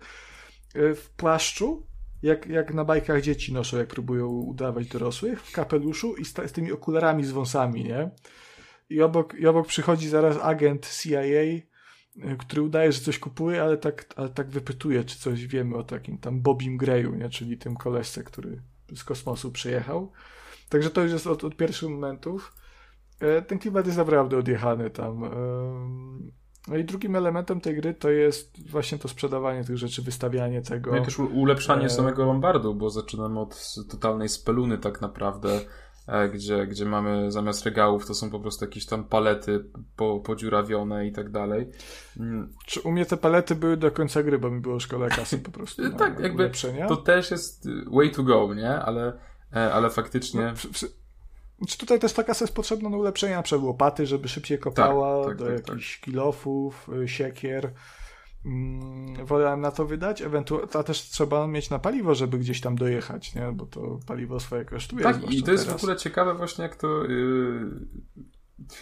y, w płaszczu, jak, jak na bajkach dzieci noszą, jak próbują udawać dorosłych, w kapeluszu i z, z tymi okularami z wąsami, nie? I obok, I obok przychodzi zaraz agent CIA y, który udaje, że coś kupuje, ale tak, ale tak wypytuje, czy coś wiemy o takim tam Bobim Greyu, nie? czyli tym koleżce, który z kosmosu przyjechał. Także to już jest od, od pierwszych momentów. E, ten klimat jest naprawdę odjechany tam. No i drugim elementem tej gry to jest właśnie to sprzedawanie tych rzeczy, wystawianie tego. No i też ulepszanie e... samego Lombardu, bo zaczynamy od totalnej speluny tak naprawdę, e, gdzie, gdzie mamy zamiast regałów to są po prostu jakieś tam palety po, podziurawione i tak dalej. Mm. Czy u mnie te palety były do końca gry, bo mi było szkoda kasy po prostu. Na, tak, jakby ulepszenia. to też jest way to go, nie? Ale, e, ale faktycznie... No, w, w, czy tutaj też ta kasa jest potrzebna na ulepszenia, na przykład łopaty, żeby szybciej kopała, tak, tak, do tak, jakichś tak. kilofów, y, siekier. Mm, wolałem na to wydać, ewentualnie, a też trzeba mieć na paliwo, żeby gdzieś tam dojechać, nie? Bo to paliwo swoje kosztuje. Tak, i to jest teraz. w ogóle ciekawe właśnie, jak to... Yy...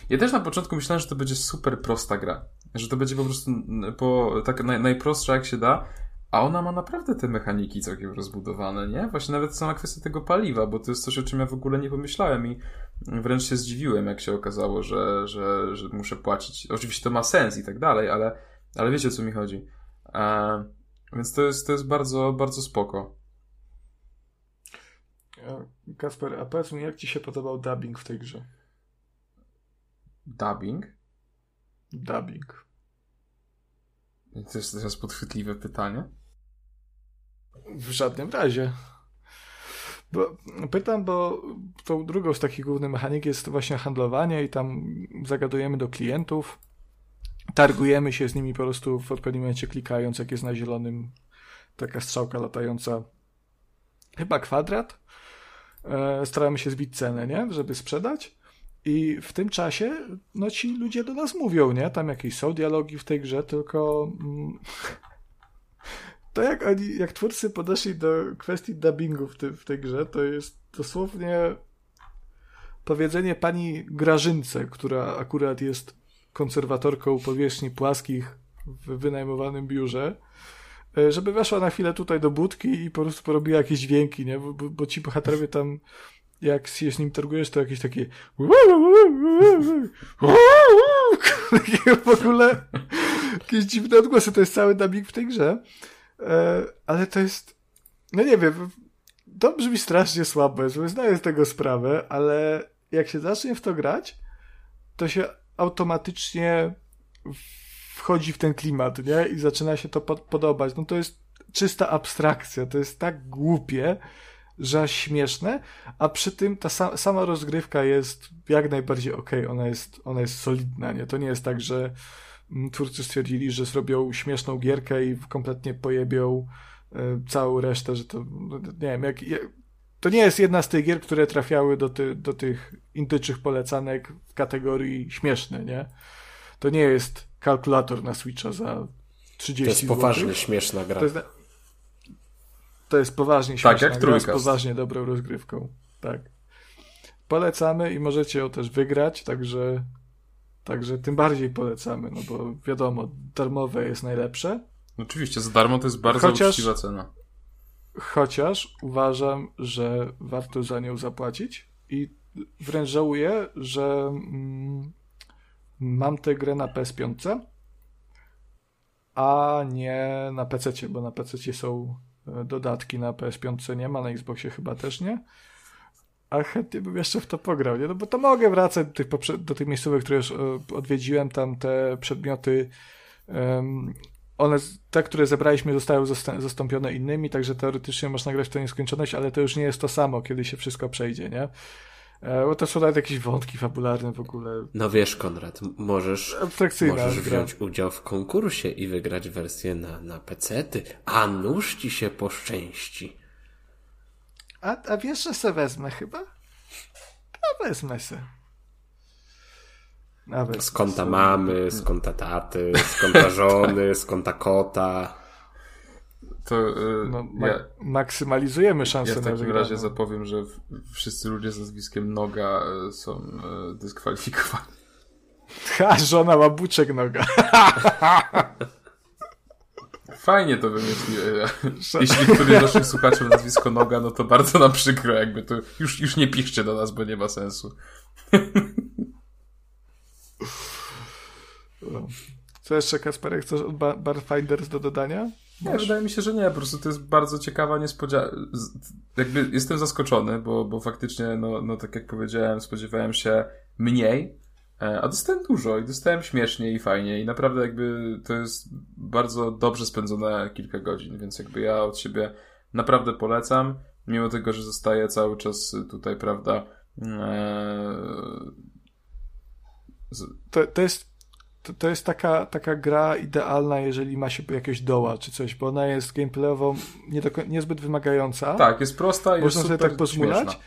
Ja też na początku myślałem, że to będzie super prosta gra. Że to będzie po prostu po, tak naj, najprostsza jak się da, a ona ma naprawdę te mechaniki całkiem rozbudowane, nie? Właśnie nawet sama kwestia tego paliwa, bo to jest coś, o czym ja w ogóle nie pomyślałem i wręcz się zdziwiłem, jak się okazało, że, że, że muszę płacić. Oczywiście to ma sens i tak dalej, ale, ale wiecie o co mi chodzi. E, więc to jest, to jest bardzo, bardzo spoko. Kasper, a powiedz mi, jak ci się podobał dubbing w tej grze? Dubbing? Dubbing. To jest teraz podchwytliwe pytanie. W żadnym razie. Bo, pytam, bo tą drugą z takich głównych mechanik jest właśnie handlowanie i tam zagadujemy do klientów, targujemy się z nimi po prostu w odpowiednim momencie klikając, jak jest na zielonym taka strzałka latająca chyba kwadrat. E, staramy się zbić cenę, nie? Żeby sprzedać. I w tym czasie, no ci ludzie do nas mówią, nie? Tam jakieś są dialogi w tej grze, tylko mm, to jak oni, jak twórcy podeszli do kwestii dubbingu w, ty, w tej grze, to jest dosłownie powiedzenie pani Grażynce, która akurat jest konserwatorką powierzchni płaskich w wynajmowanym biurze, e, żeby weszła na chwilę tutaj do budki i po prostu porobiła jakieś dźwięki, nie? Bo, bo ci bohaterowie tam jak się z nim targujesz, to jakieś takie w ogóle jakieś dziwne odgłosy, to jest cały dubbing w tej grze. E, ale to jest, no nie wiem, to brzmi strasznie słabo, zdaję z tego sprawę, ale jak się zacznie w to grać, to się automatycznie wchodzi w ten klimat, nie? I zaczyna się to podobać. No to jest czysta abstrakcja, to jest tak głupie, że śmieszne, a przy tym ta sa sama rozgrywka jest jak najbardziej okej, okay. ona, jest, ona jest solidna, nie? To nie jest tak, że mm, twórcy stwierdzili, że zrobią śmieszną gierkę i kompletnie pojebią y, całą resztę, że to, no, nie wiem, jak, jak, to nie jest jedna z tych gier, które trafiały do, ty, do tych intyczych polecanek w kategorii śmieszne, nie? To nie jest kalkulator na Switcha za 30 To jest poważnie śmieszna gra. To jest, to jest poważnie śmieszna tak, jak gra z poważnie dobrą rozgrywką. Tak. Polecamy i możecie ją też wygrać, także, także tym bardziej polecamy, no bo wiadomo, darmowe jest najlepsze. Oczywiście, za darmo to jest bardzo chociaż, uczciwa cena. Chociaż uważam, że warto za nią zapłacić i wręcz żałuję, że mm, mam tę grę na PS5, a nie na PC, bo na PC są dodatki na PS5 nie ma, na Xboxie chyba też nie. A chętnie bym jeszcze w to pograł, nie? No bo to mogę wracać do tych, do tych które już e, odwiedziłem, tam te przedmioty, one, te, które zebraliśmy, zostały zastąpione innymi, także teoretycznie można grać w to nieskończoność, ale to już nie jest to samo, kiedy się wszystko przejdzie, nie? E, bo to są nawet jakieś wątki fabularne w ogóle. No wiesz, Konrad, możesz, możesz wziąć udział w konkursie i wygrać wersję na, na pecety, a nóż ci się poszczęści. A, a wiesz, że se wezmę chyba? No wezmę se. Nawet z konta mamy, z konta taty, z konta żony, z konta kota to yy, no, ma ja, maksymalizujemy szanse ja w takim razie zapowiem, że wszyscy ludzie z nazwiskiem Noga y, są y, dyskwalifikowani. Ha, żona łabuczek Noga. Fajnie to wymyślił. Jeśli któryś z naszych słuchaczy ma nazwisko Noga, no to bardzo nam przykro, jakby to już, już nie piszcie do nas, bo nie ma sensu. No. Co jeszcze, Kasperek, chcesz od Bar Barfinders do dodania? Nie, wydaje mi się, że nie, po prostu to jest bardzo ciekawa niespodzianka. Jakby jestem zaskoczony, bo, bo faktycznie, no, no tak jak powiedziałem, spodziewałem się mniej, e, a dostałem dużo i dostałem śmiesznie i fajnie i naprawdę jakby to jest bardzo dobrze spędzone kilka godzin, więc jakby ja od siebie naprawdę polecam, mimo tego, że zostaję cały czas tutaj, prawda, e, to, to jest to, to jest taka, taka gra idealna, jeżeli ma się jakieś doła czy coś, bo ona jest gameplayowo nie do, niezbyt wymagająca. Tak, jest prosta i Można sobie tak pozmulać.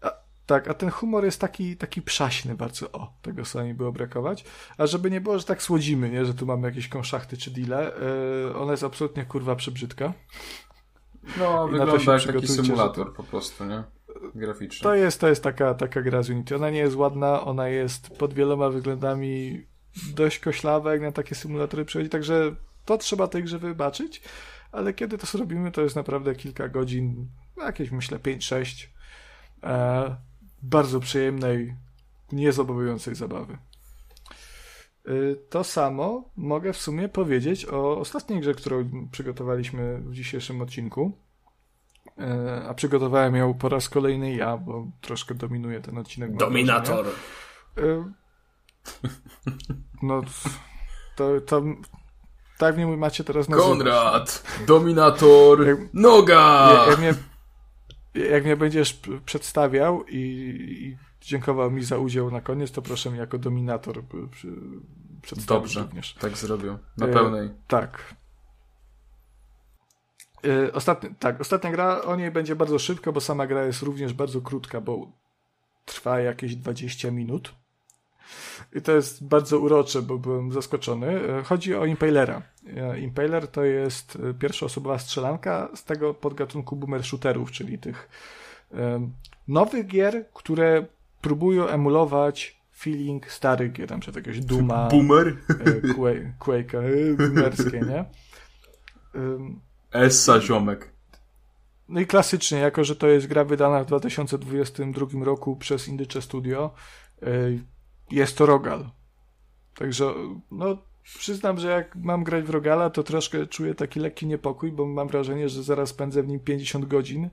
A, tak, a ten humor jest taki, taki przaśny bardzo. O, tego sobie mi było brakować. A żeby nie było, że tak słodzimy, nie? że tu mamy jakieś konszachty czy deale, yy, ona jest absolutnie kurwa przebrzydka. No, I wygląda się jak taki symulator że po prostu, nie? Graficzny. To jest, to jest taka, taka gra z Unity. Ona nie jest ładna, ona jest pod wieloma względami dość koślawa, jak na takie symulatory przychodzi, także to trzeba tej grze wybaczyć, ale kiedy to zrobimy, to jest naprawdę kilka godzin, jakieś myślę 5-6 e, bardzo przyjemnej, niezobowiązującej zabawy. Y, To samo mogę w sumie powiedzieć o ostatniej grze, którą przygotowaliśmy w dzisiejszym odcinku. E, A przygotowałem ją po raz kolejny ja, bo troszkę dominuje ten odcinek. Dominator. E, No, to, to tak mnie macie teraz nazywać. Konrad! Dominator! Jak- Noga! Jak, jak, mnie, jak mnie będziesz przedstawiał i, i dziękował mi za udział na koniec, to proszę mnie jako dominator przy, przedstawić Dobrze, również. tak zrobił. Na E, pełnej. Tak. Yy, ostatni, tak, ostatnia gra, o niej będzie bardzo szybko, bo sama gra jest również bardzo krótka, bo trwa jakieś 20 minut. I to jest bardzo urocze, bo byłem zaskoczony. Yy, Chodzi o Impalera. Yy, Impaler to jest yy, pierwszoosobowa strzelanka z tego podgatunku boomer shooterów, czyli tych nowych gier, które próbują emulować feeling starych gier, na przykład jakiegoś Duma, Boomer? e, Quake- Quake'a, e, boomerskie, nie? Essa, ziomek. No i klasycznie, jako że to jest gra wydana w 2022 roku przez Indycze Studio, e, jest to Rogal. Także, no, przyznam, że jak mam grać w Rogala, to troszkę czuję taki lekki niepokój, bo mam wrażenie, że zaraz spędzę w nim 50 godzin,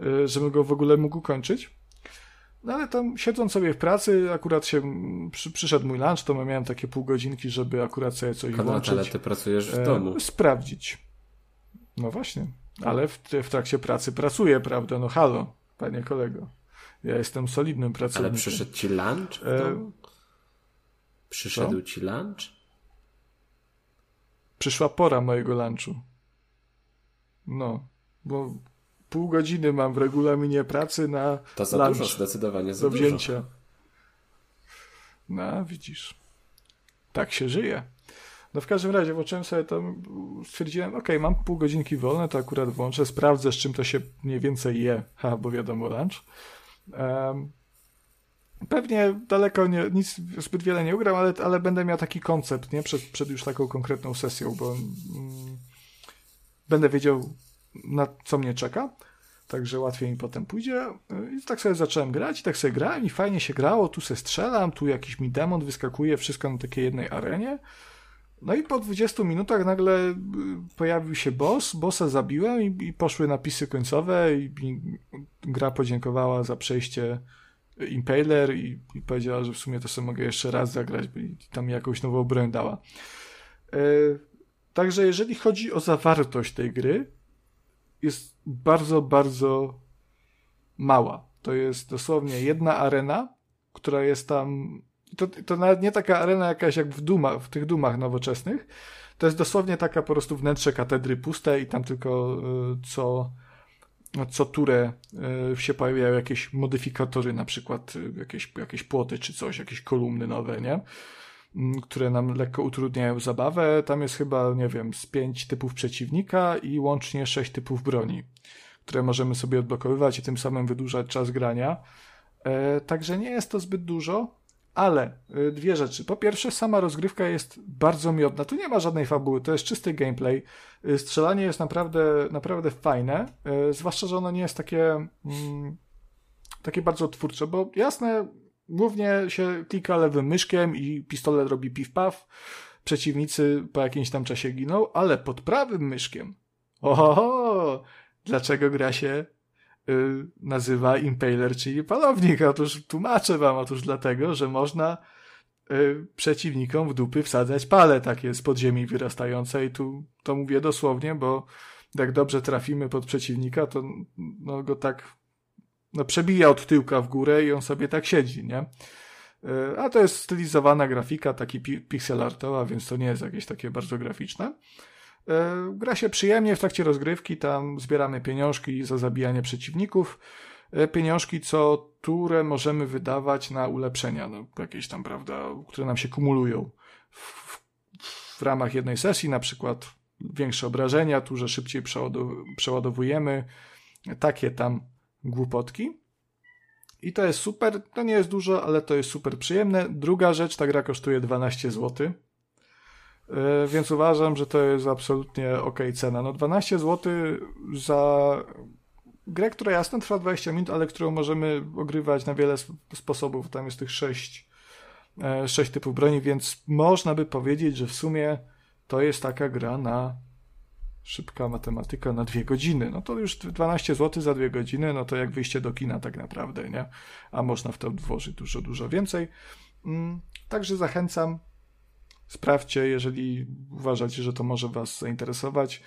e, żebym go w ogóle mógł kończyć. No ale tam siedząc sobie w pracy, akurat się przy, przyszedł mój lunch, to miałem takie pół godzinki, żeby akurat sobie coś Konrad, włączyć. ale ty pracujesz w e, domu. Sprawdzić. No właśnie. Ale w, w trakcie pracy pracuję, prawda? No halo, panie kolego. Ja jestem solidnym pracownikiem. Ale przyszedł ci lunch w E, Przyszedł ci lunch? Przyszła pora mojego lunchu. No, bo pół godziny mam w regulaminie pracy na To za lunch dużo, zdecydowanie za do dużo. wzięcia. No, widzisz. Tak się żyje. No w każdym razie włączyłem sobie to, stwierdziłem, ok, mam pół godzinki wolne, to akurat włączę, sprawdzę, z czym to się mniej więcej je, ha, bo wiadomo, lunch. Em, pewnie daleko nie, nic zbyt wiele nie ugram, ale, ale będę miał taki koncept, nie, przed, przed już taką konkretną sesją, bo mm, będę wiedział, na co mnie czeka. Także łatwiej mi potem pójdzie. I tak sobie zacząłem grać i tak sobie grałem i fajnie się grało. Tu se strzelam, tu jakiś mi demon wyskakuje, wszystko na takiej jednej arenie. No i po 20 minutach nagle y, pojawił się boss, bossa zabiłem i, i poszły napisy końcowe i, i gra podziękowała za przejście Impaler i, i powiedziała, że w sumie to sobie mogę jeszcze raz zagrać bo tam jakąś nową broń dała. Y, Także jeżeli chodzi o zawartość tej gry, jest bardzo, bardzo mała. To jest dosłownie jedna arena, która jest tam. To, to nawet nie taka arena jakaś jak w, Duma, w tych dumach nowoczesnych. To jest dosłownie taka po prostu wnętrze katedry puste i tam tylko y, co, co turę y, się pojawiają jakieś modyfikatory, na przykład y, jakieś, jakieś płoty czy coś, jakieś kolumny nowe, nie? Mm, które nam lekko utrudniają zabawę. Tam jest chyba, nie wiem, z pięć typów przeciwnika i łącznie sześć typów broni, które możemy sobie odblokowywać i tym samym wydłużać czas grania. E, także nie jest to zbyt dużo, ale e, dwie rzeczy. Po pierwsze, sama rozgrywka jest bardzo miodna. Tu nie ma żadnej fabuły, to jest czysty gameplay. E, Strzelanie jest naprawdę, naprawdę fajne, e, zwłaszcza, że ono nie jest takie, mm, takie bardzo twórcze, bo jasne, głównie się klika lewym myszkiem i pistolet robi piw-paw. przeciwnicy po jakimś tam czasie giną, ale pod prawym myszkiem. Oho, dlaczego gra się y, nazywa Impaler, czyli palownik? Otóż tłumaczę wam, otóż dlatego, że można y, przeciwnikom w dupy wsadzać pale takie z podziemi wyrastające i tu to mówię dosłownie, bo jak dobrze trafimy pod przeciwnika, to no, go tak no, przebija od tyłka w górę i on sobie tak siedzi, nie? E, a to jest stylizowana grafika, taki pixel artowa, więc to nie jest jakieś takie bardzo graficzne. E, gra się przyjemnie w trakcie rozgrywki, tam zbieramy pieniążki za zabijanie przeciwników. E, pieniążki co turę możemy wydawać na ulepszenia, no, jakieś tam, prawda, które nam się kumulują w, w ramach jednej sesji, na przykład większe obrażenia, tu, że szybciej przeładowujemy, takie tam głupotki. I to jest super, to nie jest dużo, ale to jest super przyjemne. Druga rzecz, ta gra kosztuje 12 zł. Yy, więc uważam, że to jest absolutnie ok cena. No 12 zł za grę, która jasno trwa 20 minut, ale którą możemy ogrywać na wiele sposobów. Tam jest tych 6, 6 e, typów broni, więc można by powiedzieć, że w sumie to jest taka gra na szybka matematyka na dwie godziny. No to już 12 zł za dwie godziny, no to jak wyjście do kina tak naprawdę, nie? A można w to włożyć dużo, dużo więcej. Mm, także zachęcam, sprawdźcie, jeżeli uważacie, że to może Was zainteresować.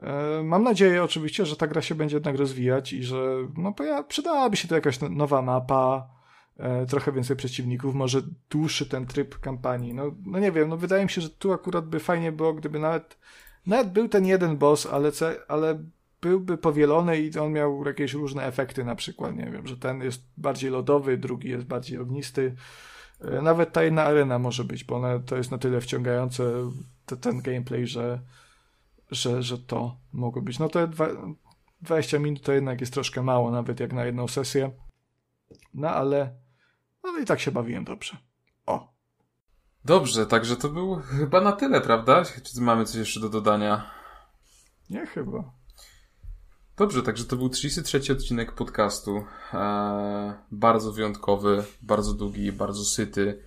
E, mam nadzieję oczywiście, że ta gra się będzie jednak rozwijać i że no, przydałaby się to jakaś no, nowa mapa, e, trochę więcej przeciwników, może dłuższy ten tryb kampanii. No, no nie wiem, no wydaje mi się, że tu akurat by fajnie było, gdyby nawet nawet był ten jeden boss, ale, ale byłby powielony i on miał jakieś różne efekty, na przykład, nie wiem, że ten jest bardziej lodowy, drugi jest bardziej ognisty. E, nawet ta jedna arena może być, bo ona, to jest na tyle wciągające te, ten gameplay, że, że, że to mogło być. No to dwa, 20 minut to jednak jest troszkę mało, nawet jak na jedną sesję. No ale no i tak się bawiłem dobrze. O. Dobrze, także to był chyba na tyle, prawda? Czy mamy coś jeszcze do dodania? Nie, chyba. Dobrze, także to był 33 odcinek podcastu. Eee, bardzo wyjątkowy, bardzo długi, bardzo syty.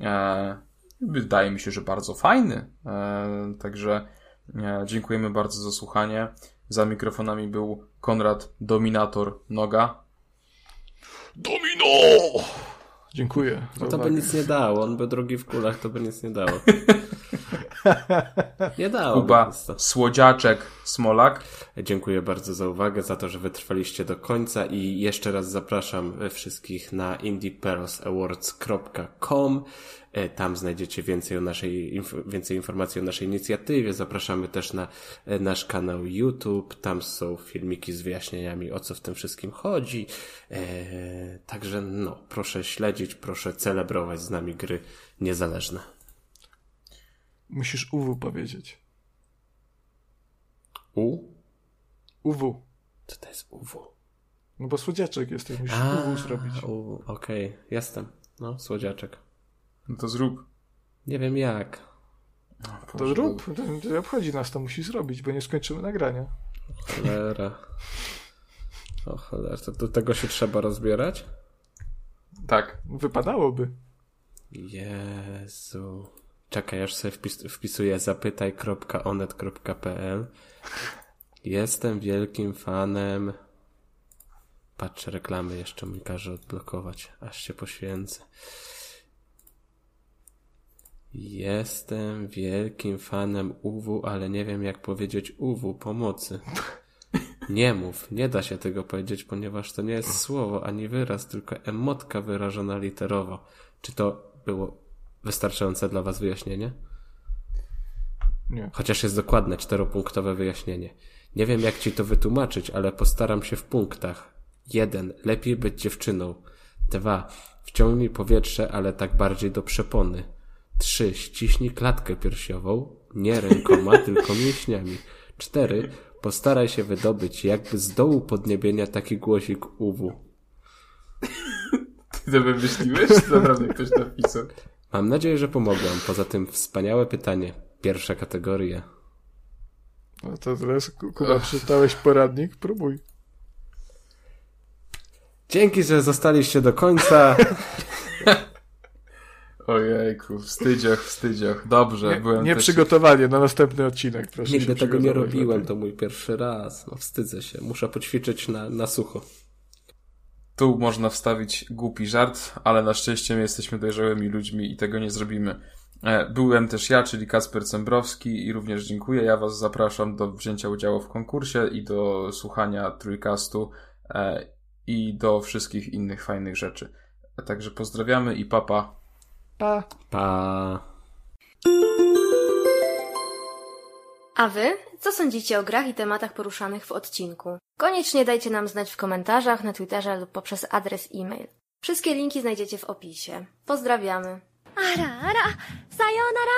Eee, wydaje mi się, że bardzo fajny. Eee, także e, dziękujemy bardzo za słuchanie. Za mikrofonami był Konrad Dominator Noga. Domino! Dziękuję. No to by nic nie dało. On by drogi w kulach, to by nic nie dało. nie dało. Kuba, Słodziaczek, Smolak. Dziękuję bardzo za uwagę, za to, że wytrwaliście do końca i jeszcze raz zapraszam wszystkich na indiepearlsawards.com. E, tam znajdziecie więcej, o naszej, więcej informacji o naszej inicjatywie. Zapraszamy też na e, nasz kanał YouTube. Tam są filmiki z wyjaśnieniami, o co w tym wszystkim chodzi. E, także no, proszę śledzić, proszę celebrować z nami gry niezależne. Musisz UW powiedzieć. U? UW. Co to jest UW? No bo słodziaczek jesteś, musisz A, UW zrobić. Okej, okay. jestem. No, słodziaczek. No to zrób. Nie wiem jak. No, to zrób. To nie obchodzi nas, to musi zrobić, bo nie skończymy nagrania. Cholera. O cholera, to do tego się trzeba rozbierać? Tak. Wypadałoby. Jezu. Czekaj, aż sobie wpis wpisuję zapytaj.onet.pl Jestem wielkim fanem. Patrzę, reklamy jeszcze mi każe odblokować, aż się poświęcę. Jestem wielkim fanem UW, ale nie wiem jak powiedzieć UW, pomocy. Nie mów, nie da się tego powiedzieć, ponieważ to nie jest słowo ani wyraz, tylko emotka wyrażona literowo. Czy to było wystarczające dla Was wyjaśnienie? Nie. Chociaż jest dokładne, czteropunktowe wyjaśnienie. Nie wiem jak Ci to wytłumaczyć, ale postaram się w punktach. Jeden, lepiej być dziewczyną. Dwa, wciągnij powietrze, ale tak bardziej do przepony. 3. Ściśnij klatkę piersiową, nie rękoma, tylko mięśniami. 4. Postaraj się wydobyć jakby z dołu podniebienia taki głosik UW. Ty to wymyśliłeś? Naprawdę ktoś napisał? Mam nadzieję, że pomogłam. Poza tym wspaniałe pytanie. Pierwsza kategoria. No to teraz, Kuba, przeczytałeś poradnik? Próbuj. Dzięki, że zostaliście do końca. Ojejku, wstydzioch, wstydzioch. Dobrze, Nie, byłem nie też... przygotowanie na następny odcinek, proszę Nigdy tego nie robiłem, to mój pierwszy raz. No wstydzę się, muszę poćwiczyć na, na sucho. Tu można wstawić głupi żart, ale na szczęście my jesteśmy dojrzałymi ludźmi i tego nie zrobimy. E, Byłem też ja, czyli Kasper Cembrowski i również dziękuję. Ja Was zapraszam do wzięcia udziału w konkursie i do słuchania Trójkastu e, i do wszystkich innych fajnych rzeczy. Także pozdrawiamy i papa. Pa. Pa. A wy? Co sądzicie o grach i tematach poruszanych w odcinku? Koniecznie dajcie nam znać w komentarzach, na Twitterze lub poprzez adres e-mail. Wszystkie linki znajdziecie w opisie. Pozdrawiamy! あらあら、さようなら。